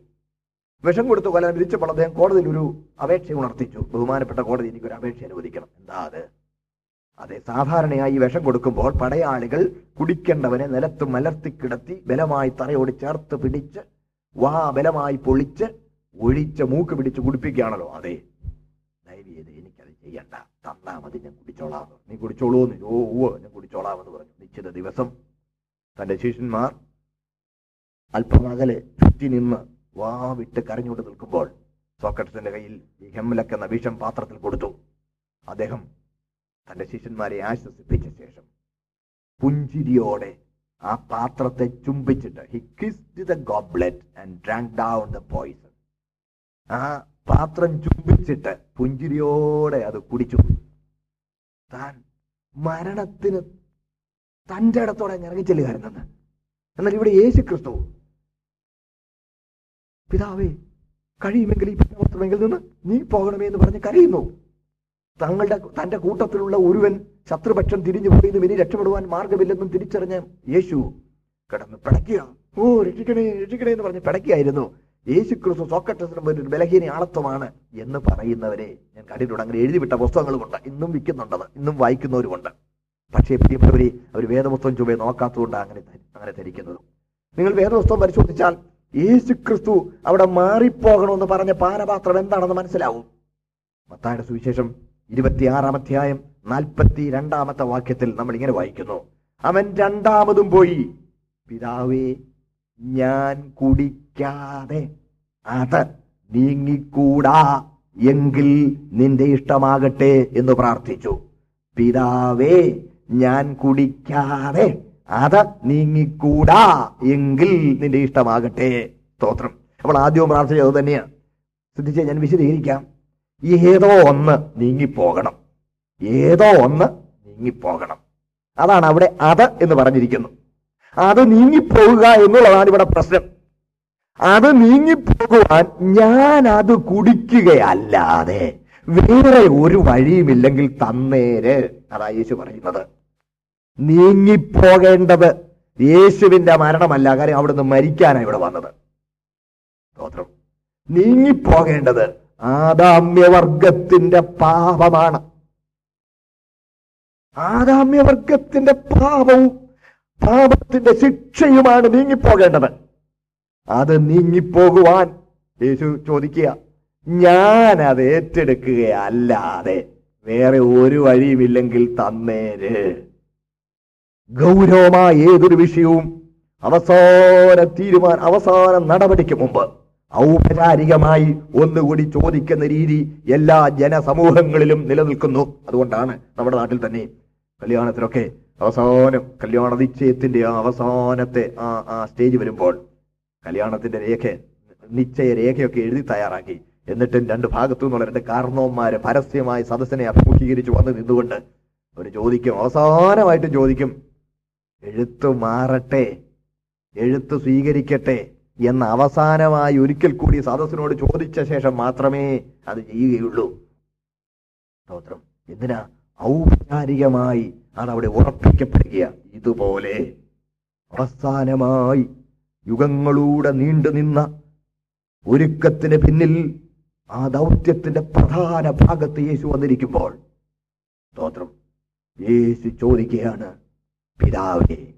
വിഷം കൊടുത്ത് കൊല്ലാൻ വിധിച്ചപ്പോൾ അദ്ദേഹം കോടതിയിൽ ഒരു അപേക്ഷ ഉണർത്തിച്ചു. ബഹുമാനപ്പെട്ട കോടതി എനിക്കൊരു അപേക്ഷ അനുവദിക്കണം. എന്താ അത്? അതെ സാധാരണയായി വിഷം കൊടുക്കുമ്പോൾ പടയാളികൾ കുടിക്കേണ്ടവനെ നിലത്ത് മലർത്തി കിടത്തി ബലമായി തറയോട് ചേർത്ത് പിടിച്ച് വാ ബലമായി പൊളിച്ച് ഒഴിച്ച് മൂക്ക് പിടിച്ച് കുടിപ്പിക്കുകയാണല്ലോ. അതെ ദയവ് എനിക്കത് ചെയ്യണ്ട. തന്നാ മതി ഞാൻ കുടിച്ചോളാം നീ കുടിച്ചോളൂ എന്ന് ഓ ഓ ഞാൻ കുടിച്ചോളാമെന്ന് പറഞ്ഞു. നിശ്ചിത ദിവസം തന്റെ ശിഷ്യന്മാർ അല്പം അകലെ ചുറ്റി നിന്ന് വാ വിട്ട് കരഞ്ഞുകൊണ്ട് നിൽക്കുമ്പോൾ സോക്രട്ടസിന്റെ കയ്യിൽ ഈ ഹെമ്മലക്കെന്ന വിഷം പാത്രത്തിൽ കൊടുത്തു. അദ്ദേഹം തന്റെ ശിഷ്യന്മാരെ ആശ്വസിപ്പിച്ച ശേഷം പുഞ്ചിരിയോടെ ആ പാത്രത്തെ ചുംബിച്ചിട്ട് he kissed the goblet and drank down the poison ആ പാത്രം ചുംബിച്ചിട്ട് പുഞ്ചിരിയോടെ അത് കുടിച്ചു. താൻ മരണത്തിന് തന്റെ ഇടത്തോടെ ഇറങ്ങിച്ചെല്ലുകാരനെന്ന് എന്നാൽ ഇവിടെ യേശു ക്രിസ്തു പിതാവേ കഴിയുമെങ്കിൽ ഈ പത്രമെങ്കിൽ നിന്ന് നീ പോകണമേ എന്ന് പറഞ്ഞ് കരയുന്നു. തങ്ങളുടെ തന്റെ കൂട്ടത്തിലുള്ള ഒരുവൻ ശത്രുപക്ഷം തിരിഞ്ഞു പോയതും ഇനി രക്ഷപ്പെടുവാൻ മാർഗമില്ലെന്നും തിരിച്ചറിഞ്ഞ് യേശു കിടന്ന് പിടയ്ക്കുക. ഓ രക്ഷിക്കണേ രക്ഷിക്കണേ എന്ന് പറഞ്ഞ്. പിടയ്ക്കായിരുന്നു. യേശു ക്രിസ്തു സോക്കട്ടസിന് ഒരു ബലഹീന ആളത്വമാണ് എന്ന് പറയുന്നവരെ ഞാൻ കണ്ടിട്ടുണ്ട്. അങ്ങനെ എഴുതി വിട്ട പുസ്തകങ്ങളുമുണ്ട്. ഇന്നും വിൽക്കുന്നുണ്ടത്. ഇന്നും വായിക്കുന്നവരുമുണ്ട്. പക്ഷേ പ്രിയപ്പെട്ടവരെ അവർ വേദപുസ്തകം ചുവേ നോക്കാത്തതുകൊണ്ട് അങ്ങനെ അങ്ങനെ ധരിക്കുന്നത്. നിങ്ങൾ വേദപുസ്തകം പരിശോധിച്ചാൽ യേശു ക്രിസ്തു അവിടെ മാറിപ്പോകണമെന്ന് പറഞ്ഞ പാനപാത്രം എന്താണെന്ന് മനസ്സിലാവും. മത്തായുടെ സുവിശേഷം ഇരുപത്തിയാറാം അധ്യായം നാൽപ്പത്തി രണ്ടാമത്തെ വാക്യത്തിൽ നമ്മൾ ഇങ്ങനെ വായിക്കുന്നു. അവൻ രണ്ടാമതും പോയി പിതാവേ ഞാൻ കുടിക്കാതെ അത് നീങ്ങിക്കൂടാ എങ്കിൽ നിന്റെ ഇഷ്ടമാകട്ടെ എന്ന് പ്രാർത്ഥിച്ചു. പിതാവേ ഞാൻ കുടിക്കാതെ അത് നീങ്ങിക്കൂടാ എങ്കിൽ നിന്റെ ഇഷ്ടമാകട്ടെ സ്തോത്രം. നമ്മൾ ആദ്യവും പ്രാർത്ഥിച്ചത് തന്നെയാണ്. ശ്രദ്ധിച്ച് ഞാൻ വിശദീകരിക്കാം. ഏതോ ഒന്ന് നീങ്ങിപ്പോകണം. ഏതോ ഒന്ന് നീങ്ങിപ്പോകണം. അതാണ് അവിടെ അത് എന്ന് പറഞ്ഞിരിക്കുന്നു. അത് നീങ്ങിപ്പോകുക എന്നുള്ളതാണ് ഇവിടെ പ്രശ്നം. അത് നീങ്ങിപ്പോകുവാൻ ഞാൻ അത് കുടിക്കുകയല്ലാതെ വേറെ ഒരു വഴിയുമില്ലെങ്കിൽ തന്നേര്. അതാ യേശു പറയുന്നത്. നീങ്ങിപ്പോകേണ്ടത് യേശുവിന്റെ മരണമല്ല. കാര്യം അവിടുന്ന് മരിക്കാനാണ് ഇവിടെ വന്നത്. സ്തോത്രം. നീങ്ങിപ്പോകേണ്ടത് ആദാമ്യവർഗത്തിന്റെ പാപമാണ്. ആദാമ്യവർഗത്തിന്റെ പാപവും പാപത്തിന്റെ ശിക്ഷയുമാണ് നീങ്ങിപ്പോകേണ്ടത്. അത് നീങ്ങിപ്പോകുവാൻ യേശു ചോദിക്കുക ഞാൻ അത് ഏറ്റെടുക്കുകയല്ലാതെ വേറെ ഒരു വഴിയുമില്ലെങ്കിൽ തന്നേര്. ഗൗരവമായ ഏതൊരു വിഷയവും അവസാന തീരുമാനം അവസാന നടപടിക്ക് മുമ്പ് ഔപചാരികമായി ഒന്നുകൂടി ചോദിക്കുന്ന രീതി എല്ലാ ജനസമൂഹങ്ങളിലും നിലനിൽക്കുന്നു. അതുകൊണ്ടാണ് നമ്മുടെ നാട്ടിൽ തന്നെ കല്യാണത്തിലൊക്കെ അവസാനം കല്യാണ നിശ്ചയത്തിന്റെ ആ അവസാനത്തെ ആ ആ സ്റ്റേജ് വരുമ്പോൾ കല്യാണത്തിന്റെ രേഖ നിശ്ചയ രേഖയൊക്കെ എഴുതി തയ്യാറാക്കി. എന്നിട്ടും രണ്ട് ഭാഗത്തു നിന്നുള്ള രണ്ട് കാരണവന്മാര് പരസ്യമായി സദസ്സിനെ അഭിമുഖീകരിച്ച് വന്ന് നിന്നുകൊണ്ട് അവർ ചോദിക്കും അവസാനമായിട്ട് ചോദിക്കും എഴുത്ത് മാറട്ടെ എഴുത്ത് സ്വീകരിക്കട്ടെ എന്ന് അവസാനമായി ഒരിക്കൽ കൂടി സദസ്സിനോട് ചോദിച്ച ശേഷം മാത്രമേ അത് ചെയ്യുകയുള്ളൂ. സ്തോത്രം. എന്തിനാ? ഔപചാരികമായി അതവിടെ ഉറപ്പിക്കപ്പെടുക ഇതുപോലെ അവസാനമായി യുഗങ്ങളൂടെ നീണ്ടു നിന്ന ഒരുക്കത്തിന് പിന്നിൽ ആ ദൗത്യത്തിന്റെ പ്രധാന ഭാഗത്ത് യേശു വന്നിരിക്കുമ്പോൾ സ്തോത്രം. യേശു ചോദിക്കുകയാണ് പിതാവേ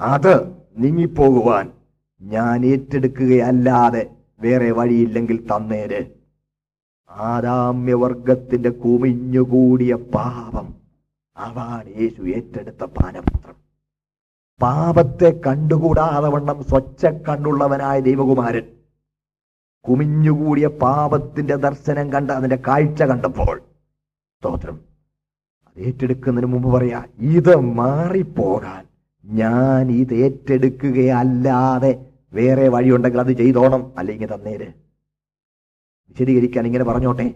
അത് നീങ്ങിപ്പോകുവാൻ ഞാൻ ഏറ്റെടുക്കുകയല്ലാതെ വേറെ വഴിയില്ലെങ്കിൽ തന്നേര്. ആദാമ്യവർഗത്തിന്റെ കുമിഞ്ഞുകൂടിയ പാപം. അതാണ് യേശു ഏറ്റെടുത്ത പാനപാത്രം. പാപത്തെ കണ്ടുകൂടാതെ വണ്ണം സ്വച്ഛ കണ്ണുള്ളവനായ ദൈവകുമാരൻ കുമിഞ്ഞുകൂടിയ പാപത്തിന്റെ ദർശനം കണ്ട് അതിന്റെ കാഴ്ച കണ്ടപ്പോൾ സ്തോത്രം. അത് ഏറ്റെടുക്കുന്നതിന് മുമ്പ് പറയാ ഇത് മാറിപ്പോകാൻ. ഞാൻ ഇത് ഏറ്റെടുക്കുകയല്ലാതെ വേറെ വഴിയുണ്ടെങ്കിൽ അത് ചെയ്തോണം. അല്ലെങ്കിൽ തന്നേര് വിശദീകരിക്കാൻ ഇങ്ങനെ പറഞ്ഞോട്ടെ?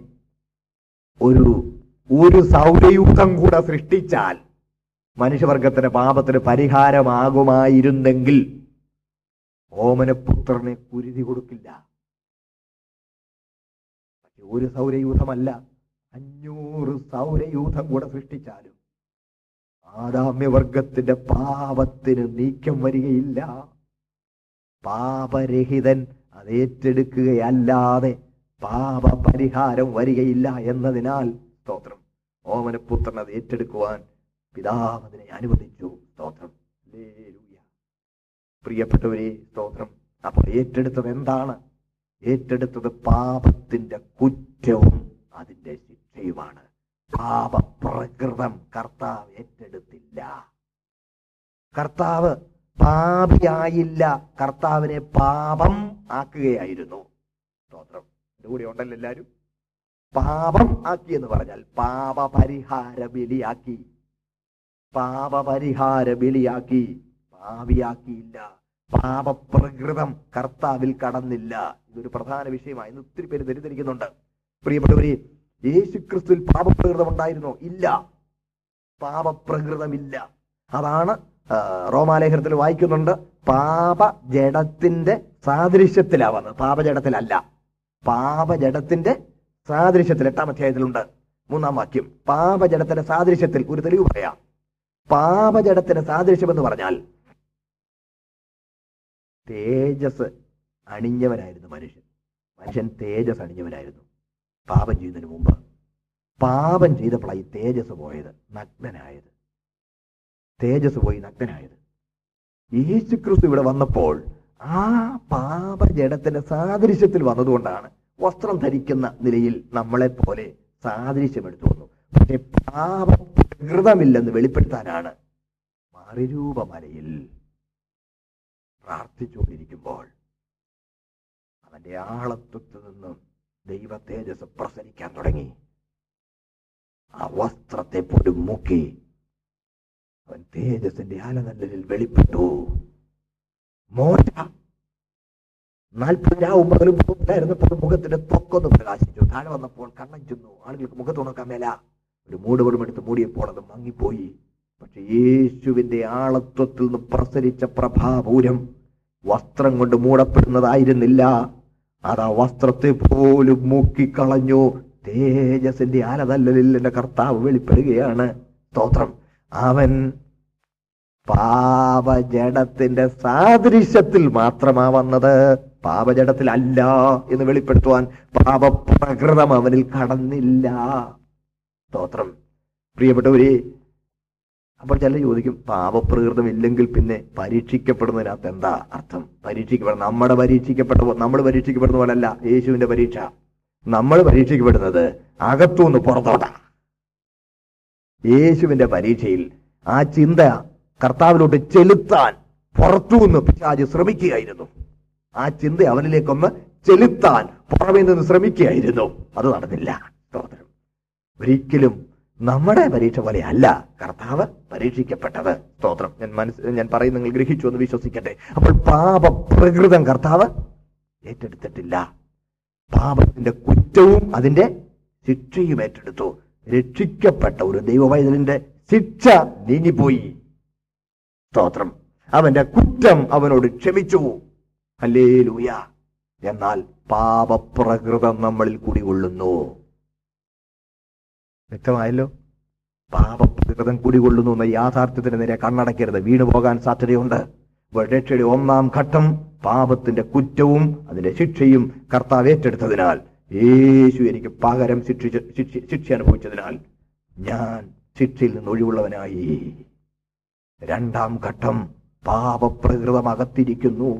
ഒരു ഒരു സൗരയൂഥം കൂടെ സൃഷ്ടിച്ചാൽ മനുഷ്യവർഗത്തിന്റെ പാപത്തിന് പരിഹാരമാകുമായിരുന്നെങ്കിൽ ഓമനപുത്രനെ കുരുതി കൊടുക്കില്ല. ഒരു സൗരയൂഥമല്ല. അഞ്ഞൂറ് സൗരയൂഥം കൂടെ സൃഷ്ടിച്ചാലും ആദാമ്യവർഗത്തിന്റെ പാപത്തിന് നീക്കം വരികയില്ല. പാപരഹിതൻ അത് ഏറ്റെടുക്കുകയല്ലാതെ പാപ പരിഹാരം വരികയില്ല എന്നതിനാൽ സ്തോത്രം. ഓമനപുത്രൻ അത് ഏറ്റെടുക്കുവാൻ പിതാവ് അതിനെ അനുവദിച്ചു. സ്തോത്രം. പ്രിയപ്പെട്ടവരെ സ്തോത്രം. അപ്പോൾ ഏറ്റെടുത്തത് എന്താണ്? ഏറ്റെടുത്തത് പാപത്തിന്റെ കുറ്റവും അതിന്റെ ശിക്ഷയുമാണ്. പാപപ്രകൃതം കർത്താവ് ഏറ്റെടുത്തില്ല. കർത്താവ് പാപിയായില്ല. കർത്താവിനെ പാപം ആക്കുകയായിരുന്നു. സ്തോത്രം. എന്റെ കൂടെ ഉണ്ടല്ലോ എല്ലാരും. പാപം ആക്കി എന്ന് പറഞ്ഞാൽ പാപപരിഹാര ബലിയാക്കി. പാപപരിഹാര ബലിയാക്കി. പാപിയാക്കിയില്ല. പാപപ്രകൃതം കർത്താവിൽ കടന്നില്ല. ഇതൊരു പ്രധാന വിഷയമായി. ഇന്ന് ഒത്തിരി പേര് തെറ്റിദ്ധരിക്കുന്നുണ്ട്. പ്രിയപ്പെട്ടവരെ യേശു ക്രിസ്തുവിൽ പാപപ്രകൃതം ഉണ്ടായിരുന്നോ? ഇല്ല. പാപപ്രകൃതമില്ല. അതാണ് റോമാലേഖനത്തിൽ വായിക്കുന്നുണ്ട് പാപജടത്തിന്റെ സാദൃശ്യത്തിലാവുന്നത്. പാപജടത്തിലല്ല പാപജടത്തിന്റെ സാദൃശ്യത്തിൽ എട്ടാം അധ്യായത്തിലുണ്ട്. മൂന്നാം വാക്യം. പാപജടത്തിന്റെ സാദൃശ്യത്തിൽ ഒരു തെളിവ് പറയാം. പാപജടത്തിന്റെ സാദൃശ്യം എന്ന് പറഞ്ഞാൽ തേജസ് അണിഞ്ഞവനായിരുന്നു മനുഷ്യൻ. മനുഷ്യൻ തേജസ് അണിഞ്ഞവനായിരുന്നു. പാപം ചെയ്യുന്നതിന് മുമ്പ്. പാപം ചെയ്തപ്പോഴാണ് ഈ തേജസ് പോയത്. നഗ്നനായത്. തേജസ് പോയി നഗ്നനായത്. യേശു ക്രിസ്തു ഇവിടെ വന്നപ്പോൾ ആ പാപജടത്തിന്റെ സാദൃശ്യത്തിൽ വന്നതുകൊണ്ടാണ് വസ്ത്രം ധരിക്കുന്ന നിലയിൽ നമ്മളെ പോലെ സാദൃശ്യം എടുത്തു വന്നു. പക്ഷെ പാപം പ്രകൃതമില്ലെന്ന് വെളിപ്പെടുത്താനാണ് മറിരൂപമലയിൽ പ്രാർത്ഥിച്ചുകൊണ്ടിരിക്കുമ്പോൾ അവന്റെ ആളത്വത്തിൽ നിന്നും ദൈവ തേജസ് പ്രസരിക്കാൻ തുടങ്ങി. ആ വസ്ത്രത്തെ പൊടുമുക്കി മുക്കി അവൻ തേജസിന്റെ ആലനല്ലലിൽ വെളിപ്പെട്ടു. മോശ നാൽപ്പത് രാവും പകലും ഉണ്ടായിരുന്നപ്പോൾ മുഖത്തിന്റെ തൊക്കൊന്ന് പ്രകാശിച്ചു. താഴെ വന്നപ്പോൾ കണ്ണം ചെന്നു. ആളുകൾക്ക് മുഖത്ത് നോക്കാൻ മേല. ഒരു മൂടുപടം എടുത്ത് മൂടിയപ്പോൾ അത് മങ്ങിപ്പോയി. പക്ഷെ യേശുവിന്റെ ആളത്വത്തിൽ നിന്ന് പ്രസരിച്ച പ്രഭാപൂരം വസ്ത്രം കൊണ്ട് മൂടപ്പെടുന്നതായിരുന്നില്ല. അത് ആ വസ്ത്രത്തെ പോലും മുക്കിക്കളഞ്ഞു. തേജസിന്റെ ആലതല്ലലിൽ എന്റെ കർത്താവ് വെളിപ്പെടുകയാണ്. സ്തോത്രം. അവൻ പാപജടത്തിന്റെ സാദൃശ്യത്തിൽ മാത്രമാ വന്നത്. പാപജടത്തിൽ അല്ല എന്ന് വെളിപ്പെടുത്തുവാൻ പാപപ്രകൃതം അവനിൽ കടന്നില്ല. സ്തോത്രം. പ്രിയപ്പെട്ടവരെ അപ്പോൾ ചില ചോദിക്കും പാപപ്രകൃതം ഇല്ലെങ്കിൽ പിന്നെ പരീക്ഷിക്കപ്പെടുന്നതിനകത്ത് എന്താ അർത്ഥം? പരീക്ഷിക്കപ്പെടുന്ന നമ്മുടെ പരീക്ഷിക്കപ്പെട്ട നമ്മൾ പരീക്ഷിക്കപ്പെടുന്ന പോലല്ല യേശുവിന്റെ പരീക്ഷ. നമ്മൾ പരീക്ഷിക്കപ്പെടുന്നത് അകത്തുനിന്ന് പുറത്തോട്ടാ. യേശുവിന്റെ പരീക്ഷയിൽ ആ ചിന്ത കർത്താവിലോട്ട് ചെലുത്താൻ പുറത്തുനിന്ന് പിശാജ് ശ്രമിക്കുകയായിരുന്നു. ആ ചിന്ത അവനിലേക്കൊന്ന് ചെലുത്താൻ പുറമേ നിന്ന് ശ്രമിക്കുകയായിരുന്നു. അത് നടന്നില്ല. ഒരിക്കലും നമ്മുടെ പരീക്ഷ പോലെ അല്ല കർത്താവ് പരീക്ഷിക്കപ്പെട്ടത്. സ്തോത്രം. ഞാൻ മനസ്സ് ഞാൻ പറയും നിങ്ങൾ ഗ്രഹിച്ചു എന്ന് വിശ്വസിക്കട്ടെ. അപ്പോൾ പാപപ്രകൃതം കർത്താവ് ഏറ്റെടുത്തിട്ടില്ല. പാപത്തിന്റെ കുറ്റവും അതിന്റെ ശിക്ഷയും ഏറ്റെടുത്തു. രക്ഷിക്കപ്പെട്ട ഒരു ദൈവവൈതലിന്റെ ശിക്ഷ നീങ്ങിപ്പോയി. സ്തോത്രം. അവന്റെ കുറ്റം അവനോട് ക്ഷമിച്ചു. അല്ലേ ലൂയ എന്നാൽ പാപപ്രകൃതം നമ്മളിൽ കുടികൊള്ളുന്നു. വ്യക്തമായല്ലോ? പാപപ്രകൃതം കുടികൊള്ളുന്നു എന്ന യാഥാർത്ഥ്യത്തിന് നേരെ കണ്ണടക്കരുത് വീണു പോകാൻ സാധ്യതയുണ്ട്. രക്ഷയുടെ ഒന്നാം ഘട്ടം പാപത്തിന്റെ കുറ്റവും അതിന്റെ ശിക്ഷയും കർത്താവ് ഏറ്റെടുത്തതിനാൽ യേശു എനിക്ക് പകരം ശിക്ഷിച്ച ശിക്ഷ ശിക്ഷ അനുഭവിച്ചതിനാൽ ഞാൻ ശിക്ഷയിൽ നിന്ന് ഒഴിവുള്ളവനായി. രണ്ടാം ഘട്ടം പാപപ്രകൃതമകത്തിരിക്കുന്നു.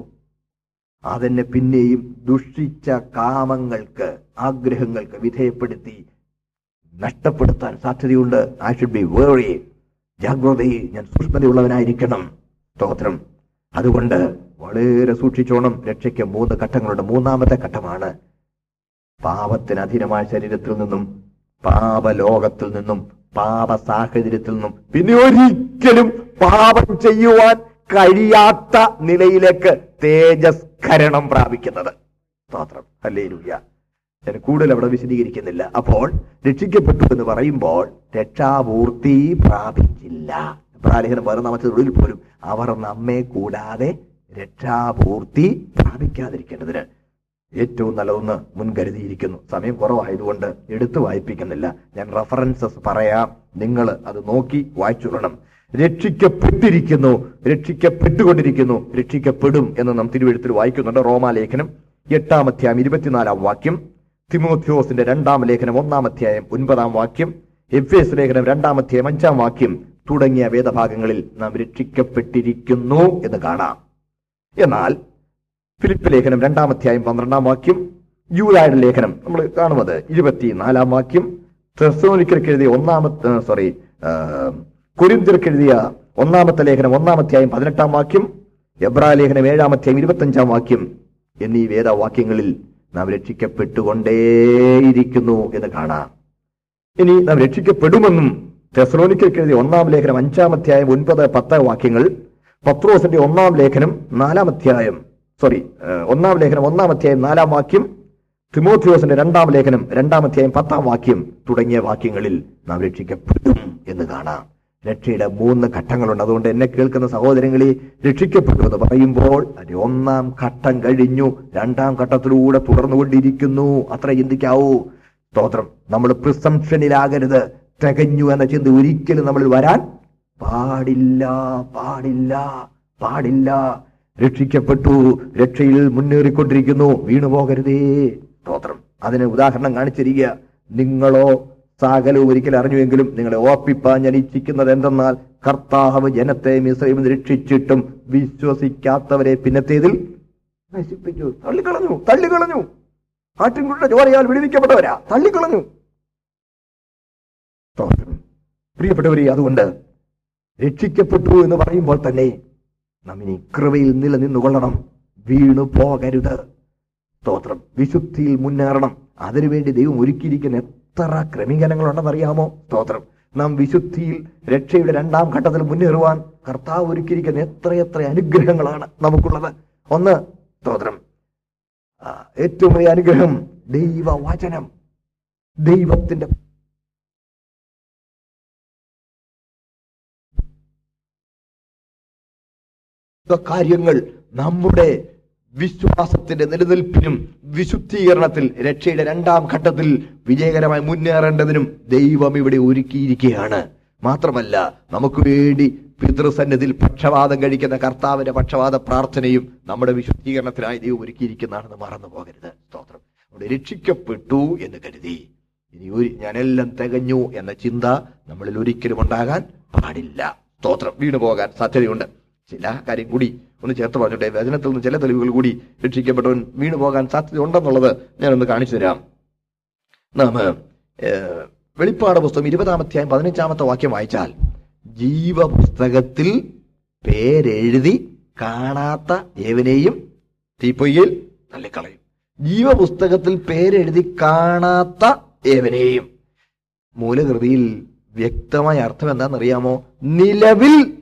അതെന്നെ പിന്നെയും ദുഷിച്ച കാമങ്ങൾക്ക് ആഗ്രഹങ്ങൾക്ക് വിധേയപ്പെടുത്തി നഷ്ടപ്പെടുത്താൻ സാധ്യതയുണ്ട്. ഐ ഷുഡ് ബി വേറി ജാഗ്രതയിൽ ഞാൻ സൂക്ഷ്മതയുള്ളവനായിരിക്കണം. സ്തോത്രം. അതുകൊണ്ട് വളരെ സൂക്ഷിച്ചോണം. രക്ഷയ്ക്ക് മൂന്ന് ഘട്ടങ്ങളുണ്ട് മൂന്നാമത്തെ ഘട്ടമാണ് പാപത്തിന് അധീനമായ ശരീരത്തിൽ നിന്നും പാപലോകത്തിൽ നിന്നും പാപ സാഹചര്യത്തിൽ നിന്നും പിന്നെ ഒരിക്കലും പാപം ചെയ്യുവാൻ കഴിയാത്ത നിലയിലേക്ക് തേജസ്കരണം പ്രാപിക്കുന്നത്. സ്തോത്രം. അല്ലേ ഞാൻ കൂടുതൽ അവിടെ വിശദീകരിക്കുന്നില്ല. അപ്പോൾ രക്ഷിക്കപ്പെട്ടു എന്ന് പറയുമ്പോൾ രക്ഷാപൂർത്തി പ്രാപിച്ചില്ല. പ്രാലേഖനം പതിനൊന്നാമത്തെ പോലും അവർ നമ്മെ കൂടാതെ രക്ഷാപൂർത്തി പ്രാപിക്കാതിരിക്കേണ്ടതിന് ഏറ്റവും നല്ലതെന്ന് മുൻകരുതിയിരിക്കുന്നു. സമയം കുറവായതുകൊണ്ട് എടുത്തു വായിപ്പിക്കുന്നില്ല. ഞാൻ റഫറൻസസ് പറയാം. നിങ്ങൾ അത് നോക്കി വായിച്ചുകൊള്ളണം. രക്ഷിക്കപ്പെട്ടിരിക്കുന്നു. രക്ഷിക്കപ്പെട്ടുകൊണ്ടിരിക്കുന്നു. രക്ഷിക്കപ്പെടും എന്ന് നാം തിരുവഴുത്തിൽ വായിക്കുന്നുണ്ട്. റോമാലേഖനം എട്ടാം അധ്യായം ഇരുപത്തിനാലാം വാക്യം. തിമോത്യോസിന്റെ രണ്ടാം ലേഖനം ഒന്നാം അധ്യായം ഒൻപതാം വാക്യം. എഫ് എസ് ലേഖനം രണ്ടാം അധ്യായം അഞ്ചാം വാക്യം. തുടങ്ങിയ വേദഭാഗങ്ങളിൽ നാം രക്ഷിക്കപ്പെട്ടിരിക്കുന്നു എന്ന് കാണാം. എന്നാൽ ഫിലിപ്പ് ലേഖനം രണ്ടാം അധ്യായം പന്ത്രണ്ടാം വാക്യം യൂതായുടെ ലേഖനം നമ്മൾ കാണുന്നത് ഇരുപത്തിനാലാം വാക്യം തെസ്സോനിക്കർക്ക് എഴുതിയ ഒന്നാമത്തെ സോറി കുരിന്തിർക്കെഴുതിയ ഒന്നാമത്തെ ലേഖനം ഒന്നാം അധ്യായം പതിനെട്ടാം വാക്യം എബ്രാ ലേഖനം ഏഴാം അധ്യായം ഇരുപത്തഞ്ചാം വാക്യം. എന്നീ വേദവാക്യങ്ങളിൽ നാം രക്ഷിക്കപ്പെട്ടുകൊണ്ടേയിരിക്കുന്നു എന്ന് കാണാം. ഇനി നാം രക്ഷിക്കപ്പെടുമെന്നും തെസ്ലോനിക്കർക്ക് എഴുതിയ ഒന്നാം ലേഖനം അഞ്ചാം അധ്യായം ഒൻപത് പത്ത് വാക്യങ്ങൾ പത്രോസിന്റെ ഒന്നാം ലേഖനം നാലാം അധ്യായം സോറി ഒന്നാം ലേഖനം ഒന്നാം അധ്യായം നാലാം വാക്യം തിമോത്തിയോസിന്റെ രണ്ടാം ലേഖനം രണ്ടാം അധ്യായം പത്താം വാക്യം തുടങ്ങിയ വാക്യങ്ങളിൽ നാം രക്ഷിക്കപ്പെടും എന്ന് കാണാം. രക്ഷയുടെ മൂന്ന് ഘട്ടങ്ങളുണ്ട്. അതുകൊണ്ട് എന്നെ കേൾക്കുന്ന സഹോദരങ്ങളെ രക്ഷിക്കപ്പെട്ടു എന്ന് പറയുമ്പോൾ അതിന്റെ ഒന്നാം ഘട്ടം കഴിഞ്ഞു. രണ്ടാം ഘട്ടത്തിലൂടെ തുടർന്നുകൊണ്ടിരിക്കുന്നു. അത്ര ചിന്തിക്കാവൂ. സ്തോത്രം. നമ്മൾ പ്രിസംഷനിലാകരുത് തികഞ്ഞു എന്ന ചിന്ത ഒരിക്കലും നമ്മളിൽ വരാൻ പാടില്ല പാടില്ല പാടില്ല. രക്ഷിക്കപ്പെട്ടു. രക്ഷയിൽ മുന്നേറിക്കൊണ്ടിരിക്കുന്നു. വീണുപോകരുതേ സ്തോത്രം. അതിന് ഉദാഹരണം കാണിച്ചിരിക്കുക. നിങ്ങളോ സാകലവും ഒരിക്കൽ അറിഞ്ഞുവെങ്കിലും നിങ്ങളെ ഓർപ്പിപ്പാൻ ഞാൻ ഇച്ഛിക്കുന്നത് എന്തെന്നാൽ കർത്താവ് ജനത്തെ മിശ്രയും രക്ഷിച്ചിട്ടും വിശ്വസിക്കാത്തവരെ പിന്നത്തേതിൽ നശിപ്പിച്ചു. തള്ളിക്കളഞ്ഞു. തള്ളിക്കളഞ്ഞു. ആട്ടിൻകുട്ടിയുടെ ചോരയാൽ വിടുവിക്കപ്പെട്ടവരാ. തള്ളിക്കളഞ്ഞു. പ്രിയപ്പെട്ടവരെ അതുകൊണ്ട് രക്ഷിക്കപ്പെട്ടു എന്ന് പറയുമ്പോൾ തന്നെ നാം ഇനി കൃപയിൽ നിലനിന്നുകൊള്ളണം. വീണു പോകരുത്. സ്തോത്രം. വിശുദ്ധിയിൽ മുന്നേറണം. അതിനുവേണ്ടി ദൈവം ഒരുക്കിയിരിക്കുന്ന എത്ര ക്രമീകരണങ്ങളുണ്ടെന്നറിയാമോ? സ്തോത്രം. നാം വിശുദ്ധിയിൽ രക്ഷയുടെ രണ്ടാം ഘട്ടത്തിൽ മുന്നേറുവാൻ കർത്താവ് ഒരുക്കിയിരിക്കുന്ന എത്രയെത്ര അനുഗ്രഹങ്ങളാണ് നമുക്കുള്ളത്. ഒന്ന് സ്തോത്രം. ഏറ്റവും വലിയ അനുഗ്രഹം ദൈവവചനം. ദൈവത്തിന്റെ കാര്യങ്ങൾ നമ്മുടെ വിശ്വാസത്തിന്റെ നിലനിൽപ്പിനും വിശുദ്ധീകരണത്തിൽ രക്ഷയുടെ രണ്ടാം ഘട്ടത്തിൽ വിജയകരമായി മുന്നേറേണ്ടതിനും ദൈവം ഇവിടെ ഒരുക്കിയിരിക്കുകയാണ്. മാത്രമല്ല നമുക്ക് വേണ്ടി പിതൃസന്നിധിയിൽ പക്ഷപാതം കഴിക്കുന്ന കർത്താവിന്റെ പക്ഷപാത പ്രാർത്ഥനയും നമ്മുടെ വിശുദ്ധീകരണത്തിനായി ദൈവം ഒരുക്കിയിരിക്കുന്നതാണെന്ന് മറന്നു പോകരുത് സ്തോത്രം. അവിടെ രക്ഷിക്കപ്പെട്ടു എന്ന് കരുതി. ഇനി ഒരു ഞാനെല്ലാം തികഞ്ഞു എന്ന ചിന്ത നമ്മളിൽ ഒരിക്കലും ഉണ്ടാകാൻ പാടില്ല. സ്തോത്രം. വീണു പോകാൻ സാധ്യതയുണ്ട്. ചില കാര്യം കൂടി ഒന്ന് ചേർത്ത് പറഞ്ഞോട്ടെ. വചനത്തിൽ നിന്ന് ചില തെളിവുകൾ കൂടി രക്ഷിക്കപ്പെട്ടവൻ വീണു പോകാൻ സാധ്യത ഉണ്ടെന്നുള്ളത് ഞാനൊന്ന് കാണിച്ചു തരാം. നാം വെളിപ്പാട് പുസ്തകം ഇരുപതാമധ്യായം പതിനഞ്ചാമത്തെ വാക്യം വായിച്ചാൽ ജീവപുസ്തകത്തിൽ പേരെഴുതി കാണാത്ത ഏവനെയും തീപ്പൊയ്യിൽ തള്ളിക്കളയും. ജീവപുസ്തകത്തിൽ പേരെഴുതി കാണാത്ത ഏവനെയും. മൂലകൃതിയിൽ വ്യക്തമായ അർത്ഥം എന്താണെന്നറിയാമോ? നിലവിൽ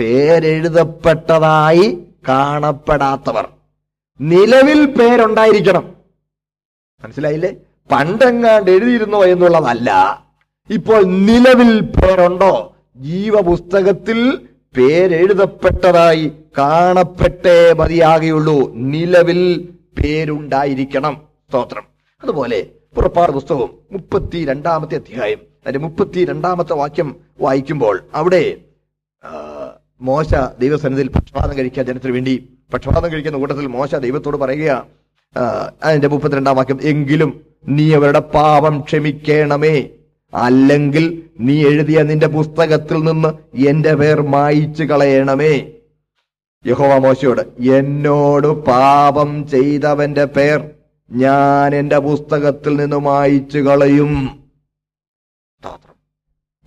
പേരെഴുതപ്പെട്ടതായി കാണപ്പെടാത്തവർ. നിലവിൽ പേരുണ്ടായിരിക്കണം. മനസ്സിലായില്ലേ? പണ്ടെങ്ങാണ്ട് എഴുതിയിരുന്നോ എന്നുള്ളതല്ല. ഇപ്പോൾ നിലവിൽ പേരുണ്ടോ? ജീവപുസ്തകത്തിൽ പേരെഴുതപ്പെട്ടതായി കാണപ്പെട്ടേ മതിയാകുള്ളൂ നിലവിൽ പേരുണ്ടായിരിക്കണം. സ്തോത്രം. അതുപോലെ പുറപ്പാട് പുസ്തകം മുപ്പത്തി രണ്ടാമത്തെ അധ്യായം അതിന്റെ മുപ്പത്തി രണ്ടാമത്തെ വാക്യം വായിക്കുമ്പോൾ അവിടെ മോശ ദൈവസന്നിധിയിൽ പക്ഷപാതം കഴിക്കുക ജനത്തിന് വേണ്ടി പക്ഷപാതം കഴിക്കുന്ന കൂട്ടത്തിൽ മോശ ദൈവത്തോട് പറയുക അതിന്റെ മുപ്പത്തിരണ്ടാം വാക്യം എങ്കിലും നീ അവരുടെ പാപം ക്ഷമിക്കണമേ. അല്ലെങ്കിൽ നീ എഴുതിയ നിന്റെ പുസ്തകത്തിൽ നിന്ന് എന്റെ പേർ മായിച്ചു കളയണമേ. യഹോവ മോശയോട് എന്നോട് പാപം ചെയ്തവന്റെ പേർ ഞാൻ എന്റെ പുസ്തകത്തിൽ നിന്ന് മായിച്ചു കളയും.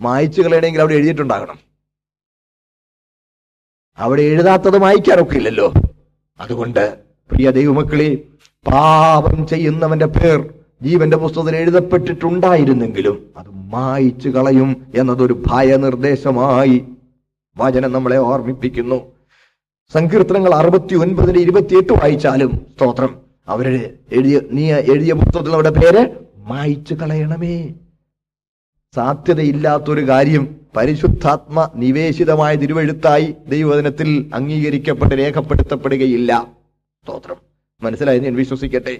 മായിച്ചു കളയണമെങ്കിൽ അവിടെ എഴുതിയിട്ടുണ്ടാകണം. അവിടെ എഴുതാത്തത് മായ്ക്കാനൊക്കെ ഇല്ലല്ലോ അതുകൊണ്ട് പ്രിയ ദൈവമക്കളെ പാപം ചെയ്യുന്നവന്റെ പേർ ജീവന്റെ പുസ്തകത്തിൽ എഴുതപ്പെട്ടിട്ടുണ്ടായിരുന്നെങ്കിലും അത് മായിച്ചു കളയും എന്നതൊരു ഭയനിർദ്ദേശമായി വചനം നമ്മളെ ഓർമ്മിപ്പിക്കുന്നു. സങ്കീർത്തനങ്ങൾ അറുപത്തി ഒൻപതിന് ഇരുപത്തിയെട്ട് വായിച്ചാലും സ്തോത്രം. അവരുടെ എഴുതിയ നീ എഴുതിയ പുസ്തകത്തിൽ അവരുടെ പേര് മായിച്ചു കളയണമേ. സാധ്യതയില്ലാത്തൊരു കാര്യം പരിശുദ്ധാത്മ നിവേശിതമായ തിരുവഴുത്തായി ദൈവവചനത്തിൽ അംഗീകരിക്കപ്പെട്ട് രേഖപ്പെടുത്തപ്പെടുകയില്ല. സ്തോത്രം. മനസ്സിലായി? ഞാൻ വിശ്വസിക്കട്ടെ.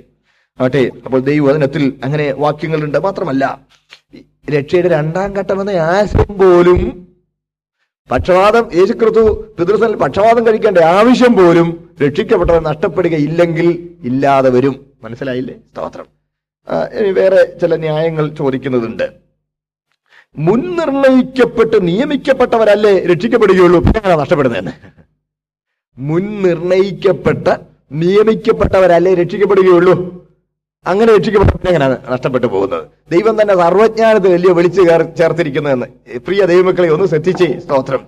ആട്ടെ അപ്പോൾ ദൈവവചനത്തിൽ അങ്ങനെ വാക്യങ്ങളുണ്ട്. മാത്രമല്ല രക്ഷയുടെ രണ്ടാം ഘട്ടം എന്ന ആശയം പോലും പക്ഷവാദം യേശുക്രിസ്തു പിതൃസൽ പക്ഷവാദം കഴിക്കേണ്ട ആവശ്യം പോലും രക്ഷിക്കപ്പെട്ടവർ നഷ്ടപ്പെടുകയില്ലെങ്കിൽ ഇല്ലാതെ വരും. മനസ്സിലായില്ലേ? സ്തോത്രം. വേറെ ചില ന്യായങ്ങൾ ചോദിക്കുന്നതുണ്ട്. മുൻനിർണയിക്കപ്പെട്ട് നിയമിക്കപ്പെട്ടവരല്ലേ രക്ഷിക്കപ്പെടുകയുള്ളൂ. പിന്നെ നഷ്ടപ്പെടുന്നതെന്ന്? മുൻനിർണയിക്കപ്പെട്ട് നിയമിക്കപ്പെട്ടവരല്ലേ രക്ഷിക്കപ്പെടുകയുള്ളൂ. അങ്ങനെ രക്ഷിക്കപ്പെട്ട എങ്ങനെയാണ് നഷ്ടപ്പെട്ടു പോകുന്നത്? ദൈവം തന്നെ സർവജ്ഞാനത്തിൽ വലിയ വിളിച്ചു ചേർ- ചേർത്തിരിക്കുന്നതെന്ന്. പ്രിയ ദൈവമക്കളെ ഒന്ന് ശ്രദ്ധിച്ചേ. സ്തോത്രം.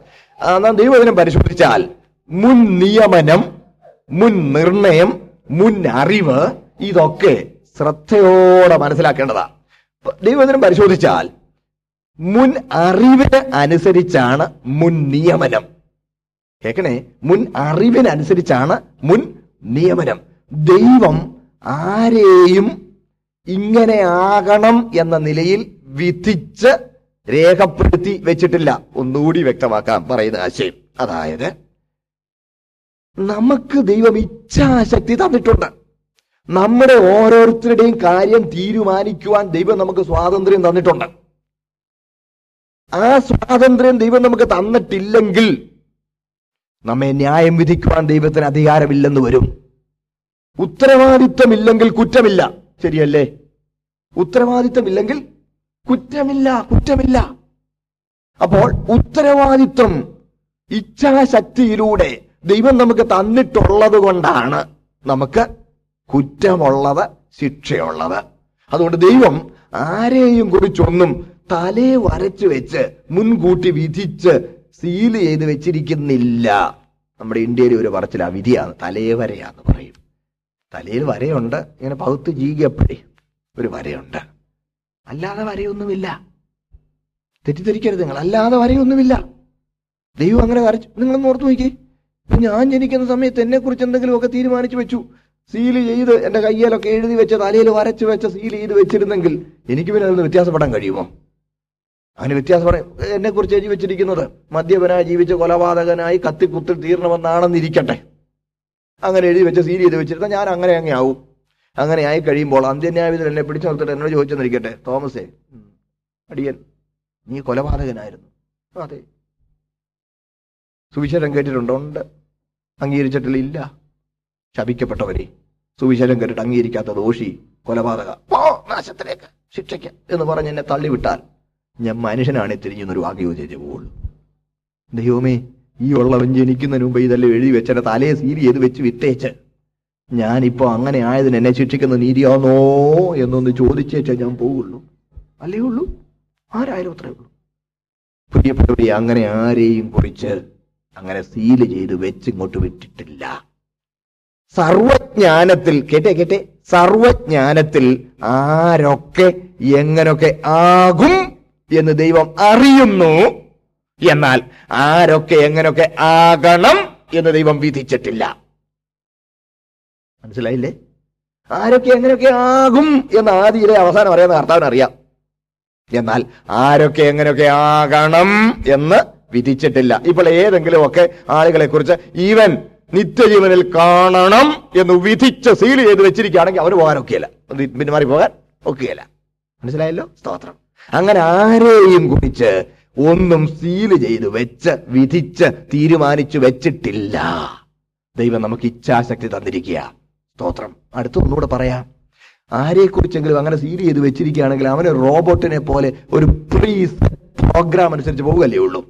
നാം ദൈവദിനം പരിശോധിച്ചാൽ മുൻ നിയമനം മുൻ നിർണയം മുൻ അറിവ് ഇതൊക്കെ ശ്രദ്ധയോടെ മനസ്സിലാക്കേണ്ടതാണ് ദൈവദിനം പരിശോധിച്ചാൽ മുൻ അറിവിന് അനുസരിച്ചാണ് മുൻ നിയമനം. കേൾക്കണേ മുൻ അറിവിനനുസരിച്ചാണ് മുൻ നിയമനം. ദൈവം ആരെയും ഇങ്ങനെ ആകണം എന്ന നിലയിൽ വിധിച്ച് രേഖപ്പെടുത്തി വെച്ചിട്ടില്ല. ഒന്നുകൂടി വ്യക്തമാക്കാം പറയുന്ന ആശയം. അതായത് നമുക്ക് ദൈവം ഇച്ഛാശക്തി തന്നിട്ടുണ്ട്. നമ്മുടെ ഓരോരുത്തരുടെയും കാര്യം തീരുമാനിക്കുവാൻ ദൈവം നമുക്ക് സ്വാതന്ത്ര്യം തന്നിട്ടുണ്ട്. ആ സ്വാതന്ത്ര്യം ദൈവം നമുക്ക് തന്നിട്ടില്ലെങ്കിൽ നമ്മെ ന്യായം വിധിക്കുവാൻ ദൈവത്തിന് അധികാരമില്ലെന്ന് വരും. ഉത്തരവാദിത്തമില്ലെങ്കിൽ കുറ്റമില്ല. ശരിയല്ലേ? ഉത്തരവാദിത്തമില്ലെങ്കിൽ കുറ്റമില്ല കുറ്റമില്ല. അപ്പോൾ ഉത്തരവാദിത്വം ഇച്ഛാശക്തിയിലൂടെ ദൈവം നമുക്ക് തന്നിട്ടുള്ളത് കൊണ്ടാണ് നമുക്ക് കുറ്റമുള്ളത് ശിക്ഷയുള്ളത്. അതുകൊണ്ട് ദൈവം ആരെയും കുറിച്ചൊന്നും തലേ വരച്ചു വെച്ച് മുൻകൂട്ടി വിധിച്ച് സീൽ ചെയ്ത് വെച്ചിരിക്കുന്നില്ല. നമ്മുടെ ഇന്ത്യയിലെ ഒരു പറച്ചിലാ വിധിയാണ്. തലേ വരയാന്ന് പറയും. തലയിൽ വരയുണ്ട്. ഇങ്ങനെ പകുത്ത് ജീകപ്പടി ഒരു വരയുണ്ട്. അല്ലാതെ വരയൊന്നുമില്ല. തെറ്റിദ്ധരിക്കരുത് നിങ്ങൾ. അല്ലാതെ വരയൊന്നുമില്ല. ദൈവം അങ്ങനെ വരച്ചു നിങ്ങളൊന്ന് ഓർത്തു നോക്കി ഞാൻ ജനിക്കുന്ന സമയത്ത് എന്നെ കുറിച്ച് എന്തെങ്കിലുമൊക്കെ തീരുമാനിച്ചു വെച്ചു. സീൽ ചെയ്ത് എന്റെ കയ്യിലൊക്കെ എഴുതി വെച്ച തലയിൽ വരച്ചു വെച്ച സീൽ ചെയ്ത് വെച്ചിരുന്നെങ്കിൽ എനിക്ക് പിന്നെ അതിൽ വ്യത്യാസപ്പെടാൻ കഴിയുമോ? അതിന് പറയും എന്നെ കുറിച്ച് എഴുതി വെച്ചിരിക്കുന്നത് മദ്യപനായി ജീവിച്ച കൊലപാതകനായി കത്തി കുത്തിൽ തീർണമെന്നാണെന്നിരിക്കട്ടെ അങ്ങനെ എഴുതി വെച്ച് സീൽ ചെയ്ത് വെച്ചിരുന്ന ഞാൻ അങ്ങനെ അങ്ങ് ആവും. അങ്ങനെ ആയി കഴിയുമ്പോൾ അന്ത്യന്യായവിധൻ എന്നെ പിടിച്ചു നിർത്തിട്ട് എന്നോട് ചോദിച്ചെന്നിരിക്കട്ടെ തോമസേ അടിയൻ നീ കൊലപാതകനായിരുന്നു. അതെ. സുവിശേഷം കേട്ടിട്ടുണ്ടോ? ഉണ്ട്. അംഗീകരിച്ചിട്ടില്ല. ഇല്ല. ശപിക്കപ്പെട്ടവരെ. സുവിശേഷം കേട്ടിട്ട് അംഗീകരിക്കാത്ത ദോഷി കൊലപാതക. നാശത്തിലേക്ക് ശിക്ഷയ്ക്ക് എന്ന് പറഞ്ഞ് എന്നെ തള്ളിവിട്ടാൽ ഞാൻ മനുഷ്യനാണ് തിരിഞ്ഞൊരു വാക്ക് ചെയ്തു പോകുള്ളൂ ദൈവമേ ഈ ഉള്ളവൻ ജനിക്കുന്നതിന് മുമ്പ് ഇതെല്ലാം എഴുതി വെച്ചെന്നെ തലയെ സീരി ചെയ്ത് വെച്ച് വിട്ടേച്ച്. ഞാനിപ്പോ അങ്ങനെ ആയതിന് എന്നെ ശിക്ഷിക്കുന്ന നീതിയാണോ എന്നൊന്ന് ചോദിച്ചേച്ചേ ഞാൻ പോവുള്ളൂ. അല്ലേ ഉള്ളൂ? ആരായാലും അത്രേ ഉള്ളൂ. പ്രിയപ്പെട്ടവരെ അങ്ങനെ ആരെയും കുറിച്ച് അങ്ങനെ സീൽ ചെയ്ത് വെച്ച് ഇങ്ങോട്ട് വിട്ടിട്ടില്ല. സർവജ്ഞാനത്തിൽ കേട്ടെ കേട്ടെ സർവജ്ഞാനത്തിൽ ആരൊക്കെ എങ്ങനൊക്കെ ആകും എന്ന് ദൈവം അറിയുന്നു. എന്നാൽ ആരൊക്കെ എങ്ങനെയൊക്കെ ആകണം എന്ന് ദൈവം വിധിച്ചിട്ടില്ല. മനസ്സിലായില്ലേ? ആരൊക്കെ എങ്ങനെയൊക്കെ ആകും എന്ന് ആദ്യയിലെ അവസാനം അറിയാൻ കർത്താവിന് അറിയാം. എന്നാൽ ആരൊക്കെ എങ്ങനെയൊക്കെ ആകണം എന്ന് വിധിച്ചിട്ടില്ല. ഇപ്പോൾ ഏതെങ്കിലും ഒക്കെ ആളുകളെ കുറിച്ച് ഈവൻ നിത്യജീവനിൽ കാണണം എന്ന് വിധിച്ച് സീൽ ചെയ്ത് വെച്ചിരിക്കുകയാണെങ്കിൽ അവർ പോകാൻ ഒക്കെയല്ല പിന്നെ മാറി പോകാൻ ഒക്കെയല്ല. മനസ്സിലായല്ലോ? സ്തോത്രം. അങ്ങനെ ആരെയും കുറിച്ച് ഒന്നും സീൽ ചെയ്ത് വെച്ച് വിധിച്ച് തീരുമാനിച്ചു വെച്ചിട്ടില്ല. ദൈവം നമുക്ക് ഇച്ഛാശക്തി തന്നിരിക്കുക. സ്തോത്രം. അടുത്ത ഒന്നുകൂടെ പറയാം. ആരെക്കുറിച്ചെങ്കിലും അങ്ങനെ സീൽ ചെയ്ത് വെച്ചിരിക്കുകയാണെങ്കിൽ അവന് റോബോട്ടിനെ പോലെ ഒരു പ്രീ പ്രോഗ്രാം അനുസരിച്ച് പോവുകയല്ലേ ഉള്ളൂ.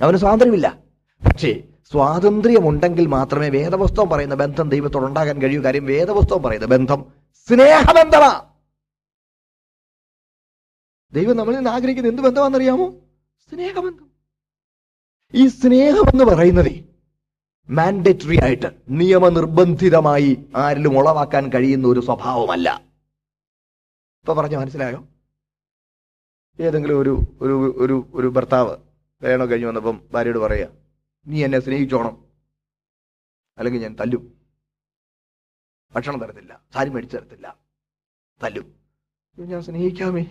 അവന് സ്വാതന്ത്ര്യമില്ല. പക്ഷേ സ്വാതന്ത്ര്യമുണ്ടെങ്കിൽ മാത്രമേ വേദപുസ്തകം പറയുന്ന ബന്ധം ദൈവത്തോട് ഉണ്ടാകാൻ കഴിയൂ. കാര്യം വേദപുസ്തകം പറയുന്ന ബന്ധം സ്നേഹബന്ധമാ. ദൈവം നമ്മളിൽ നിന്ന് ആഗ്രഹിക്കുന്ന എന്ത് ബന്ധമാണെന്നറിയാമോ? സ്നേഹബന്ധം. ഈ സ്നേഹം എന്ന് പറയുന്നത് മാൻഡേറ്ററി ആയിട്ട് നിയമനിർബന്ധിതമായി ആരിലും ഉളവാക്കാൻ കഴിയുന്ന ഒരു സ്വഭാവമല്ല. ഇപ്പൊ പറഞ്ഞ മനസ്സിലായോ? ഏതെങ്കിലും ഒരു ഒരു ഒരു ഒരു ഭർത്താവ് വേണോ കഴിഞ്ഞു വന്നപ്പം ഭാര്യയോട് പറയുക നീ എന്നെ സ്നേഹിച്ചോണം. അല്ലെങ്കിൽ ഞാൻ തല്ലും. ഭക്ഷണം തരത്തില്ല. സാരി മേടിച്ചു തരത്തില്ല. തല്ലും. "അയ്യോ, ഞാൻ സ്നേഹിക്കാമേ.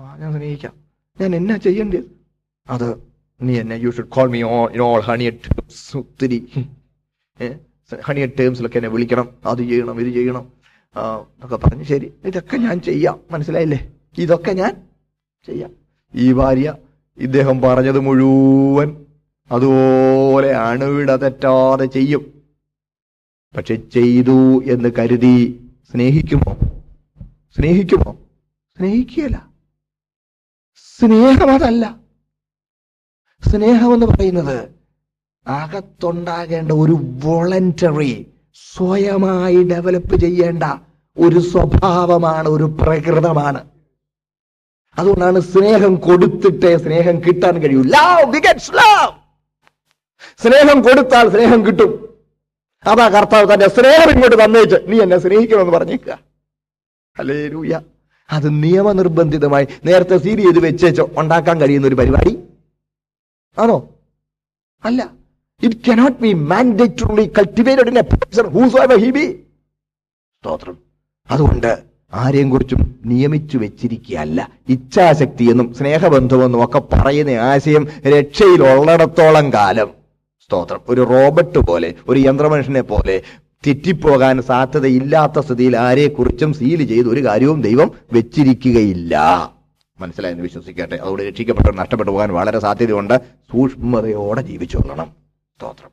ആ ഞാൻ സ്നേഹിക്കാം. ഞാൻ എന്നാ ചെയ്യേണ്ടത്? അത് നീ എന്നെ you should call me all in all honeyed terms ഒത്തിരി ഹണിയ ടേംസിലൊക്കെ എന്നെ വിളിക്കണം. അത് ചെയ്യണം ഇത് ചെയ്യണം. എന്നൊക്കെ പറഞ്ഞ്. ശരി. ഇതൊക്കെ ഞാൻ ചെയ്യാം. മനസ്സിലായില്ലേ? ഇതൊക്കെ ഞാൻ ചെയ്യാം. ഈ ഭാര്യ ഇദ്ദേഹം പറഞ്ഞത് മുഴുവൻ അതുപോലെ അണുവിട തെറ്റാതെ ചെയ്യും. പക്ഷെ ചെയ്തു എന്ന് കരുതി സ്നേഹിക്കുമോ? സ്നേഹിക്കുമോ? സ്നേഹിക്കുകയല്ല. സ്നേഹം അതല്ല. സ്നേഹം എന്ന് പറയുന്നത് അകത്തുണ്ടാകേണ്ട ഒരു വോളണ്ടറി സ്വയമായി ഡെവലപ്പ് ചെയ്യേണ്ട ഒരു സ്വഭാവമാണ് ഒരു പ്രകൃതമാണ്. അതുകൊണ്ടാണ് സ്നേഹം കൊടുത്തിട്ടേ സ്നേഹം കിട്ടാൻ കഴിയൂ. ലവ് begets ലവ് സ്നേഹം കൊടുത്താൽ സ്നേഹം കിട്ടും. അതാ കർത്താവ് തന്റെ സ്നേഹം ഇങ്ങോട്ട് തന്നേച്ച്. നീ എന്നെ സ്നേഹിക്കണമെന്ന് പറഞ്ഞേക്കുക. അല്ലേ ലൂയ അത് നിയമനിർബന്ധിതമായി നേരത്തെ സീരി ചെയ്ത് വെച്ചേച്ച് ഉണ്ടാക്കാൻ കഴിയുന്ന ഒരു പരിപാടി? ആണോ? അല്ല. It cannot be mandatory cultivated ever be സ്തോത്രം. അതുകൊണ്ട് ആരെയും കുറിച്ചും നിയമിച്ചു വെച്ചിരിക്കുകയല്ല. ഇച്ഛാശക്തി എന്നും സ്നേഹബന്ധമെന്നും ഒക്കെ പറയുന്ന ആശയം രക്ഷയിലുള്ളിടത്തോളം കാലം. സ്തോത്രം. ഒരു റോബോട്ട് പോലെ ഒരു യന്ത്രമനുഷ്യനെ പോലെ തെറ്റിപ്പോകാൻ സാധ്യതയില്ലാത്ത സ്ഥിതിയിൽ ആരെക്കുറിച്ചും സീൽ ചെയ്ത് ഒരു കാര്യവും ദൈവം വെച്ചിരിക്കുകയില്ല. മനസ്സിലായെന്ന് വിശ്വസിക്കട്ടെ. അതുകൊണ്ട് രക്ഷിക്കപ്പെട്ടവർ നഷ്ടപ്പെട്ടു പോകാൻ വളരെ സാധ്യതയുണ്ട്. സൂക്ഷ്മതയോടെ ജീവിച്ചോളണം സ്തോത്രം.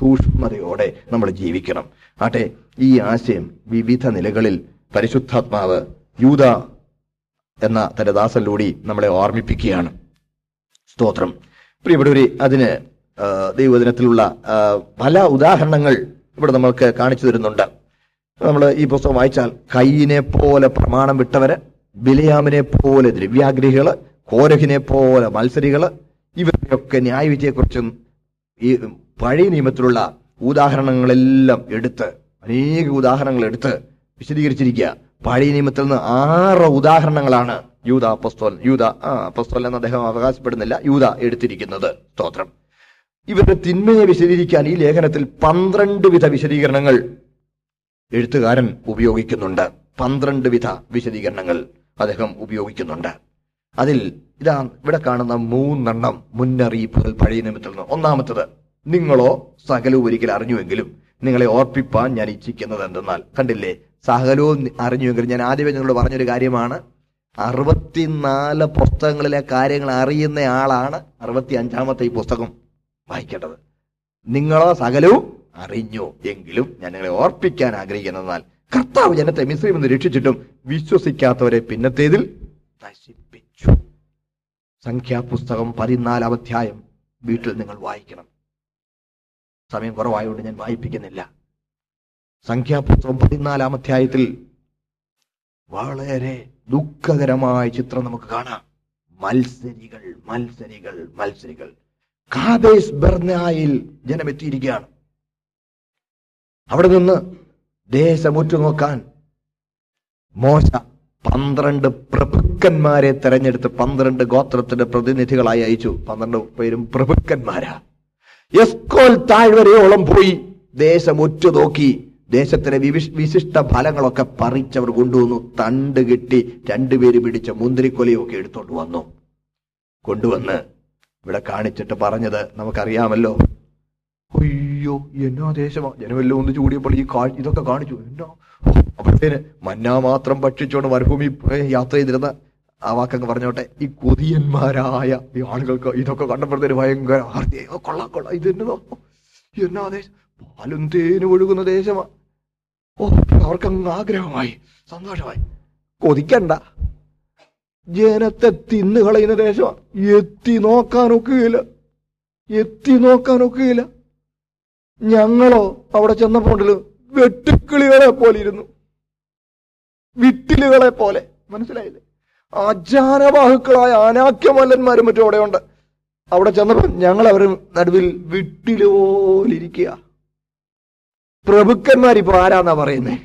സൂക്ഷ്മതയോടെ നമ്മൾ ജീവിക്കണം. ആട്ടെ ഈ ആശയം വിവിധ നിലകളിൽ പരിശുദ്ധാത്മാവ് യൂത എന്ന തന്റെ ദാസനിലൂടെ നമ്മളെ ഓർമ്മിപ്പിക്കുകയാണ്. സ്തോത്രം. പ്രിയപ്പെട്ടവരെ അതിന് ദൈവദിനത്തിലുള്ള പല ഉദാഹരണങ്ങൾ ഇവിടെ നമ്മൾക്ക് കാണിച്ചു തരുന്നുണ്ട്. നമ്മൾ ഈ പുസ്തകം വായിച്ചാൽ കയ്യിനെ പോലെ പ്രമാണം വിട്ടവര് ബിലയാമിനെ പോലെ ദ്രവ്യാഗ്രഹികൾ കോരഹിനെ പോലെ മത്സരികൾ ഇവരുടെയൊക്കെ ന്യായവിധിയെക്കുറിച്ചും ഈ പഴയ നിയമത്തിലുള്ള ഉദാഹരണങ്ങളെല്ലാം എടുത്ത് അനേക ഉദാഹരണങ്ങൾ എടുത്ത് വിശദീകരിച്ചിരിക്കുക. പഴയ നിയമത്തിൽ നിന്ന് ആറ് ഉദാഹരണങ്ങളാണ് യൂത അപ്പസ്തോൽ യൂത അപ്പസ്തോൽ എന്ന് അദ്ദേഹം അവകാശപ്പെടുന്നില്ല യൂത എടുത്തിരിക്കുന്നത്. സ്തോത്രം. ഇവരുടെ തിന്മയെ വിശദീകരിക്കാൻ ഈ ലേഖനത്തിൽ പന്ത്രണ്ട് വിധ വിശദീകരണങ്ങൾ എഴുത്തുകാരൻ ഉപയോഗിക്കുന്നുണ്ട്. പന്ത്രണ്ട് വിധ വിശദീകരണങ്ങൾ അദ്ദേഹം ഉപയോഗിക്കുന്നുണ്ട്. അതിൽ ഇതാ ഇവിടെ കാണുന്ന മൂന്നെണ്ണം മുന്നറിയിപ്പുകൾ പഴയ നിയമത്തിൽ നിന്ന്. ഒന്നാമത്തത് നിങ്ങളോ സകലവും ഒരിക്കൽ അറിഞ്ഞുവെങ്കിലും നിങ്ങളെ ഓർപ്പിപ്പാൻ ഞാൻ ഇച്ഛിക്കുന്നത് എന്തെന്നാൽ കണ്ടില്ലേ? സകലവും അറിഞ്ഞുവെങ്കിലും ഞാൻ ആദ്യമേ നിങ്ങളോട് പറഞ്ഞൊരു കാര്യമാണ്. അറുപത്തിനാല് പുസ്തകങ്ങളിലെ കാര്യങ്ങൾ അറിയുന്ന ആളാണ് അറുപത്തി അഞ്ചാമത്തെ ഈ പുസ്തകം. വായിക്കേണ്ടത്. നിങ്ങളോ സകലവും അറിഞ്ഞു? എങ്കിലും ഞാൻ നിങ്ങളെ ഓർപ്പിക്കാൻ ആഗ്രഹിക്കുന്നതിനാൽ കർത്താവ് ജനത്തെ മിശ്രീം എന്ന് രക്ഷിച്ചിട്ടും വിശ്വസിക്കാത്തവരെ പിന്നത്തേതിൽ നശിപ്പിച്ചു. സംഖ്യാപുസ്തകം പതിനാലാം അധ്യായം. വീട്ടിൽ നിങ്ങൾ വായിക്കണം. സമയം കുറവായതുകൊണ്ട് ഞാൻ വായിപ്പിക്കുന്നില്ല. സംഖ്യാപുസ്തകം പതിനാലാം അധ്യായത്തിൽ വളരെ ദുഃഖകരമായ ചിത്രം നമുക്ക് കാണാം. മത്സരികൾ മത്സരികൾ മത്സരികൾ. കാദേശ് ബർനായിൽ ജനമെത്തിയിരിക്കുകയാണ്. അവിടെ നിന്ന് ദേശമുറ്റു നോക്കാൻ മോശ പന്ത്രണ്ട് പ്രഭുക്കന്മാരെ തെരഞ്ഞെടുത്ത് പന്ത്രണ്ട് ഗോത്രത്തിന്റെ പ്രതിനിധികളായി അയച്ചു. പന്ത്രണ്ട് പേരും പ്രഭുക്കന്മാരാ. എസ്കോൽ താഴ്വരയോളം പോയി ദേശം ഉറ്റുനോക്കി. ദേശത്തിലെ വിശിഷ്ട ഫലങ്ങളൊക്കെ പറിച്ചവർ കൊണ്ടുവന്നു. തണ്ട് കിട്ടി രണ്ടുപേര് പിടിച്ച മുന്തിരിക്കൊലയൊക്കെ എടുത്തോണ്ട് വന്നു. കൊണ്ടുവന്ന് ഇവിടെ കാണിച്ചിട്ട് പറഞ്ഞത് നമുക്കറിയാമല്ലോ. അയ്യോ എന്നാ ദേശമാ ജനമെല്ലാം ഒന്ന് ചൂടിയപ്പോൾ ഈ കാ ഇതൊക്കെ കാണിച്ചു. എന്നോ? അപ്പോഴത്തേന് മന്നാ മാത്രം ഭക്ഷിച്ചോണ്ട് മരുഭൂമി യാത്ര ചെയ്തിരുന്ന ആ വാക്കങ്ങ് പറഞ്ഞോട്ടെ. ഈ കൊതിയന്മാരായ ഈ ആളുകൾക്ക് ഇതൊക്കെ കണ്ടപ്പോഴത്തേന് ഭയങ്കര കൊള്ളാം കൊള്ളാം. ഇത് എന്നാ ദേശം പാലും തേനും ഒഴുകുന്ന ദേശമാ ഓ അവർക്കങ്ങ് ആഗ്രഹമായി. സന്തോഷമായി. കൊതിക്കണ്ട. ജനത്തെ തിന്നു കളയുന്ന ദേശമാ എത്തി നോക്കാനൊക്കുകയില്ല എത്തി നോക്കാനൊക്കുകയില്ല ഞങ്ങളോ അവിടെ ചെന്നപ്പോണ്ടിൽ വെട്ടുക്കിളികളെ പോലെ ഇരുന്നു. വിട്ടിലുകളെ പോലെ. മനസ്സിലായില്ലേ? അജാനവാഹുക്കളായ അനാക്യമല്ലന്മാരും മറ്റും അവിടെയുണ്ട് അവിടെ ചെന്നപ്പോ ഞങ്ങൾ അവർ നടുവിൽ വിട്ടിലുപോലിരിക്കുക പ്രഭുക്കന്മാർ ഇപ്പൊ ആരാന്നാ പറയുന്നേ?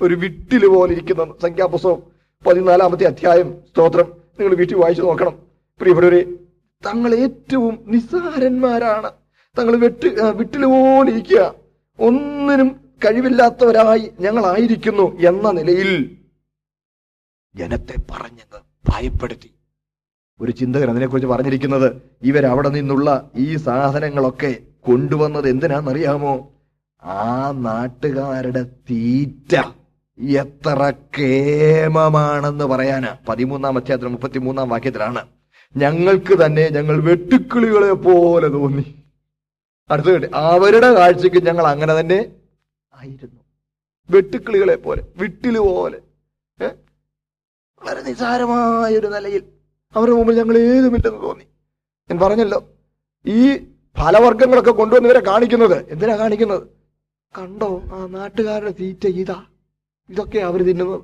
ഒരു വിട്ടിൽ പോലെ ഇരിക്കുന്ന സംഖ്യാപുസ്തകം പതിനാലാമത്തെ അധ്യായം സ്തോത്രം. നിങ്ങൾ വീട്ടിൽ വായിച്ചു നോക്കണം. പ്രിയപ്പെട്ടവരെ തങ്ങൾ ഏറ്റവും നിസ്സാരന്മാരാണ്. തങ്ങൾ വെട്ട് ഇരിക്കുക ഒന്നിനും കഴിവില്ലാത്തവരായി ഞങ്ങളായിരിക്കുന്നു എന്ന നിലയിൽ ജനത്തെ പറഞ്ഞത് ഭയപ്പെടുത്തി. ഒരു ചിന്തകൻ അതിനെക്കുറിച്ച് പറഞ്ഞിരിക്കുന്നത് ഇവരവിടെ നിന്നുള്ള ഈ സാധനങ്ങളൊക്കെ കൊണ്ടുവന്നത് എന്തിനാണെന്നറിയാമോ? ആ നാട്ടുകാരുടെ തീറ്റ. എത്ര കേമമാണെന്ന് പറയാന്. പതിമൂന്നാം അധ്യായത്തിൽ മുപ്പത്തിമൂന്നാം വാക്യത്തിലാണ്. ഞങ്ങൾക്ക് തന്നെ ഞങ്ങൾ വെട്ടുക്കിളികളെ പോലെ തോന്നി. അടുത്ത കേട്ടി അവരുടെ കാഴ്ചക്ക് ഞങ്ങൾ അങ്ങനെ തന്നെ ആയിരുന്നു. വെട്ടുക്കിളികളെ പോലെ വിട്ടിൽ പോലെ? വളരെ നിസാരമായ ഒരു നിലയിൽ അവരുടെ മുമ്പിൽ ഞങ്ങൾ ഏതുമില്ലെന്ന് തോന്നി. ഞാൻ പറഞ്ഞല്ലോ ഈ ഫലവർഗങ്ങളൊക്കെ കൊണ്ടുവന്ന് ഇവരെ കാണിക്കുന്നത്. എന്തിനാ കാണിക്കുന്നത്? കണ്ടോ? ആ നാട്ടുകാരുടെ തീറ്റ ഇതാ. ഇതൊക്കെ അവർ തിന്നുന്നത്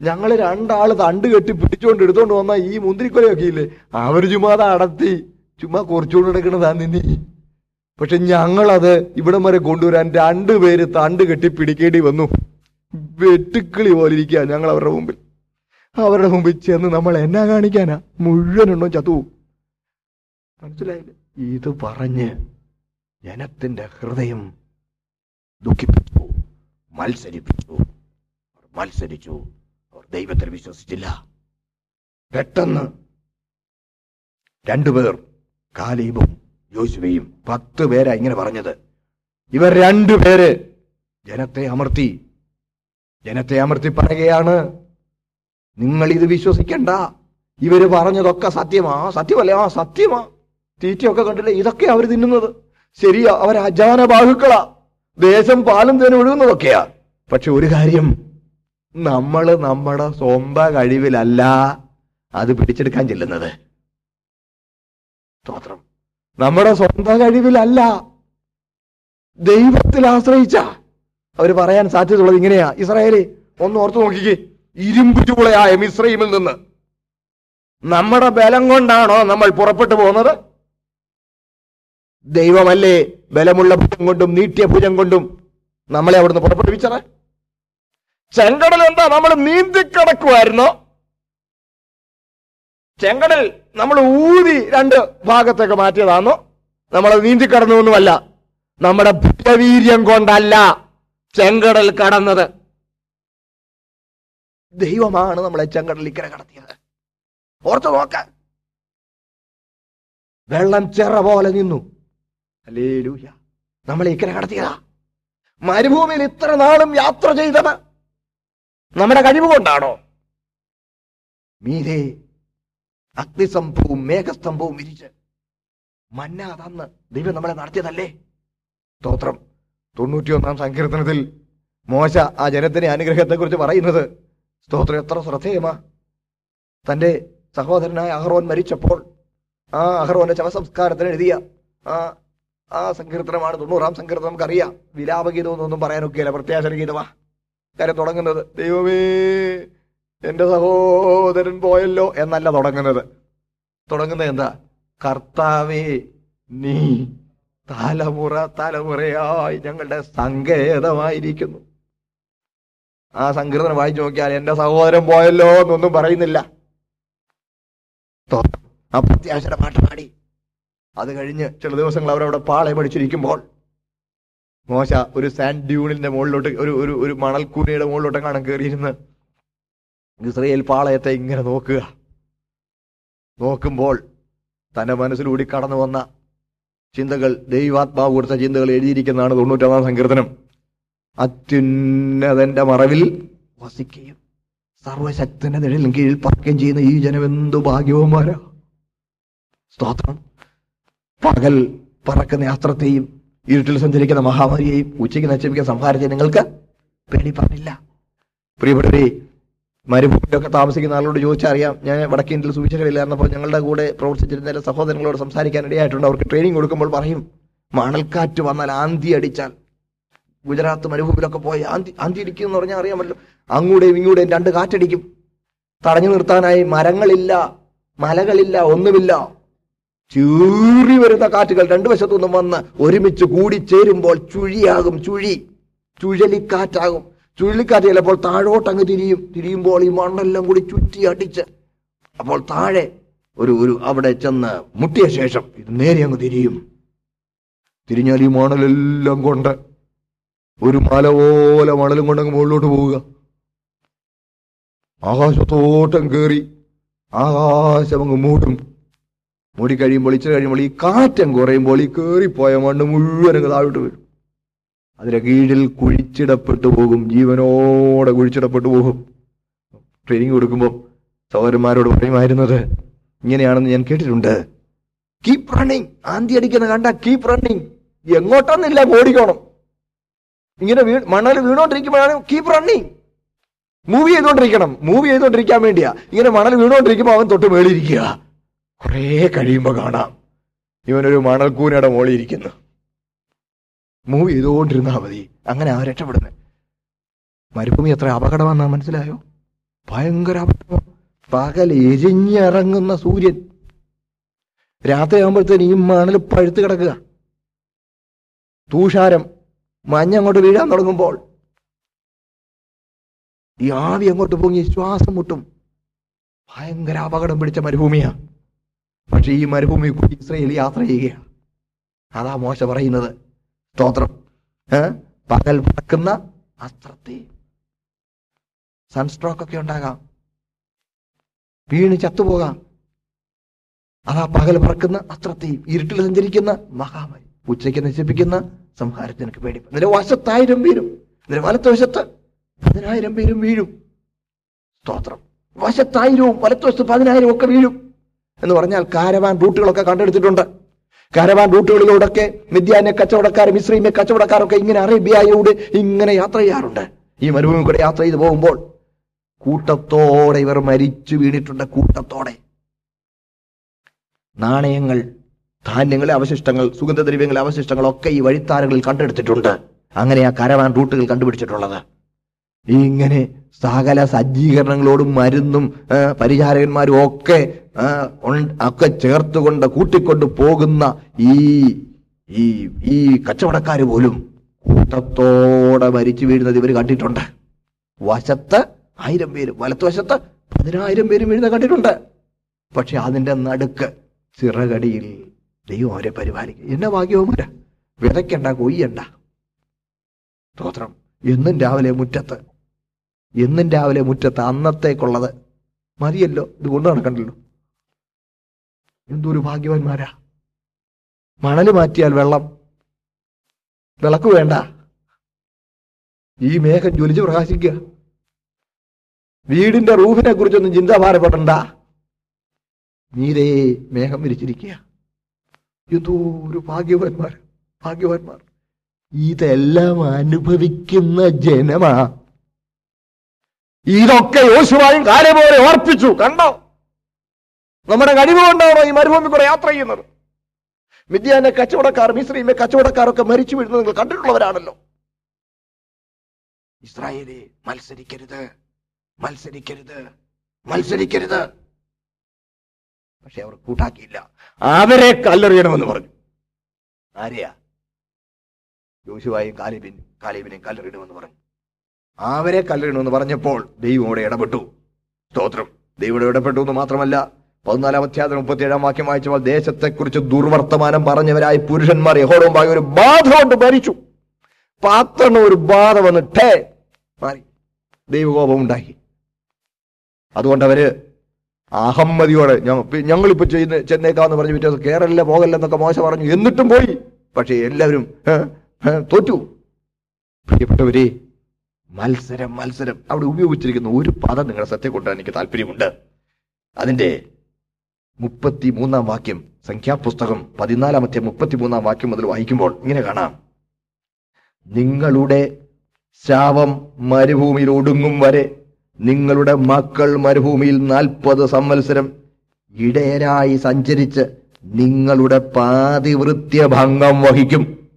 ഞങ്ങൾ രണ്ടാൾ തണ്ട് കെട്ടി പിടിച്ചുകൊണ്ട് എടുത്തോണ്ട് വന്ന ഈ മുന്തിരിക്കൊലയൊക്കെ ഇല്ലേ അവർ ചുമ്മാ അടത്തി ചുമ്മാ കുറച്ചുകൊണ്ട് എടുക്കണതാ നിന്നി. പക്ഷെ ഞങ്ങളത് ഇവിടം വരെ കൊണ്ടുവരാൻ രണ്ടുപേര് തണ്ട് കെട്ടി പിടിക്കേണ്ടി വന്നു. വെട്ടുക്കിളി പോലെ ഇരിക്കുക ഞങ്ങൾ അവരുടെ മുമ്പിൽ. അവരുടെ മുമ്പിൽ ചെന്ന് നമ്മൾ എന്നാ കാണിക്കാനാ? മുഴുവനുണ്ടോ ചത്തു മനസ്സിലായില്ലേ? ഇത് പറഞ്ഞ് ജനത്തിന്റെ ഹൃദയം ദുഃഖിപ്പിച്ചു മത്സരിപ്പിച്ചു മത്സരിച്ചു. അവർ ദൈവത്തിൽ വിശ്വസിച്ചില്ല. പെട്ടെന്ന് രണ്ടുപേർ കാലീബും യോശുവയും പത്ത് പേരാ ഇങ്ങനെ പറഞ്ഞത്. ഇവർ രണ്ടുപേര് ജനത്തെ അമർത്തി ജനത്തെ അമർത്തി പറയുകയാണ് നിങ്ങൾ ഇത് വിശ്വസിക്കണ്ട. ഇവർ പറഞ്ഞതൊക്കെ സത്യമാ സത്യമല്ലേ? ആ സത്യമാ. തീറ്റയൊക്കെ കണ്ടില്ലേ? ഇതൊക്കെ അവർ തിന്നുന്നത്. ശരിയാ അവർ അജാന ബാഹുക്കളാ ദേശം പാലും തേനും ഒഴുകുന്നതൊക്കെയാ. പക്ഷെ ഒരു കാര്യം നമ്മൾ നമ്മുടെ സ്വന്തം കഴിവിലല്ല അത് പിടിച്ചെടുക്കാൻ ചെല്ലുന്നത്. സ്തോത്രം. നമ്മുടെ സ്വന്തം കഴിവിലല്ല. ദൈവത്തിൽ ആശ്രയിച്ച. അവർ പറയാൻ സാധ്യതയുള്ളത് ഇങ്ങനെയാ. ഇസ്രായേലി ഒന്ന് ഓർത്തു നോക്കിക്കേ. ഇരുമ്പ് ചൂളയായ മിശ്രയിമിൽ നിന്ന്. നമ്മുടെ ബലം കൊണ്ടാണോ നമ്മൾ പുറപ്പെട്ടു പോകുന്നത്? ദൈവമല്ലേ ബലമുള്ള ഭുജം കൊണ്ടും നീട്ടിയ ഭുജം കൊണ്ടും നമ്മളെ അവിടുന്ന് പുറപ്പെടുവിച്ചത്? ചെങ്കടൽ എന്താ? നമ്മൾ നീന്തിക്കിടക്കുമായിരുന്നു ചെങ്കടൽ നമ്മൾ ഊതി രണ്ട് ഭാഗത്തേക്ക് മാറ്റിയതാണോ നമ്മൾ നീന്തിക്കടന്നൊന്നുമല്ല. നമ്മുടെ ഭുജവീര്യം കൊണ്ടല്ല ചെങ്കടൽ കടന്നത്. ദൈവമാണ് നമ്മളെ ചെങ്കടൽ ഇക്കരെ കടത്തിയത്. ഓർത്തു നോക്ക. വെള്ളം ചെറ പോലെ നിന്നു. അല്ലേ ലൂയ നമ്മളെ ഇക്കരെ കടത്തിയതാ. മരുഭൂമിയിൽ ഇത്ര നാളും യാത്ര ചെയ്തത് നമ്മുടെ കഴിവ് കൊണ്ടാണോ? മീതെ അഗ്നിസ്തംഭവും മേഘസ്തംഭവും വിരിച്ച് മന്ന തന്ന് ദൈവം നമ്മളെ നടത്തിയതല്ലേ? സ്തോത്രം. തൊണ്ണൂറ്റിയൊന്നാം സങ്കീർത്തനത്തിൽ മോശ ആ ജനത്തിന്റെ അനുഗ്രഹത്തെ കുറിച്ച് പറയുന്നത് സ്തോത്രം എത്ര ശ്രദ്ധേയമാ. തന്റെ സഹോദരനായ അഹ്റോൻ മരിച്ചപ്പോൾ ആ അഹ്റോന്റെ ശവസംസ്കാരത്തിന് എഴുതിയ ആ ആ സങ്കീർത്തനമാണ് തൊണ്ണൂറാം സങ്കീർത്തനം. നമുക്കറിയാം. വിലാപഗീതം എന്നൊന്നും പറയാനൊക്കെയല്ല പ്രത്യാശന ഗീതമാ കാര്യം തുടങ്ങുന്നത്? ദൈവമേ എന്റെ സഹോദരൻ പോയല്ലോ എന്നല്ല തുടങ്ങുന്നത്. തുടങ്ങുന്നത് എന്താ? കർത്താവേ നീ തലമുറ തലമുറയായി ഞങ്ങളുടെ സങ്കേതമായിരിക്കുന്നു. ആ സങ്കീർത്തനം വായിച്ചു നോക്കിയാൽ എന്റെ സഹോദരൻ പോയല്ലോ എന്നൊന്നും പറയുന്നില്ല. അപ്രത്യാശയുടെ പാട്ട് പാടി. അത് കഴിഞ്ഞ് ചില ദിവസങ്ങൾ അവരവിടെ പാളെ പഠിച്ചിരിക്കുമ്പോൾ മോശ. ഒരു സാൻഡ് ഡ്യൂണിന്റെ മുകളിലോട്ട് ഒരു ഒരു ഒരു മണൽക്കൂനയുടെ മുകളിലോട്ട് കാണാൻ കയറിയിരുന്ന് ഇസ്രയേൽ പാളയത്തെ ഇങ്ങനെ നോക്കുക. നോക്കുമ്പോൾ തന്റെ മനസ്സിലൂടി കടന്നു വന്ന ചിന്തകൾ ദൈവാത്മാവ് കൊടുത്ത ചിന്തകൾ എഴുതിയിരിക്കുന്നതാണ് തൊണ്ണൂറ്റൊന്നാം സങ്കീർത്തനം. അത്യുന്നതന്റെ മറവിൽ വസിക്കുകയും സർവശക്തന്റെ നിഴലിൽ കീഴിൽ പറക്കുകയും ചെയ്യുന്ന ഈ ജനം എന്തു ഭാഗ്യവന്മാരാ. സ്തോത്രം. പകൽ പറക്കുന്ന യാത്രത്തെയും ഇരുട്ടിൽ സഞ്ചരിക്കുന്ന മഹാമാരിയെയും ഉച്ചയ്ക്ക് നശിപ്പിക്കുന്ന സംഹാരത്തെ നിങ്ങൾക്ക് പേടി പറഞ്ഞില്ല. പ്രിയപ്പെട്ടവരെ മരുഭൂമിയിലൊക്കെ താമസിക്കുന്ന ആളോട് ചോദിച്ചറിയാം. ഞാൻ വടക്കേ ഇന്ത്യയിൽ സൂചിച്ചകളില്ലായിരുന്നപ്പോൾ ഞങ്ങളുടെ കൂടെ പ്രവർത്തിച്ചിരുന്ന സഹോദരങ്ങളോട് സംസാരിക്കാൻ ഇടയായിട്ടുണ്ട് അവർക്ക് ട്രെയിനിങ് കൊടുക്കുമ്പോൾ പറയും മണൽക്കാറ്റ് വന്നാൽ ആന്തി അടിച്ചാൽ. ഗുജറാത്ത് മരുഭൂമിയിലൊക്കെ പോയി ആന്തി ആന്തി അടിക്കും എന്ന് പറഞ്ഞാൽ അറിയാമല്ലോ. അങ്ങൂടെയും ഇങ്ങൂടെയും രണ്ട് കാറ്റടിക്കും. തടഞ്ഞു നിർത്താനായി മരങ്ങളില്ല മലകളില്ല ഒന്നുമില്ല. ചീറി വരുന്ന കാറ്റുകൾ രണ്ടു വശത്തു നിന്നും വന്ന് ഒരുമിച്ച് കൂടി ചേരുമ്പോൾ ചുഴിയാകും ചുഴി. ചുഴലിക്കാറ്റാകും. ചുഴലിക്കാറ്റ് ചിലപ്പോൾ താഴോട്ടങ്ങ് തിരിയും. തിരിയുമ്പോൾ ഈ മണ്ണെല്ലാം കൂടി ചുറ്റി അടിച്ച്. അപ്പോൾ താഴെ ഒരു ഒരു അവിടെ ചെന്ന് മുട്ടിയ ശേഷം ഇത് നേരെ അങ്ങ് തിരിയും. തിരിഞ്ഞാൽ ഈ മണലെല്ലാം കൊണ്ട് ഒരു മല പോലെ മണലും കൊണ്ട് അങ്ങ് മുകളിലോട്ട് പോവുക. ആകാശത്തോട്ടം കയറി ആകാശം അങ്ങ് മൂടും. മൂടി കഴിയുമ്പോൾ ഇച്ചിരി കഴിയുമ്പോൾ ഈ കാറ്റം കുറയുമ്പോൾ ഈ കയറിപ്പോയ മണ്ണ് മുഴുവനും താഴോട്ട് വരും. അതിന്റെ കീഴിൽ കുഴിച്ചിടപ്പെട്ടു പോകും ജീവനോടെ കുഴിച്ചിടപ്പെട്ടു പോകും. ട്രെയിനിങ് കൊടുക്കുമ്പോൾ സഹോദരന്മാരോട് പറയുമായിരുന്നത് ഇങ്ങനെയാണെന്ന് ഞാൻ കേട്ടിട്ടുണ്ട്. കീപ് റണ്ണിങ് ആന്തി അടിക്കുന്ന കണ്ട കീപ് റണ്ണിങ് എങ്ങോട്ടൊന്നില്ല ഓടിക്കോണം. ഇങ്ങനെ വീ മണൽ വീണോണ്ടിരിക്കുമ്പോഴാണ് കീപ് റണ്ണിങ് മൂവ് ചെയ്തോണ്ടിരിക്കണം. മൂവ് ചെയ്തോണ്ടിരിക്കാൻ വേണ്ടിയാ. ഇങ്ങനെ മണൽ വീണോണ്ടിരിക്കുമ്പോൾ അവൻ തൊട്ട് മേളിയിരിക്കുക കുറേ കഴിയുമ്പോൾ കാണാം. ഇവനൊരു മണൽക്കൂനയുടെ മോളിൽ ഇരിക്കുന്നു. മൂവ് ചെയ്തുകൊണ്ടിരുന്നാൽ മതി. അങ്ങനെ ആ രക്ഷപ്പെടുന്നത് മരുഭൂമി എത്ര അപകടമാണെന്നാ മനസ്സിലായോ? ഭയങ്കര അപകടം പകൽ എരിഞ്ഞിറങ്ങുന്ന സൂര്യൻ. രാത്രിയാകുമ്പോഴത്തേന് ഈ മണൽ പഴുത്ത് കിടക്കുക. തൂഷാരം മഞ്ഞ അങ്ങോട്ട് വീഴാൻ തുടങ്ങുമ്പോൾ ഈ ആവി അങ്ങോട്ട് പൊങ്ങി ശ്വാസം മുട്ടും. ഭയങ്കര അപകടം പിടിച്ച മരുഭൂമിയാ. പക്ഷെ ഈ മരുഭൂമി കൂടി ഇസ്രയേൽ യാത്ര ചെയ്യുകയാണ്. അതാ മോശ പറയുന്നത്. സ്തോത്രം? പകൽ പറക്കുന്ന അസ്ത്രത്തെ. സൺസ്ട്രോക്ക് ഒക്കെ ഉണ്ടാകാം. വീണ് ചത്തുപോകാം. അതാ പകൽ പറക്കുന്ന അസ്ത്രത്തെയും ഇരുട്ടിൽ സഞ്ചരിക്കുന്ന മഹാമാരി. ഉച്ചയ്ക്ക് നശിപ്പിക്കുന്ന സംഹാരത്തിനൊക്കെ പേടി. നില വശത്തായിരം പേരും നില വലത്ത് വശത്ത് പതിനായിരം പേരും വീഴും. സ്തോത്രം. വശത്തായിരവും വലത്തുവശത്ത് പതിനായിരവും ഒക്കെ വീഴും. എന്ന് പറഞ്ഞാൽ കാരവാൻ റൂട്ടുകളൊക്കെ കണ്ടെടുത്തിട്ടുണ്ട്. കാരവാൻ റൂട്ടുകളിലൂടെയൊക്കെ മിദ്യാനെ കച്ചവടക്കാർ മിശ്രീമെ കച്ചവടക്കാരൊക്കെ ഇങ്ങനെ അറേബ്യയിലൂടെ ഇങ്ങനെ യാത്ര ചെയ്യാറുണ്ട്. ഈ മരുഭൂമി കൂടെ യാത്ര ചെയ്ത് പോകുമ്പോൾ കൂട്ടത്തോടെ ഇവർ മരിച്ചു വീണിട്ടുണ്ട് കൂട്ടത്തോടെ. നാണയങ്ങൾ ധാന്യങ്ങളെ അവശിഷ്ടങ്ങൾ സുഗന്ധദ്രവ്യങ്ങളെ അവശിഷ്ടങ്ങളൊക്കെ ഈ വഴിത്താരകളിൽ കണ്ടെടുത്തിട്ടുണ്ട്. അങ്ങനെ ആ കരവാൻ റൂട്ടുകൾ കണ്ടുപിടിച്ചിട്ടുള്ളത്. ഇങ്ങനെ സകല സജ്ജീകരണങ്ങളോടും മരുന്നും പരിചാരകന്മാരും ഒക്കെ ഒക്കെ ചേർത്തുകൊണ്ട് കൂട്ടിക്കൊണ്ട് പോകുന്ന ഈ ഈ ഈ കച്ചവടക്കാർ പോലും കൂട്ടത്തോടെ മരിച്ചു വീഴുന്നത് ഇവർ കണ്ടിട്ടുണ്ട്. വശത്ത് ആയിരം പേര് വലത്തുവശത്ത് പതിനായിരം പേരും വീഴുന്ന കണ്ടിട്ടുണ്ട്. പക്ഷെ അതിന്റെ നടുക്ക് ചിറകടിയിൽ ദൈവം അവരെ പരിപാലിക്കും. എന്നെ ഭാഗ്യവുമാരാ വിതയ്ക്കണ്ട കൊയ്യണ്ട. സ്തോത്രം. എന്നും രാവിലെ മുറ്റത്ത് എന്നും രാവിലെ മുറ്റത്ത് അന്നത്തേക്കുള്ളത്. മതിയല്ലോ ഇത് കൊണ്ടു നടക്കണ്ടല്ലോ എന്തൊരു ഭാഗ്യവാന്മാരാ. മണൽ മാറ്റിയാൽ വെള്ളം. വിളക്ക് വേണ്ട. ഈ മേഘം ജ്വലിച്ച് പ്രകാശിക്കുക. വീടിന്റെ റൂഫിനെ കുറിച്ചൊന്നും ചിന്താഭാരപ്പെടണ്ട നീരേ മേഘം വിരിച്ചിരിക്കുക. എന്തോ ഒരു ഭാഗ്യവാന്മാർ ഭാഗ്യവാന്മാർ. ഇതെല്ലാം അനുഭവിക്കുന്ന ജനമാ. ഇതൊക്കെ യോശുവായും കാര്യം പോലെ ഓർപ്പിച്ചു. കണ്ടോ? നമ്മുടെ കഴിവ് കൊണ്ടാണോ ഈ മരുഭൂമി കൂടെ യാത്ര ചെയ്യുന്നത്? മിഥ്യാന കച്ചവടക്കാർ മിശ്രീമെ കച്ചവടക്കാരൊക്കെ മരിച്ചു വീഴുന്നത് നിങ്ങൾ കണ്ടിട്ടുള്ളവരാണല്ലോ. ഇസ്രായേലി മത്സരിക്കരുത് മത്സരിക്കരുത് മത്സരിക്കരുത്. പക്ഷെ അവർ കൂട്ടാക്കിയില്ല. അവരെ കല്ലെറിയണമെന്ന് പറഞ്ഞു. ആരെയാ? യോശുവായും കാലിബിൻ കാലിബിനെയും കല്ലെറിയണമെന്ന് പറഞ്ഞു. അവരെ കല്ലിടണമെന്ന് പറഞ്ഞപ്പോൾ ദൈവം അവിടെ ഇടപെട്ടു. സ്തോത്രം. ദൈവം ഇടപെട്ടു എന്ന് മാത്രമല്ല പതിനാലാം അധ്യായം മുപ്പത്തിയേഴാം വാക്യം വായിച്ചപ്പോൾ ദേശത്തെക്കുറിച്ച് ദുർവർത്തമാനം പറഞ്ഞവരായ പുരുഷന്മാർ യഹോടുമ്പായി ഒരു ബാധ കൊണ്ട് ഭരിച്ചു പാത്രണ ഒരു ബാധ വന്നിട്ടേ മാറി. ദൈവകോപം ഉണ്ടാക്കി അതുകൊണ്ട് അവർ അഹമ്മതിയോടെ ഞങ്ങളിപ്പോ ചെയ്യുന്ന ചെന്നേക്കാന്ന് പറഞ്ഞു പിറ്റേ കേറല്ല പോകല്ല എന്നൊക്കെ മോശ പറഞ്ഞു. എന്നിട്ടും പോയി. പക്ഷെ എല്ലാവരും തോറ്റു. പ്രിയപ്പെട്ടവരെ മത്സരം മത്സരം. അവിടെ ഉപയോഗിച്ചിരിക്കുന്ന ഒരു പദം നിങ്ങളുടെ സത്യം കൊണ്ടാൻ എനിക്ക് താല്പര്യമുണ്ട്. അതിന്റെ മുപ്പത്തി മൂന്നാം വാക്യം സംഖ്യാപുസ്തകം പതിനാലാമത്തെ മുപ്പത്തി മൂന്നാം വാക്യം മുതൽ വായിക്കുമ്പോൾ ഇങ്ങനെ കാണാം. നിങ്ങളുടെ ശാവം മരുഭൂമിയിൽ ഒടുങ്ങും വരെ നിങ്ങളുടെ മക്കൾ മരുഭൂമിയിൽ നാൽപ്പത് സംവത്സരം ഇടയരായി സഞ്ചരിച്ച് നിങ്ങളുടെ പാതിവൃത്യ ഭംഗം വഹിക്കും.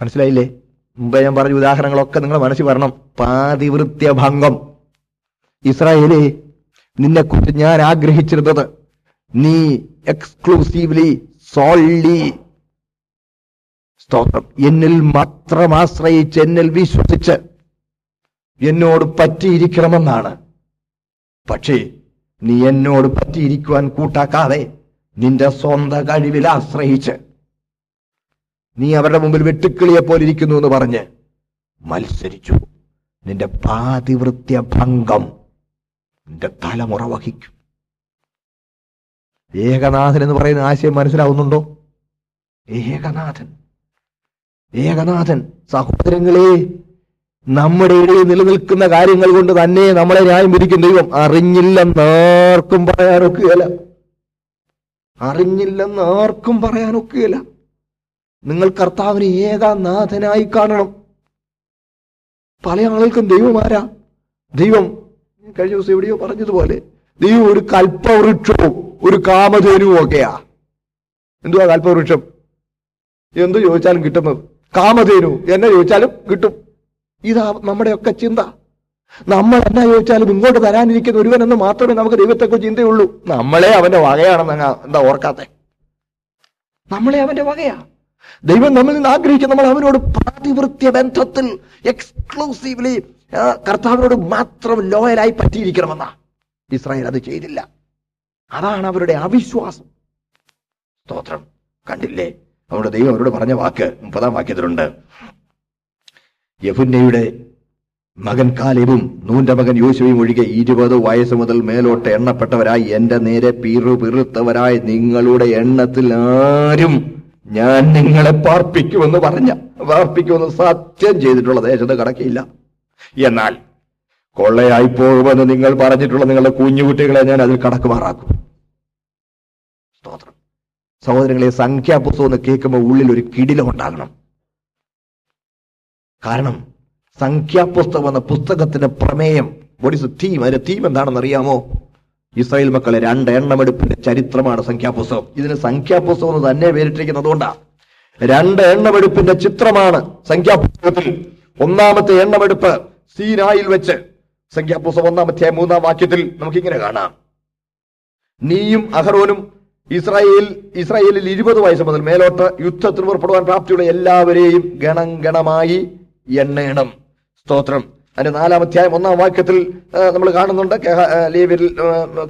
മനസ്സിലായില്ലേ? മുമ്പേ ഞാൻ പറഞ്ഞ ഉദാഹരണങ്ങളൊക്കെ നിങ്ങൾ മനസ്സിൽ വരണം. പാതിവൃത്യഭംഗം. ഇസ്രായേലേ നിന്നെക്കുറിച്ച് ഞാൻ ആഗ്രഹിച്ചിരുന്നത് നീ എക്സ്ക്ലൂസീവ്ലി സോൾലി സ്തോത്രം. എന്നിൽ മാത്രം ആശ്രയിച്ച് എന്നിൽ വിശ്വസിച്ച് എന്നോട് പറ്റിയിരിക്കണമെന്നാണ്. പക്ഷേ നീ എന്നോട് പറ്റിയിരിക്കുവാൻ കൂട്ടാക്കാതെ നിന്റെ സ്വന്തം കഴിവിൽ ആശ്രയിച്ച് നീ അവരുടെ മുമ്പിൽ വെട്ടുക്കിളിയെ പോലെ ഇരിക്കുന്നു എന്ന് പറഞ്ഞ് മത്സരിച്ചു. നിന്റെ പാതിവൃത്യ ഭംഗം നിന്റെ തലമുറ വഹിക്കും. ഏകനാഥൻ എന്ന് പറയുന്ന ആശയം മനസ്സിലാവുന്നുണ്ടോ? ഏകനാഥൻ. ഏകനാഥൻ സഹോദരങ്ങളെ നമ്മുടെ ഇടയിൽ നിലനിൽക്കുന്ന കാര്യങ്ങൾ കൊണ്ട് തന്നെ നമ്മളെ ന്യായം വിധിക്കും ദൈവം. അറിഞ്ഞില്ലെന്ന് ആർക്കും പറയാനൊക്കുകയില്ല. അറിഞ്ഞില്ലെന്ന് ആർക്കും പറയാനൊക്കുകയില്ല. നിങ്ങൾ കർത്താവിനെ ഏകനാഥനായി കാണണം. പല ആളുകൾക്കും ദൈവമാരാ ദൈവം. കഴിഞ്ഞ ദിവസം എവിടെയോ പറഞ്ഞതുപോലെ ദൈവം ഒരു കൽപ്പവൃക്ഷവും ഒരു കാമധേനുവും ഒക്കെയാ. എന്തുവാ കൽപ്പവൃക്ഷം? എന്ത് ചോദിച്ചാലും കിട്ടുന്നത്? കാമധേനു. എന്നെ ചോദിച്ചാലും കിട്ടും. ഇതാ നമ്മുടെയൊക്കെ ചിന്ത. നമ്മൾ എന്നാ ചോദിച്ചാലും ഇങ്ങോട്ട് തരാനിരിക്കുന്ന ഒരുവനെന്ന് മാത്രമേ നമുക്ക് ദൈവത്തെക്കുറിച്ച് ചിന്തയുള്ളൂ. നമ്മളെ അവന്റെ വകയാണെന്ന് എന്താ ഓർക്കാത്തെ? നമ്മളെ അവന്റെ വകയാ. ദൈവം നമ്മിൽ നിന്ന് ആഗ്രഹിക്കുന്ന നമ്മൾ അവനോട് പ്രാതിവൃത്യ ബന്ധത്തിൽ എക്സ്ക്ലൂസീവ്ലി കർത്താവിനോട് മാത്രം ലോയലായി പറ്റിയിരിക്കണമെന്നാ. ഇസ്രായേൽ അത് ചെയ്തില്ല. അതാണ് അവരുടെ അവിശ്വാസം. സ്തോത്രം. കണ്ടില്ലേ? നമ്മുടെ ദൈവം അവരോട് പറഞ്ഞ വാക്ക് മുപ്പതാം വാക്യത്തിലുണ്ട്. യഫുന്നയുടെ മകൻ കാലേബും നൂന്റെ മകൻ യോശുവയും ഒഴികെ ഇരുപത് വയസ്സ് മുതൽ മേലോട്ട് എണ്ണപ്പെട്ടവരായി എന്റെ നേരെ പീറു പിറുത്തവരായി നിങ്ങളുടെ എണ്ണത്തിൽ ആരും ഞാൻ നിങ്ങളെ പാർപ്പിക്കുമെന്ന് പറഞ്ഞ പാർപ്പിക്കുമെന്ന് സത്യം ചെയ്തിട്ടുള്ള ദേശത്ത് കടക്കില്ല എന്നാൽ കൊള്ളയായി പോകുമെന്ന് നിങ്ങൾ പറഞ്ഞിട്ടുള്ള നിങ്ങളുടെ കുഞ്ഞുകുട്ടികളെ ഞാൻ അതിൽ കടക്കുമാറാക്കും. സ്തോത്രം. സഹോദരങ്ങളെ സംഖ്യാപുസ്തകം എന്ന് കേൾക്കുമ്പോൾ ഉള്ളിൽ ഒരു കിടിലം ഉണ്ടാകണം. കാരണം സംഖ്യാപുസ്തകം എന്ന പുസ്തകത്തിന്റെ പ്രമേയം the തീം അതിന്റെ തീം എന്താണെന്ന് അറിയാമോ ഇസ്രായേൽ മക്കളെ രണ്ട് എണ്ണമെടുപ്പിന്റെ ചരിത്രമാണ് സംഖ്യാപുസ്തകം. ഇതിന് സംഖ്യാപുസ്തകം എന്ന് തന്നെ പേരിട്ടിരിക്കുന്നത് അതുകൊണ്ടാ രണ്ട് എണ്ണമെടുപ്പിന്റെ ചിത്രമാണ് സംഖ്യാപുസ്തകത്തിൽ. ഒന്നാമത്തെ എണ്ണമെടുപ്പ് സീനായിൽ വെച്ച്. സംഖ്യാപുസ്തകം ഒന്നാമത്തെ മൂന്നാം വാക്യത്തിൽ നമുക്കിങ്ങനെ കാണാം. നീയും അഹറോനും ഇസ്രായേൽ ഇസ്രായേലിൽ ഇരുപത് വയസ്സ് മുതൽ മേലോട്ട് യുദ്ധത്തിന് പുറപ്പെടുവാൻ പ്രാപ്തിയുള്ള എല്ലാവരെയും ഗണം ഗണമായി എണ്ണയണം സ്തോത്രം. അതിന്റെ നാലാം അധ്യായം ഒന്നാം വാക്യത്തിൽ നമ്മൾ കാണുന്നുണ്ട്. ആ,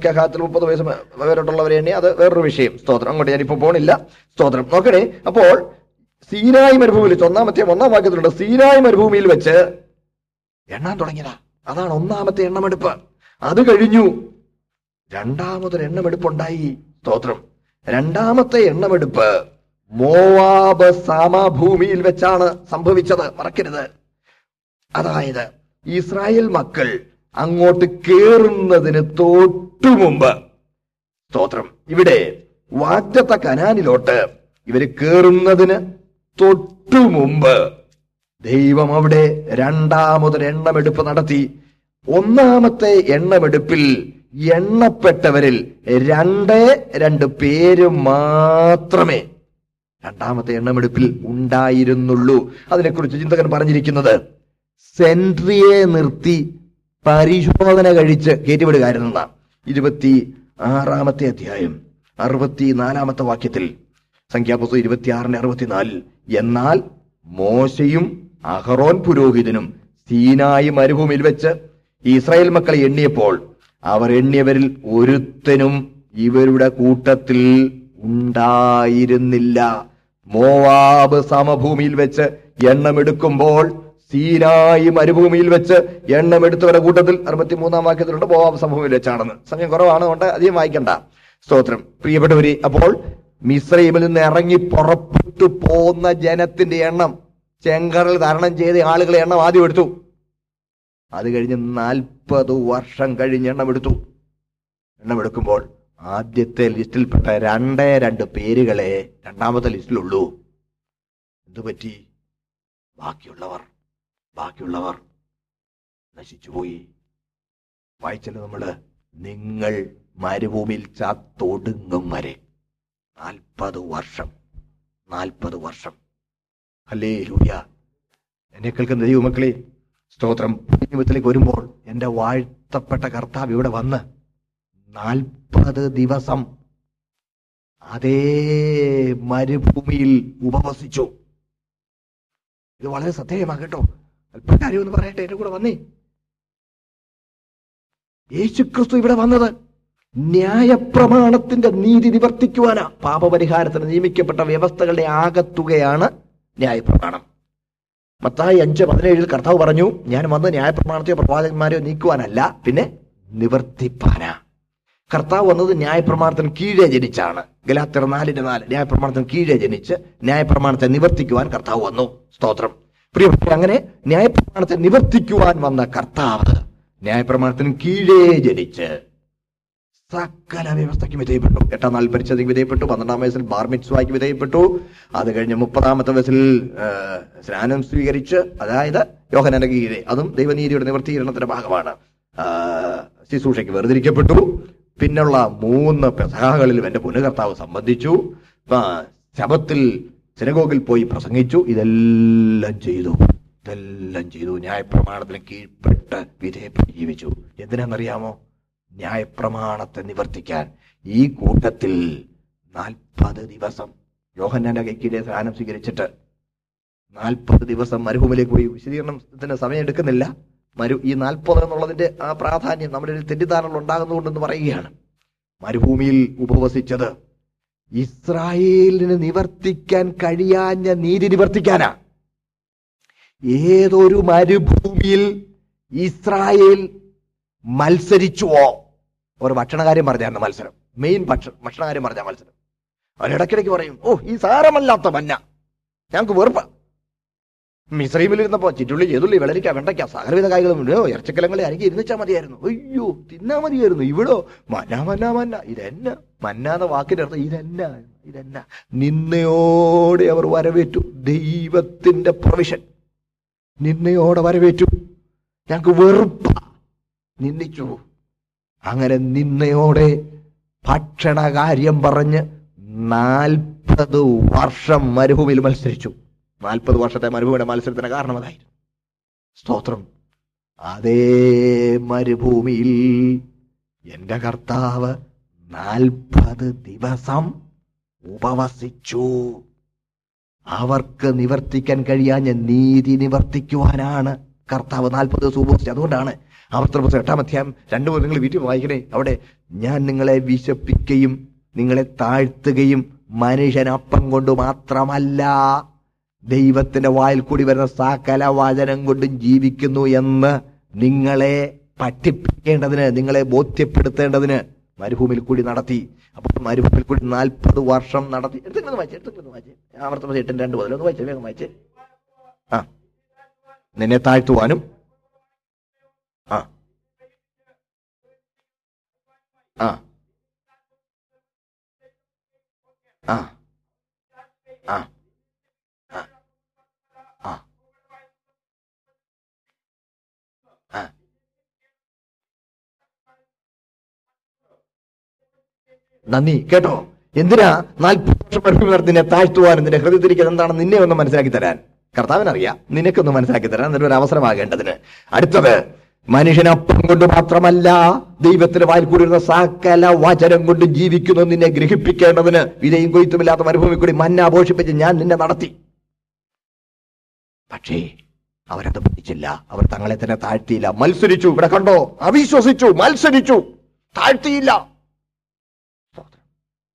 കേഹാത്തിൽ മുപ്പത് വയസ്സ് പേരോട്ടുള്ളവരെ എണ്ണി അത് വേറൊരു വിഷയം. സ്തോത്രം. അങ്ങോട്ട് ഞാനിപ്പോ പോണില്ല. സ്തോത്രം. നോക്കണേ. അപ്പോൾ സീനായി മരുഭൂമിയിൽ വെച്ച് ഒന്നാമത്തെ ഒന്നാം വാക്യത്തിലുണ്ട്. സീനായി മരുഭൂമിയിൽ വെച്ച് എണ്ണാൻ തുടങ്ങിയതാ. അതാണ് ഒന്നാമത്തെ എണ്ണമെടുപ്പ്. അത് കഴിഞ്ഞു. രണ്ടാമതൊരു എണ്ണമെടുപ്പുണ്ടായി. സ്തോത്രം. രണ്ടാമത്തെ എണ്ണമെടുപ്പ് മോവാബ് സാമഭൂമിയിൽ വെച്ചാണ് സംഭവിച്ചത്. മറക്കരുത്. അതായത് ഇസ്രായേൽ മക്കൾ അങ്ങോട്ട് കേറുന്നതിന് തൊട്ടു മുമ്പ്. സ്തോത്രം. ഇവിടെ വാഗ്ദത്ത കനാനിലോട്ട് ഇവർ കേറുന്നതിന് തൊട്ടു മുമ്പ് ദൈവം അവിടെ രണ്ടാമതൊരു എണ്ണമെടുപ്പ് നടത്തി. ഒന്നാമത്തെ എണ്ണമെടുപ്പിൽ എണ്ണപ്പെട്ടവരിൽ രണ്ടേ രണ്ട് പേര് മാത്രമേ രണ്ടാമത്തെ എണ്ണമെടുപ്പിൽ ഉണ്ടായിരുന്നുള്ളൂ. അതിനെക്കുറിച്ച് ചിന്തകൻ പറഞ്ഞിരിക്കുന്നത് സെൻട്രിയെ നിർത്തി പരിശോധന കഴിച്ച് കയറ്റിവിടുകയായിരുന്ന ഇരുപത്തി ആറാമത്തെ അധ്യായം അറുപത്തി നാലാമത്തെ വാക്യത്തിൽ സംഖ്യാപുസ്തകം ഇരുപത്തിയാറിന് അറുപത്തിനാലിൽ എന്നാൽ മോശയും അഹറോൻ പുരോഹിതനും സീനായി മരുഭൂമിയിൽ വെച്ച് ഇസ്രായേൽ മക്കളെ എണ്ണിയപ്പോൾ അവർ എണ്ണിയവരിൽ ഒരുത്തനും ഇവരുടെ കൂട്ടത്തിൽ ഉണ്ടായിരുന്നില്ല. മോവാബ് സമഭൂമിയിൽ വെച്ച് എണ്ണമെടുക്കുമ്പോൾ സീനായി മരുഭൂമിയിൽ വെച്ച് എണ്ണം എടുത്തവരുടെ കൂട്ടത്തിൽ അറുപത്തിമൂന്നാം വാക്യത്തിലുണ്ട്. മോവാബ് സംഭവം വെച്ചാണെന്ന്. സമയം കുറവാണ് കൊണ്ട് അധികം വായിക്കണ്ട. സ്തോത്രം. പ്രിയപ്പെട്ടവര് അപ്പോൾ മിശ്രൈമിൽ നിന്ന് ഇറങ്ങി പുറപ്പെട്ടു പോന്ന ജനത്തിന്റെ എണ്ണം ചെങ്കറിൽ തരണം ചെയ്ത ആളുകളെ എണ്ണം ആദ്യം എടുത്തു. അത് കഴിഞ്ഞ് നാൽപ്പത് വർഷം കഴിഞ്ഞ് എണ്ണം എടുത്തു എണ്ണം എടുക്കുമ്പോൾ ആദ്യത്തെ ലിസ്റ്റിൽപ്പെട്ട രണ്ടേ രണ്ട് പേരുകളെ രണ്ടാമത്തെ ലിസ്റ്റിലുള്ളൂ. എന്തുപറ്റി? ബാക്കിയുള്ളവർ. ബാക്കിയുള്ളവർ നശിച്ചുപോയി. വായിച്ചല്ല നമ്മൾ. നിങ്ങൾ മരുഭൂമിയിൽ ചത്തൊടുങ്ങും വരെ. നാൽപ്പത് വർഷം. നാൽപ്പത് വർഷം. അല്ലേ ലൂയ എന്നെ കേൾക്കുന്ന ദൈവമക്കളെ സ്തോത്രം. ദൈവത്തിലേക്ക് വരുമ്പോൾ എന്റെ വാഴ്ത്തപ്പെട്ട കർത്താവ് ഇവിടെ വന്ന് നാൽപ്പത് ദിവസം അതേ മരുഭൂമിയിൽ ഉപവസിച്ചു. ഇത് വളരെ ശ്രദ്ധേയമാണ് കേട്ടോ. അല്പ കാര്യം ഒന്ന് പറയട്ടെ എന്റെ കൂടെ വന്നേ. യേശു ക്രിസ്തു ഇവിടെ വന്നത് ന്യായപ്രമാണത്തിന്റെ നീതി നിവർത്തിക്കുവാനാ. പാപപരിഹാരത്തിന് നിയമിക്കപ്പെട്ട വ്യവസ്ഥകളുടെ ആകത്തുകയാണ് ന്യായപ്രമാണം. മത്തായി അഞ്ച് പതിനേഴിൽ കർത്താവ് പറഞ്ഞു ഞാൻ വന്ന് ന്യായപ്രമാണത്തെയോ പ്രവാചകന്മാരെയോ നീക്കുവാനല്ല പിന്നെ നിവർത്തിപ്പാനാ. കർത്താവ് വന്നത് ന്യായപ്രമാണത്തിന് കീഴേ ജനിച്ചാണ്. ഗലാത്തിർ നാലിന്റെ നാല് ന്യായപ്രമാണത്തിന് കീഴെ ജനിച്ച് ന്യായപ്രമാണത്തെ നിവർത്തിക്കുവാൻ കർത്താവ് വന്നു. സ്തോത്രം. പ്രിയപ്പെട്ട അങ്ങനെ ന്യായപ്രമാണത്തെ നിവർത്തിക്കുവാൻ വന്ന കർത്താവ് ന്യായപ്രമാണത്തിന് കീഴേ ജനിച്ച് സകല വ്യവസ്ഥയ്ക്ക് വിധേയപ്പെട്ടു. എട്ടാം നാൾ പരിച്ഛേദയ്ക്ക് വിധേയപ്പെട്ടു. പന്ത്രണ്ടാം വയസ്സിൽ ബാർമിറ്റ്സ്വായ്ക്ക് വിധേയപ്പെട്ടു. അത് കഴിഞ്ഞ് മുപ്പതാമത്തെ വയസ്സിൽ സ്നാനം സ്വീകരിച്ച് അതായത് യോഹനന്റെ കീഴെ. അതും ദൈവനീതിയുടെ നിവർത്തീകരണത്തിന്റെ ഭാഗമാണ്. ശുശ്രൂഷയ്ക്ക് വേർതിരിക്കപ്പെട്ടു. പിന്നുള്ള മൂന്ന് പെസഹകളിലും എന്റെ പുനകർത്താവ് സംബന്ധിച്ചു. ശബത്തിൽ സിനഗോഗിൽ പോയി പ്രസംഗിച്ചു. ഇതെല്ലാം ചെയ്തു. ഇതെല്ലാം ചെയ്തു. ന്യായപ്രമാണത്തിന് കീഴ്പ്പെട്ട് വിധേയപ്പെട്ട് ജീവിച്ചു. എന്തിനാണെന്നറിയാമോ? ന്യായപ്രമാണത്തെ നിവർത്തിക്കാൻ ഈ കൂട്ടത്തിൽ നാൽപ്പത് ദിവസം യോഹന്നാന്റെ കൈക്കിടെ സ്നാനം സ്വീകരിച്ചിട്ട് നാൽപ്പത് ദിവസം മരുഭൂമിയിലേക്ക് പോയി. വിശദീകരണത്തിന് സമയം എടുക്കുന്നില്ല മരു ഈ നാൽപ്പത് എന്നുള്ളതിന്റെ ആ പ്രാധാന്യം നമ്മുടെ ഒരു തെറ്റിദ്ധാരണകൾ ഉണ്ടാകുന്നുകൊണ്ടെന്ന് പറയുകയാണ്. മരുഭൂമിയിൽ ഉപവസിച്ചത് ഇസ്രായേലിന് നിവർത്തിക്കാൻ കഴിയാഞ്ഞ നീതി നിവർത്തിക്കാനാ. ഏതൊരു മരുഭൂമിയിൽ ഇസ്രായേൽ മത്സരിച്ചുവോ? ഒരു ഭക്ഷണകാര്യം പറഞ്ഞായിരുന്നു മത്സരം. മെയിൻ ഭക്ഷണം ഭക്ഷണകാര്യം പറഞ്ഞ മത്സരം. അവരിടക്കിടയ്ക്ക് പറയും ഓ ഈ സാരമല്ലാത്ത മഞ്ഞ. ഞങ്ങൾക്ക് വെറുപ്പ്. മിശ്രീമിലിരുന്നപ്പോ ചിറ്റുള്ളി ചെയ്തുള്ളി വെള്ളരിക്ക വെണ്ടയ്ക്ക സകലവിധ കായ്കളും ഇറച്ചക്കലങ്ങളെ ഇറച്ചിക്കലങ്ങളെ അരികെ ഇരുന്നിച്ചാ മതിയായിരുന്നു. അയ്യോ തിന്നാ മതിയായിരുന്നു. ഇവിടോ? മന്ന മന്ന മന്ന. ഇതെന്ന? മന്നാന്ന വാക്കിന്റെ അർത്ഥം ഇതെന്ന? ഇതെന്ന? നിന്നയോടെ അവർ വരവേറ്റു ദൈവത്തിന്റെ പ്രൊവിഷൻ. നിന്നയോടെ വരവേറ്റു. ഞങ്ങൾക്ക് വെറുപ്പ. നിന്നിച്ചു. അങ്ങനെ നിന്നയോടെ ഭക്ഷണകാര്യം പറഞ്ഞ് നാൽപ്പത് വർഷം മരുഭൂമിയിൽ മത്സരിച്ചു. നാൽപ്പത് വർഷത്തെ മരുഭൂമിയുടെ മത്സരത്തിന് കാരണം അതായിരുന്നു സ്തോത്രം. അതേ മരുഭൂമിയിൽ എന്റെ കർത്താവ് നാൽപ്പത് ദിവസം ഉപവസിച്ചു. അവർക്ക് നിവർത്തിക്കാൻ കഴിയാഞ്ഞ നീതി നിവർത്തിക്കുവാനാണ് കർത്താവ് നാൽപ്പത് ദിവസം ഉപവസിച്ചത്. അതുകൊണ്ടാണ് ആവർത്തന പുസ്തകം എട്ടാം അധ്യായം രണ്ടു മൂന്ന് നിങ്ങൾ വീട്ടിൽ വായിക്കണേ. അവിടെ ഞാൻ നിങ്ങളെ വിശപ്പിക്കുകയും നിങ്ങളെ താഴ്ത്തുകയും മനുഷ്യനപ്പം കൊണ്ട് മാത്രമല്ല. ദൈവത്തിന്റെ വായിൽ കൂടി വരുന്ന സകല വചനം കൊണ്ടും ജീവിക്കുന്നു എന്ന് നിങ്ങളെ പഠിപ്പിക്കേണ്ടതിന് നിങ്ങളെ ബോധ്യപ്പെടുത്തേണ്ടതിന് മരുഭൂമിയിൽ കൂടി നടത്തി. അപ്പോൾ മരുഭൂമിയിൽ കൂടി നാൽപ്പത് വർഷം നടത്തി. എടുത്തെങ്കിലും വായിച്ചു എടുത്തെങ്കിലും വായിച്ചേ. ആവർത്തനം എട്ടും രണ്ട് മുതൽ ഒന്ന് വായിച്ചേ വേഗം ആ. നിന്നെ താഴ്ത്തുവാനും ആ. ആ. ആ. ആ. നന്ദി. കേട്ടോ? എന്തിനാ നാൽപ്പത് വർഷം മരുഭൂമി നടത്തി നിന്നെ താഴ്ത്തുവാനും നിന്റെ ഹൃദയത്തിരിക്കുന്നത് എന്താണ് നിന്നെ ഒന്ന് മനസ്സിലാക്കി തരാൻ? കർത്താവിനറിയാം. നിനക്കൊന്ന് മനസ്സിലാക്കി തരാൻ എന്നൊരു അവസരമാകേണ്ടതിന്. അടുത്തത് മനുഷ്യനപ്പം കൊണ്ട് മാത്രമല്ല ദൈവത്തിന് വായിൽ കൂടിയിരുന്ന സകല വചനം കൊണ്ട് ജീവിക്കുന്നു നിന്നെ ഗ്രഹിപ്പിക്കേണ്ടതിന്. വിജയും കൊയ്ത്തുമില്ലാത്ത മരുഭൂമി കൂടി മന്ന ആഘോഷിപ്പിച്ച് ഞാൻ നിന്നെ നടത്തി. പക്ഷേ അവരത് പഠിച്ചില്ല. അവർ തങ്ങളെ തന്നെ താഴ്ത്തിയില്ല. മത്സരിച്ചു. ഇവിടെ കണ്ടോ? അവിശ്വസിച്ചു. മത്സരിച്ചു. താഴ്ത്തിയില്ല.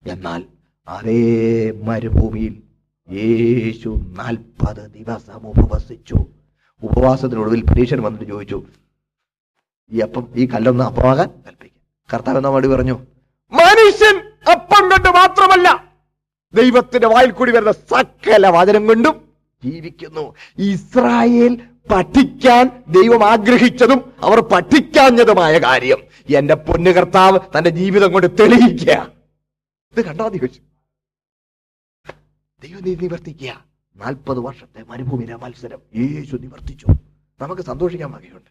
എന്നാൽ അതേ മരുഭൂമിയിൽ യേശു നാൽപ്പത് ദിവസം ഉപവസിച്ചു. ഉപവാസത്തിനൊടുവിൽ പരീക്ഷൻ വന്നിട്ട് ചോദിച്ചു ഈ അപ്പം ഈ കല്ലൊന്ന് അപ്പമാകാൻ കൽപ്പിക്കും. കർത്താവ് എന്ന മടി പറഞ്ഞു മനുഷ്യൻ അപ്പം കൊണ്ട് മാത്രമല്ല ദൈവത്തിന്റെ വായിൽ കൂടി വരുന്ന സകല വചനം കൊണ്ടും ജീവിക്കുന്നു. ഇസ്രായേൽ പഠിക്കാൻ ദൈവം ആഗ്രഹിച്ചതും അവർ പഠിക്കാഞ്ഞതുമായ കാര്യം. എന്റെ പൊന്നു കർത്താവ് തന്റെ ജീവിതം കൊണ്ട് തെളിയിക്കുക. ഇത് കണ്ടോ ചോദിച്ചു ദൈവം നീ നിവർത്തിക്കുക. നാൽപ്പത് വർഷത്തെ മരുഭൂമിയിലെ മത്സരം യേശു നിവർത്തിച്ചു. നമുക്ക് സന്തോഷിക്കാൻ വകയുണ്ട്.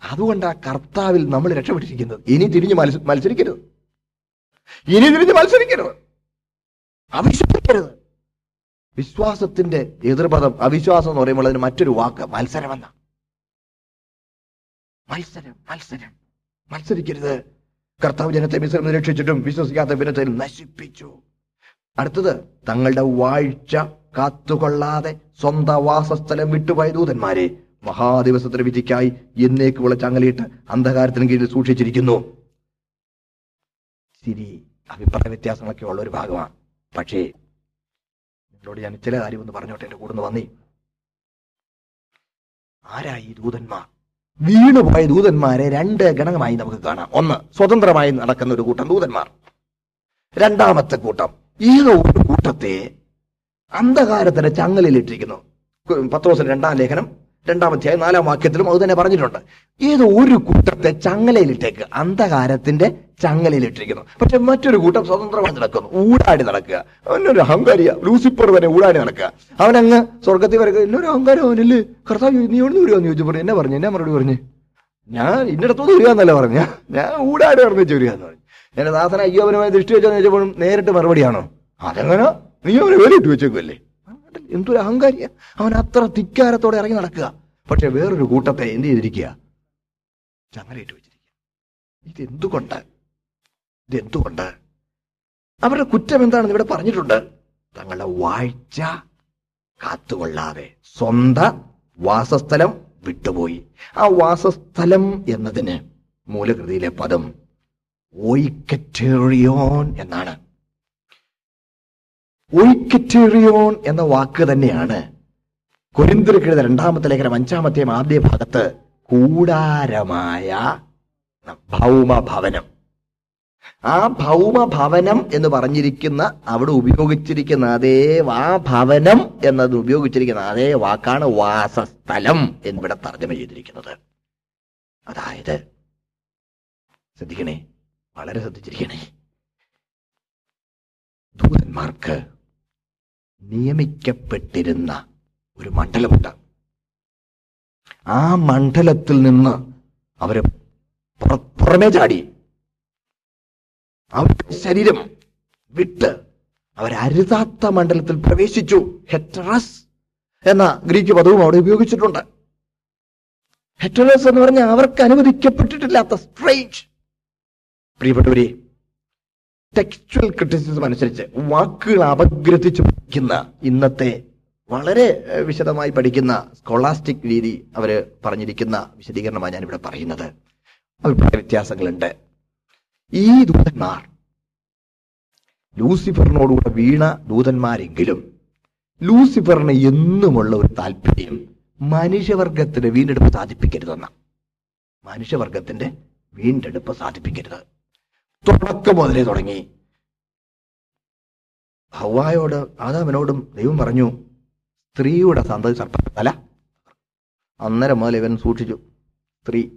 അതുകൊണ്ട് കർത്താവിൽ നമ്മൾ രക്ഷപ്പെട്ടിരിക്കുന്നത്. ഇനി തിരിഞ്ഞ് മത്സ- മത്സരിക്കരുത്. ഇനി തിരിഞ്ഞ് മത്സരിക്കരുത്. അവിശ്വസിക്കരുത്. വിശ്വാസത്തിന്റെ എതിർപദം അവിശ്വാസം എന്ന് പറയുമ്പോൾ അതിന് മറ്റൊരു വാക്ക് മത്സരമെന്ന. മത്സരം മത്സരം. മത്സരിക്കരുത്. കർത്താവ് ജനത്തെ മിശ്രം നിരീക്ഷിച്ചിട്ടും വിശ്വസിക്കാത്ത ജനത്തെ നശിപ്പിച്ചു. അടുത്തത് തങ്ങളുടെ വാഴ്ച കാത്തുകൊള്ളാതെ സ്വന്തം വാസസ്ഥലം വിട്ടുപോയ ദൂതന്മാരെ മഹാദിവസത്തിന് വിധിക്കായി എന്നേക്ക് വിള ചങ്ങലിയിട്ട് അന്ധകാരത്തിന് കീഴിൽ സൂക്ഷിച്ചിരിക്കുന്നു. ശരി അഭിപ്രായ വ്യത്യാസങ്ങളൊക്കെ ഉള്ള ഒരു ഭാഗമാണ്. പക്ഷേ നിങ്ങളോട് ഞാൻ ചില കാര്യം ഒന്ന് പറഞ്ഞോട്ടെ എന്റെ കൂടുന്ന് വന്നി. ആരായി ദൂതന്മാർ? വീണുപോയ ദൂതന്മാരെ രണ്ട് ഗണമായി നമുക്ക് കാണാം. ഒന്ന് സ്വതന്ത്രമായി നടക്കുന്ന ഒരു കൂട്ടം ദൂതന്മാർ. രണ്ടാമത്തെ കൂട്ടം ഈ ഒരു കൂട്ടത്തെ അന്ധകാരത്തിന്റെ ചങ്ങലിലിട്ടിരിക്കുന്നു പത്രോസിന്റെ രണ്ടാം ലേഖനം രണ്ടാം നാലാം വാക്യത്തിലും അത് തന്നെ പറഞ്ഞിട്ടുണ്ട്. ഏത് ഒരു കൂട്ടത്തെ ചങ്ങലയിലിട്ടേക്ക് അന്ധകാരത്തിന്റെ ചങ്ങലയിലിട്ടിരിക്കുന്നു. പക്ഷെ മറ്റൊരു കൂട്ടം സ്വതന്ത്രമായി നടക്കുന്നു. ഊടാടി നടക്കുക. അവനൊരു അഹങ്കാരിയ ലൂസിപ്പർ വരെ ഊടാടി നടക്കുക. അവനങ്ങ് സ്വർഗത്തിൽ വരെ എന്നൊരു അഹങ്കാരം അവനല്ലേ? കർത്താവ് നീ എവിടെ വരുവാന്ന് ചോദിച്ചു? പറഞ്ഞു എന്നെ പറഞ്ഞു. എന്നെ മറുപടി പറഞ്ഞു. ഞാൻ ഇന്നിടത്തുനിന്ന് വരിക എന്നല്ല പറഞ്ഞു. ഞാൻ ഊടാടി പറഞ്ഞു എന്ന് പറഞ്ഞു. എന്റെ ദാസന അയ്യോപനമായ ദൃഷ്ടി വെച്ചാൽ ചോദിച്ചപ്പോഴും നേരിട്ട് മറുപടിയാണോ? അതെങ്ങനെ? നീ അവനെ വേലിട്ട് വെച്ചേക്കുമല്ലേ എന്തൊരു അഹങ്കാരിയ. അവൻ അത്ര തിക്കാരത്തോടെ ഇറങ്ങി നടക്കുക. പക്ഷെ വേറൊരു കൂട്ടത്തെ എന്ത് ചെയ്തിരിക്കുക? ചങ്ങലയിട്ട് വെച്ചിരിക്കുക. ഇതെന്തുകൊണ്ട് ഇതെന്തുകൊണ്ട്? അവരുടെ കുറ്റം എന്താണെന്ന് ഇവിടെ പറഞ്ഞിട്ടുണ്ട്. തങ്ങളുടെ വാഴ്ച കാത്തുകൊള്ളാതെ സ്വന്ത വാസസ്ഥലം വിട്ടുപോയി. ആ വാസസ്ഥലം എന്നതിന് മൂലകൃതിയിലെ പദം ഓയിക്കറ്റേറിയോൻ എന്നാണ്. ഓയിക്കറ്റേറിയോൻ എന്ന വാക്ക് തന്നെയാണ് കൊരിന്തിരക്കെഴുത രണ്ടാമത്തെ ലേഖനം അഞ്ചാമത്തെയും ആദ്യ ഭാഗത്ത് കൂടാരമായ ഭൗമ ഭവനം ആ ഭൗമ ഭവനം എന്ന് പറഞ്ഞിരിക്കുന്ന അവിടെ ഉപയോഗിച്ചിരിക്കുന്ന അതേ വാ ഭവനം എന്നത് ഉപയോഗിച്ചിരിക്കുന്ന അതേ വാക്കാണ് വാസസ്ഥലം എന്നിവിടെ തർജമ ചെയ്തിരിക്കുന്നത്. അതായത് ശ്രദ്ധിക്കണേ വളരെ ശ്രദ്ധിച്ചിരിക്കണേ. ദൂതന്മാർക്ക് നിയമിക്കപ്പെട്ടിരുന്ന ഒരു മണ്ഡലമുണ്ട്. ആ മണ്ഡലത്തിൽ നിന്ന് അവർ പുറ- പുറമേ ചാടി. അവരുടെ ശരീരം വിട്ട് അവരരുതാത്ത മണ്ഡലത്തിൽ പ്രവേശിച്ചു. ഹെറ്ററസ് എന്ന ഗ്രീക്ക് പദവും അവിടെ ഉപയോഗിച്ചിട്ടുണ്ട്. ഹെറ്ററസ് എന്ന് പറഞ്ഞാൽ അവർക്ക് അനുവദിക്കപ്പെട്ടിട്ടില്ലാത്ത സ്ട്രേഞ്ച് പ്രിയപ്പെട്ടവരെ ടെക്സ്ച്വൽ ക്രിറ്റിസിസം അനുസരിച്ച് വാക്കുകൾ അപഗ്രഥിച്ച് പഠിക്കുന്ന ഇന്നത്തെ വളരെ വിശദമായി പഠിക്കുന്ന സ്കോളാസ്റ്റിക് രീതി അവർ പറഞ്ഞിരിക്കുന്ന വിശദീകരണമാണ് ഞാനിവിടെ പറയുന്നത്. അഭിപ്രായ വ്യത്യാസങ്ങളുണ്ട്. ഈ ദൂതന്മാർ. ലൂസിഫറിനോടുകൂടെ വീണ ദൂതന്മാരെങ്കിലും ലൂസിഫറിന് എന്നുമുള്ള ഒരു താല്പര്യം മനുഷ്യവർഗത്തിന്റെ വീണ്ടെടുപ്പ് സാധിപ്പിക്കരുതെന്ന മനുഷ്യവർഗത്തിന്റെ വീണ്ടെടുപ്പ് സാധിപ്പിക്കരുത്. തുടക്കം മുതലേ തുടങ്ങി. ഹവായോട് ആദാമനോടും ദൈവം പറഞ്ഞു സ്ത്രീയുടെ സന്തതി സർപ്പല അന്നേരം മുതൽ ഇവൻ സൂക്ഷിച്ചു. സ്ത്രീ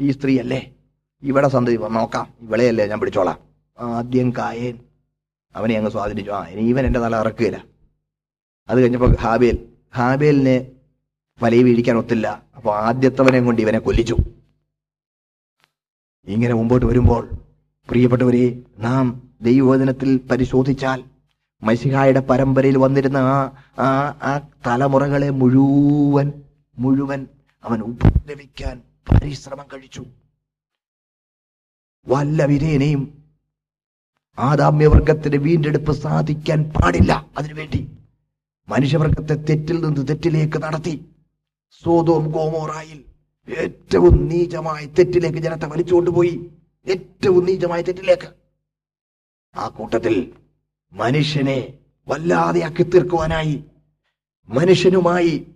ഈ സ്ത്രീ അല്ലേ ഇവിടെ സന്തതി നോക്കാം. ഇവളെയല്ലേ ഞാൻ പിടിച്ചോളാം. ആദ്യം കായേൻ. അവനെ അങ്ങ് സ്വാധീനിച്ചു. ആ ഇനി ഇവൻ എന്റെ തല ഇറക്കുകയില്ല. അത് കഴിഞ്ഞപ്പോൾ ഹാബേൽ. ഹാബേലിനെ വലയിൽ വീഴിക്കാൻ ഒത്തില്ല. അപ്പോൾ ആദ്യത്തവനെ കൊണ്ട് ഇവനെ കൊല്ലിച്ചു. ഇങ്ങനെ മുമ്പോട്ട് വരുമ്പോൾ പ്രിയപ്പെട്ടവരെ നാം ദൈവവചനത്തിൽ പരിശോധിച്ചാൽ മസിഹായുടെ പരമ്പരയിൽ വന്നിരുന്ന ആ ആ ആ തലമുറകളെ മുഴുവൻ മുഴുവൻ അവൻ ഉപദ്രവിക്കാൻ പരിശ്രമം കഴിച്ചു. വല്ല വിധേനയും ആദാമ്യവർഗത്തിന്റെ വീണ്ടെടുപ്പ് സാധിക്കാൻ പാടില്ല. അതിനുവേണ്ടി മനുഷ്യവർഗത്തെ തെറ്റിൽ നിന്ന് തെറ്റിലേക്ക് നടത്തി. സോതോം ഗോമോറായിൽ ഏറ്റവും നീചമായ തെറ്റിലേക്ക് ജനത്തെ വലിച്ചുകൊണ്ടുപോയി ഏറ്റവും നീചമായ തെറ്റിലേക്ക്. ആ കൂട്ടത്തിൽ മനുഷ്യനെ വല്ലാതെ അക്കി തീർക്കുവാനായി മനുഷ്യനുമായി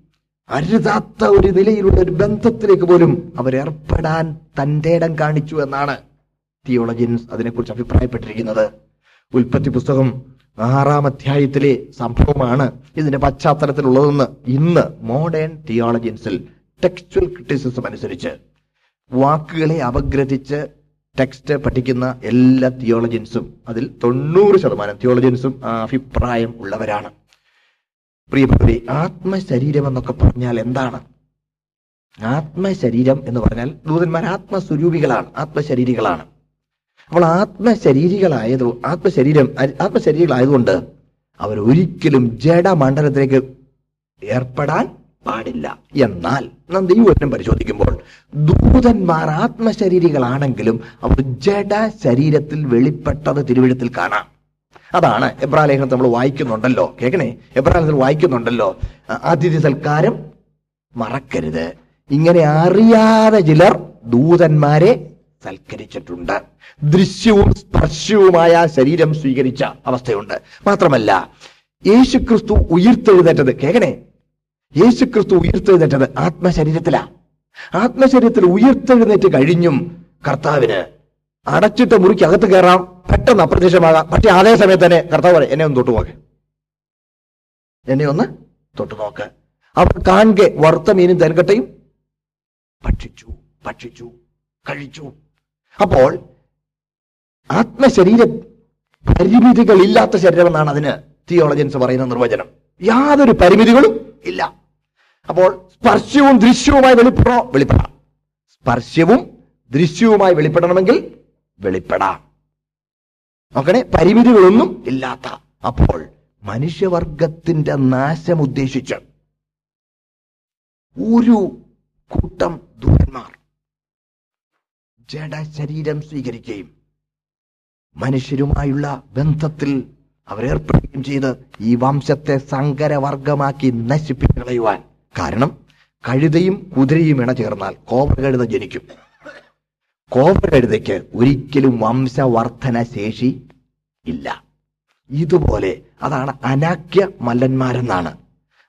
അരുതാത്ത ഒരു നിലയിലുള്ള ഒരു ബന്ധത്തിലേക്ക് പോലും അവരേർപ്പെടാൻ തന്റെ ഇടം കാണിച്ചു എന്നാണ് തിയോളജിൻസ് അതിനെക്കുറിച്ച് അഭിപ്രായപ്പെട്ടിരിക്കുന്നത്. ഉൽപ്പത്തി പുസ്തകം ആറാം അധ്യായത്തിലെ സംഭവമാണ് ഇതിന്റെ പശ്ചാത്തലത്തിലുള്ളതെന്ന് ഇന്ന് മോഡേൺ തിയോളജിൻസിൽ ടെക്സ്റ്റൽ ക്രിറ്റിസിസം അനുസരിച്ച് വാക്കുകളെ അപഗ്രഥിച്ച് ടെക്സ്റ്റ് പഠിക്കുന്ന എല്ലാ തിയോളജിൻസും അതിൽ തൊണ്ണൂറ് ശതമാനം തിയോളജിൻസും അഭിപ്രായം ഉള്ളവരാണ്. പ്രിയപ്പെട്ടവരെ ആത്മശരീരം എന്നൊക്കെ പറഞ്ഞാൽ എന്താണ്? ആത്മശരീരം എന്ന് പറഞ്ഞാൽ ദൂതന്മാർ ആത്മസ്വരൂപികളാണ് ആത്മശരീരികളാണ്. അപ്പോൾ ആത്മശരീരികളായത് ആത്മശരീരം ആത്മശരീരികളായതുകൊണ്ട് അവർ ഒരിക്കലും ജഡമണ്ഡലത്തിലേക്ക് ഏർപ്പെടാൻ പാടില്ല. എന്നാൽ നാം ദൈവവചനം പരിശോധിക്കുമ്പോൾ ദൂതന്മാർ ആത്മശരീരികളാണെങ്കിലും അവർ ജഡ ശരീരത്തിൽ വെളിപ്പെട്ടത് തിരുവിഴത്തിൽ കാണാം. അതാണ് എബ്രാലേഖനം നമ്മൾ വായിക്കുന്നുണ്ടല്ലോ. കേൾക്കണേ? എബ്രാലേഖനത്തിൽ വായിക്കുന്നുണ്ടല്ലോ. അതിഥി സൽക്കാരം മറക്കരുത്. ഇങ്ങനെ അറിയാതെ ചിലർ ദൂതന്മാരെ സൽക്കരിച്ചിട്ടുണ്ട്. ദൃശ്യവും സ്പർശവുമായ ശരീരം സ്വീകരിച്ച അവസ്ഥയുണ്ട്. മാത്രമല്ല യേശുക്രിസ്തു ഉയർത്തെഴുന്നേറ്റത് യേശു യേശുക്രിസ്തു ഉയർത്തെഴുന്നേറ്റത് ആത്മശരീരത്തിലാ. ആത്മശരീരത്തിൽ ഉയർത്തെഴുന്നേറ്റ് കഴിഞ്ഞും കർത്താവിന് അടച്ചിട്ട മുറിക്ക് അകത്ത് കയറാം. പെട്ടെന്ന് അപ്രത്യക്ഷമാകാം. പക്ഷെ അതേ സമയത്ത് തന്നെ കർത്താവ് എന്നെ ഒന്ന് തൊട്ടു നോക്ക്. എന്നെ ഒന്ന് തൊട്ടു നോക്ക്. അവർ കാണെ വറുത്ത മീനും തെൻകട്ടയും ഭക്ഷിച്ചു ഭക്ഷിച്ചു കഴിച്ചു. അപ്പോൾ ആത്മശരീര പരിമിതികൾ പരിമിതികളില്ലാത്ത ശരീരമെന്നാണ് അതിന് തിയോളജൻസ് പറയുന്ന നിർവചനം. യാതൊരു പരിമിതികളും ഇല്ല. അപ്പോൾ സ്പർശ്യവും ദൃശ്യവുമായി വെളിപ്പെടണോ? വെളിപ്പെടാം. സ്പർശ്യവും ദൃശ്യവുമായി വെളിപ്പെടണമെങ്കിൽ വെളിപ്പെടാം. നോക്കണേ പരിമിതികളൊന്നും ഇല്ലാത്ത. അപ്പോൾ മനുഷ്യവർഗത്തിന്റെ നാശം ഉദ്ദേശിച്ച് ഒരു കൂട്ടം ദൂതന്മാർ ജഡശരീരം സ്വീകരിക്കുകയും മനുഷ്യരുമായുള്ള ബന്ധത്തിൽ അവരേർപ്പെടുകയും ചെയ്ത് ഈ വംശത്തെ സങ്കരവർഗമാക്കി നശിപ്പിച്ചു കളയുവാൻ. കാരണം കഴുതയും കുതിരയും ഇണ ചേർന്നാൽ കോവർ കഴുത ജനിക്കും. കോവർ കഴുതയ്ക്ക് ഒരിക്കലും വംശവർദ്ധന ശേഷി ഇല്ല. ഇതുപോലെ അതാണ് അനാക്യ മല്ലന്മാരെന്നാണ്.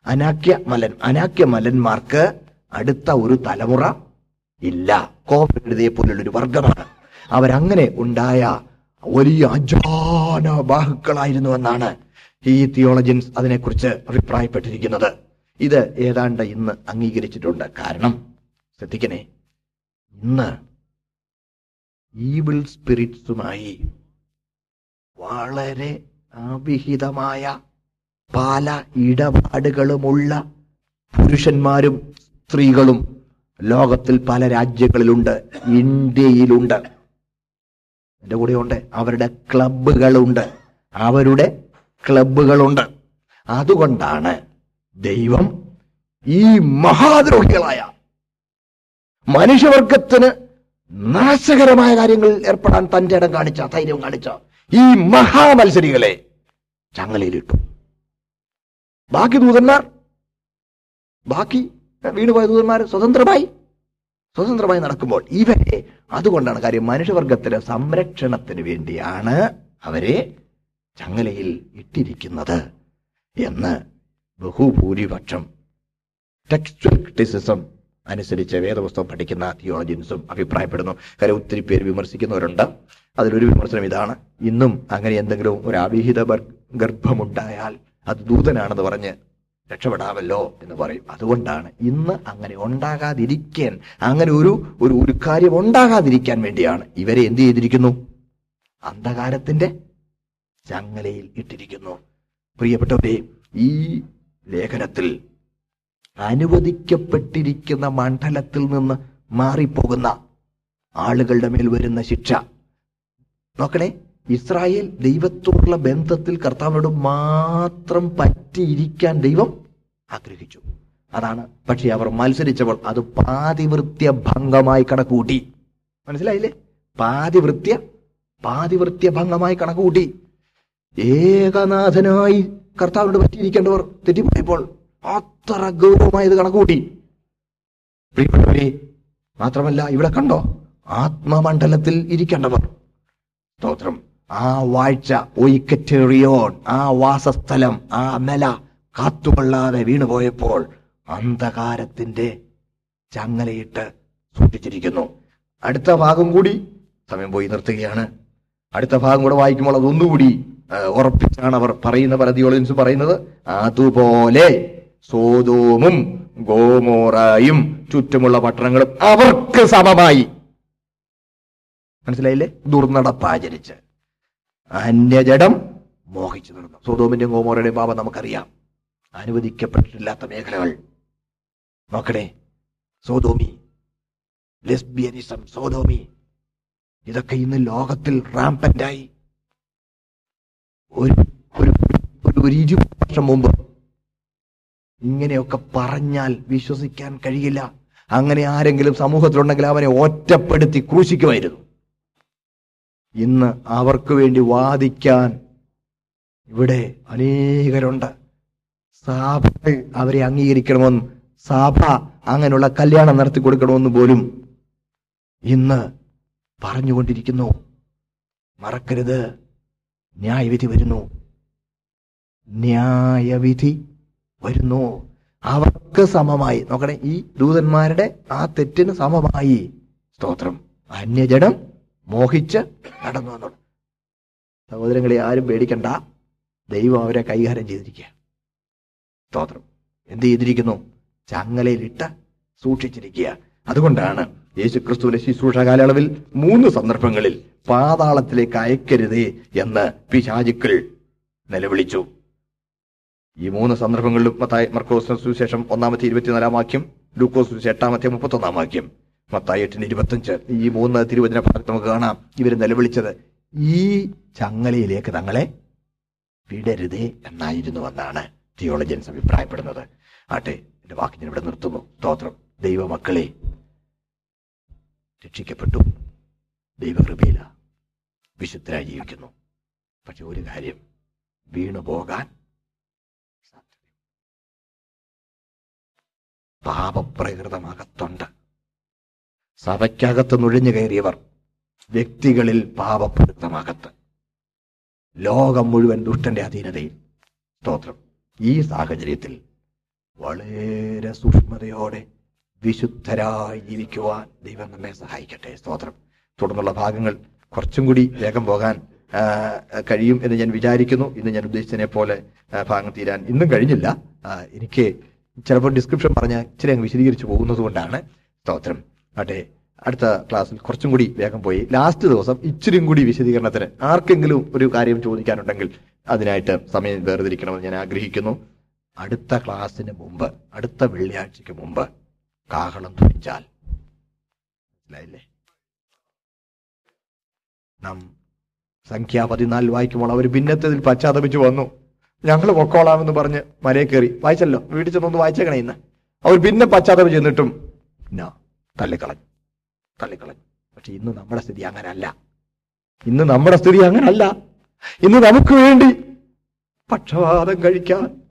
അനാക്യ മലൻ അനാക്യ മലന്മാർക്ക് അടുത്ത ഒരു തലമുറ ഇല്ല. കോവർ കഴുതയെ പോലുള്ളൊരു വർഗമാണ്. അവരങ്ങനെ ഉണ്ടായ വലിയ അജാന ബാഹുക്കളായിരുന്നു എന്നാണ് ഈ തിയോളജിൻസ് അതിനെക്കുറിച്ച് അഭിപ്രായപ്പെട്ടിരിക്കുന്നത്. ഇത് ഏതാണ്ട് ഇന്ന് അംഗീകരിച്ചിട്ടുണ്ട്. കാരണം ശ്രദ്ധിക്കണേ ഇന്ന് ഈവിൾ സ്പിരിറ്റ്സുമായി വളരെ അവിഹിതമായ പല ഇടപാടുകളുമുള്ള പുരുഷന്മാരും സ്ത്രീകളും ലോകത്തിൽ പല രാജ്യങ്ങളിലുണ്ട് ഇന്ത്യയിലുണ്ട്. കൂടെ ഉണ്ട് അവരുടെ ക്ലബുകളുണ്ട് അവരുടെ ക്ലബുകളുണ്ട് അതുകൊണ്ടാണ് ദൈവം ഈ മഹാദ്രോഹികളായ മനുഷ്യവർഗത്തിന് നാശകരമായ കാര്യങ്ങളിൽ ഏർപ്പെടാൻ തന്റെ ഇടം കാണിച്ച ധൈര്യം കാണിച്ച ഈ മഹാമത്സരികളെ ചങ്ങലയിലിട്ടു. ബാക്കി ദൂതന്മാർ? ബാക്കി വീണുപോയ ദൂതന്മാർ സ്വതന്ത്രമായി. സ്വതന്ത്രമായി നടക്കുമ്പോൾ ഇവരെ അതുകൊണ്ടാണ് കാര്യം മനുഷ്യവർഗത്തിലെ സംരക്ഷണത്തിന് വേണ്ടിയാണ് അവരെ ചങ്ങലയിൽ ഇട്ടിരിക്കുന്നത് എന്ന് ബഹുഭൂരിപക്ഷം ടെക്സ്റ്റൽ ക്രിറ്റിസിസം അനുസരിച്ച് വേദപുസ്തകം പഠിക്കുന്ന തിയോളജിൻസും അഭിപ്രായപ്പെടുന്നു. കാര്യം ഒത്തിരി പേര് വിമർശിക്കുന്നവരുണ്ട്. അതിലൊരു വിമർശനം ഇതാണ്. ഇന്നും അങ്ങനെ എന്തെങ്കിലും ഒരു അവിഹിത ഗർഭമുണ്ടായാൽ അത് ദൂതനാണെന്ന് പറഞ്ഞ് രക്ഷപ്പെടാമല്ലോ എന്ന് പറയും. അതുകൊണ്ടാണ് ഇന്ന് അങ്ങനെ ഉണ്ടാകാതിരിക്കാൻ അങ്ങനെ ഒരു ഒരു ഒരു കാര്യം ഉണ്ടാകാതിരിക്കാൻ വേണ്ടിയാണ് ഇവരെ എന്ത് ചെയ്തിരിക്കുന്നു? അന്ധകാരത്തിന്റെ ചങ്ങലയിൽ ഇട്ടിരിക്കുന്നു. പ്രിയപ്പെട്ടവരെ ഈ ലേഖനത്തിൽ അനുവദിക്കപ്പെട്ടിരിക്കുന്ന മണ്ഡലത്തിൽ നിന്ന് മാറിപ്പോകുന്ന ആളുകളുടെ മേൽ വരുന്ന ശിക്ഷ. നോക്കണേ ഇസ്രായേൽ ദൈവത്തോടുള്ള ബന്ധത്തിൽ കർത്താവിനോട് മാത്രം പറ്റിയിരിക്കാൻ ദൈവം ആഗ്രഹിച്ചു. അതാണ് പക്ഷെ അവർ മത്സരിച്ചപ്പോൾ അത് പാതിവൃത്യ ഭംഗമായി കണക്കുകൂട്ടി. മനസ്സിലായില്ലേ? പാതിവൃത്യ പാതിവൃത്യ ഭംഗമായി കണക്കുകൂട്ടി. ഏകനാഥനായി കർത്താവിനോട് പറ്റിയിരിക്കേണ്ടവർ തെറ്റിപ്പോയപ്പോൾ അത്ര ഗൗരവമായത് കണക്കുകൂട്ടി. പ്രിയപ്പെട്ടവരെ മാത്രമല്ല ഇവിടെ കണ്ടോ? ആത്മമണ്ഡലത്തിൽ ഇരിക്കേണ്ടവർ. സ്തോത്രം. ആ വാഴ്ച ഒയ്ക്കറ്റേറിയോൺ ആ വാസസ്ഥലം ആ നില കാത്തുകൊള്ളാതെ വീണുപോയപ്പോൾ അന്ധകാരത്തിന്റെ ചങ്ങലയിട്ട് സൂക്ഷിച്ചിരിക്കുന്നു. അടുത്ത ഭാഗം കൂടി സമയം പോയി നിർത്തുകയാണ്. അടുത്ത ഭാഗം കൂടെ വായിക്കുമ്പോൾ അതൊന്നുകൂടി ഉറപ്പിച്ചാണ് അവർ പറയുന്ന പല തിയോളജൻസ് പറയുന്നത്. അതുപോലെ സോതോമും ഗോമോറായും ചുറ്റുമുള്ള പട്ടണങ്ങളും അവർക്ക് സമമായി. മനസ്സിലായില്ലേ? ദുർനടപ്പാചരിച്ച്. അന്യജടം മോഹിച്ചു നടന്നു. സോതോമിന്റെയും ഗോമോറയുടെയും പാപം നമുക്കറിയാം. അനുവദിക്കപ്പെട്ടിട്ടില്ലാത്ത മേഖലകൾ. നോക്കണേ സോതോമി ലെസ്ബിയനിസം സോതോമി ഇതൊക്കെ ഇന്ന് ലോകത്തിൽ റാംപന്റായി ഒരു ഒരു ഇരുപത് വർഷം മുമ്പ് ഇങ്ങനെയൊക്കെ പറഞ്ഞാൽ വിശ്വസിക്കാൻ കഴിയില്ല. അങ്ങനെ ആരെങ്കിലും സമൂഹത്തിലുണ്ടെങ്കിൽ അവനെ ഒറ്റപ്പെടുത്തി ക്രൂശിക്കുമായിരുന്നു. ഇന്ന് അവർക്ക് വേണ്ടി വാദിക്കാൻ ഇവിടെ അനേകരുണ്ട്. സഭ അവരെ അംഗീകരിക്കണമെന്നും സഭ അങ്ങനെയുള്ള കല്യാണം നടത്തി കൊടുക്കണമെന്ന് പോലും ഇന്ന് പറഞ്ഞുകൊണ്ടിരിക്കുന്നു. മറക്കരുത്. ന്യായവിധി വരുന്നു. ന്യായവിധി വരുന്നു. അവർക്ക് സമമായി. നോക്കണേ ഈ ദൂതന്മാരുടെ ആ തെറ്റിന് സമമായി. സ്തോത്രം. അന്യജനം മോഹിച്ച് നടന്നു എന്നുള്ളത് സഹോദരങ്ങളെ ആരും പേടിക്കണ്ട. ദൈവം അവരെ കൈകാര്യം ചെയ്തിരിക്കുക. സ്തോത്രം. എന്ത് ചെയ്തിരിക്കുന്നു? ചങ്ങലയിലിട്ട് സൂക്ഷിച്ചിരിക്കുക. അതുകൊണ്ടാണ് യേശു ക്രിസ്തുവിന്റെ ശുശ്രൂഷ കാലയളവിൽ മൂന്ന് സന്ദർഭങ്ങളിൽ പാതാളത്തിലേക്ക് അയക്കരുതേ എന്ന് പിശാചുക്കൾ നിലവിളിച്ചു. ഈ മൂന്ന് സന്ദർഭങ്ങളിലും മത്തായി മർക്കോസ് സുവിശേഷം ഒന്നാമത്തെ ഇരുപത്തിനാലാം വാക്യം ലൂക്കോസ് എട്ടാമത്തെ മുപ്പത്തൊന്നാം വാക്യം. മത്തായി എട്ടിന് ഇരുപത്തഞ്ച് ഈ മൂന്ന് തിരുവചന ഭാഗത്ത് നമുക്ക് കാണാം. ഇവർ നിലവിളിച്ചത് ഈ ചങ്ങലയിലേക്ക് തങ്ങളെ വിടരുതേ എന്നായിരുന്നു എന്നാണ് തിയോളജൻസ് അഭിപ്രായപ്പെടുന്നത്. ആട്ടെ എന്റെ വാക്ക് ഞാൻ ഇവിടെ നിർത്തുന്നു. സ്തോത്രം. ദൈവമക്കളെ രക്ഷിക്കപ്പെട്ടു. ദൈവകൃപയില വിശുദ്ധരായി ജീവിക്കുന്നു. പക്ഷെ ഒരു കാര്യം വീണു പോകാൻ പാപപ്രകൃതമകത്തുണ്ട്. സഭയ്ക്കകത്ത് നുഴഞ്ഞു കയറിയവർ വ്യക്തികളിൽ പാപപ്പെടുത്തമാകത്ത് ലോകം മുഴുവൻ ദുഷ്ടന്റെ അധീനതയിൽ. സ്തോത്രം. ഈ സാഹചര്യത്തിൽ വളരെ സൂക്ഷ്മതയോടെ വിശുദ്ധരായി ജീവിക്കുവാൻ ദൈവം നമ്മെ സഹായിക്കട്ടെ. സ്തോത്രം. തുടർന്നുള്ള ഭാഗങ്ങൾ കുറച്ചും കൂടി വേഗം പോകാൻ കഴിയും എന്ന് ഞാൻ വിചാരിക്കുന്നു. ഇന്ന് ഞാൻ ഉദ്ദേശിച്ചതിനെ പോലെ ഭാഗം തീരാൻ ഇന്നും കഴിഞ്ഞില്ല. എനിക്ക് ചിലപ്പോൾ ഡിസ്ക്രിപ്ഷൻ പറഞ്ഞ ഇച്ചിരി അങ്ങ് വിശദീകരിച്ചു പോകുന്നത് കൊണ്ടാണ് സ്തോത്രം. ആട്ടെ അടുത്ത ക്ലാസ്സിൽ കുറച്ചും കൂടി വേഗം പോയി. ലാസ്റ്റ് ദിവസം ഇച്ചിരിയും കൂടി വിശദീകരണത്തിന് ആർക്കെങ്കിലും ഒരു കാര്യം ചോദിക്കാനുണ്ടെങ്കിൽ അതിനായിട്ട് സമയം വേർതിരിക്കണമെന്ന് ഞാൻ ആഗ്രഹിക്കുന്നു. അടുത്ത ക്ലാസ്സിന് മുമ്പ് അടുത്ത വെള്ളിയാഴ്ചക്ക് മുമ്പ് കാഹളം ധരിച്ചാൽ മനസ്സിലായില്ലേ? നാം സംഖ്യ പതിനാല് വായിക്കുമ്പോൾ അവർ ഭിന്നത്തതിൽ പശ്ചാത്തപിച്ചു വന്നു. ഞങ്ങൾ പൊക്കോളാമെന്ന് പറഞ്ഞ് മലയെ കയറി. വായിച്ചല്ലോ? വീട്ടിൽ ചെന്നൊന്ന് വായിച്ചേക്കണേ ഇന്ന്. അവർ പിന്നെ പശ്ചാത്തപിച്ച് ചെന്നിട്ടും തള്ളിക്കളഞ്ഞു. തള്ളിക്കളഞ്ഞു. പക്ഷെ ഇന്ന് നമ്മുടെ സ്ഥിതി അങ്ങനല്ല. ഇന്ന് നമ്മുടെ സ്ഥിതി അങ്ങനല്ല. ഇന്ന് നമുക്ക് വേണ്ടി പക്ഷപാതം കഴിക്കാൻ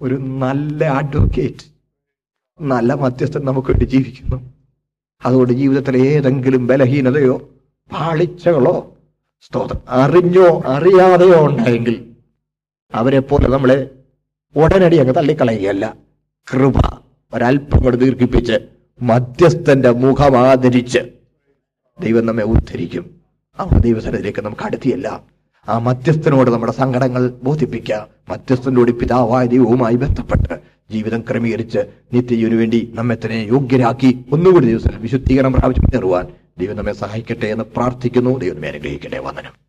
ഒരു നല്ല അഡ്വക്കേറ്റ് നല്ല മധ്യസ്ഥൻ നമുക്ക് വേണ്ടി ജീവിക്കുന്നു. അതുകൊണ്ട് ജീവിതത്തിൽ ഏതെങ്കിലും ബലഹീനതയോ പാളിച്ചകളോ സ്തോത്രം അറിഞ്ഞോ അറിയാതെയോ ഉണ്ടായെങ്കിൽ അവരെ പോലെ നമ്മളെ ഉടനടി അങ്ങ് തള്ളിക്കളയുകയല്ല. കൃപ ഒരല്പം കൂടെ ദീർഘിപ്പിച്ച് മധ്യസ്ഥന്റെ മുഖം ആദരിച്ച് ദൈവം നമ്മെ ഉദ്ധരിക്കും. ആ ദൈവസനത്തിലേക്ക് നമുക്ക് അടുത്തിയല്ല. ആ മധ്യസ്ഥനോട് നമ്മുടെ സങ്കടങ്ങൾ ബോധിപ്പിക്കുക മധ്യസ്ഥനോട് പിതാവായ ദൈവവുമായി ബന്ധപ്പെട്ട് ജീവിതം ക്രമീകരിച്ച് നിത്യജീവന് വേണ്ടി നമ്മെ തന്നെ യോഗ്യരാക്കി ഒന്നുകൂടി ദിവസം വിശുദ്ധീകരണം പ്രാപിച്ചു മുന്നേറുവാൻ ദൈവം നമ്മെ സഹായിക്കട്ടെ എന്ന് പ്രാർത്ഥിക്കുന്നു. ദൈവം അനുഗ്രഹിക്കട്ടെ. വന്ദനം.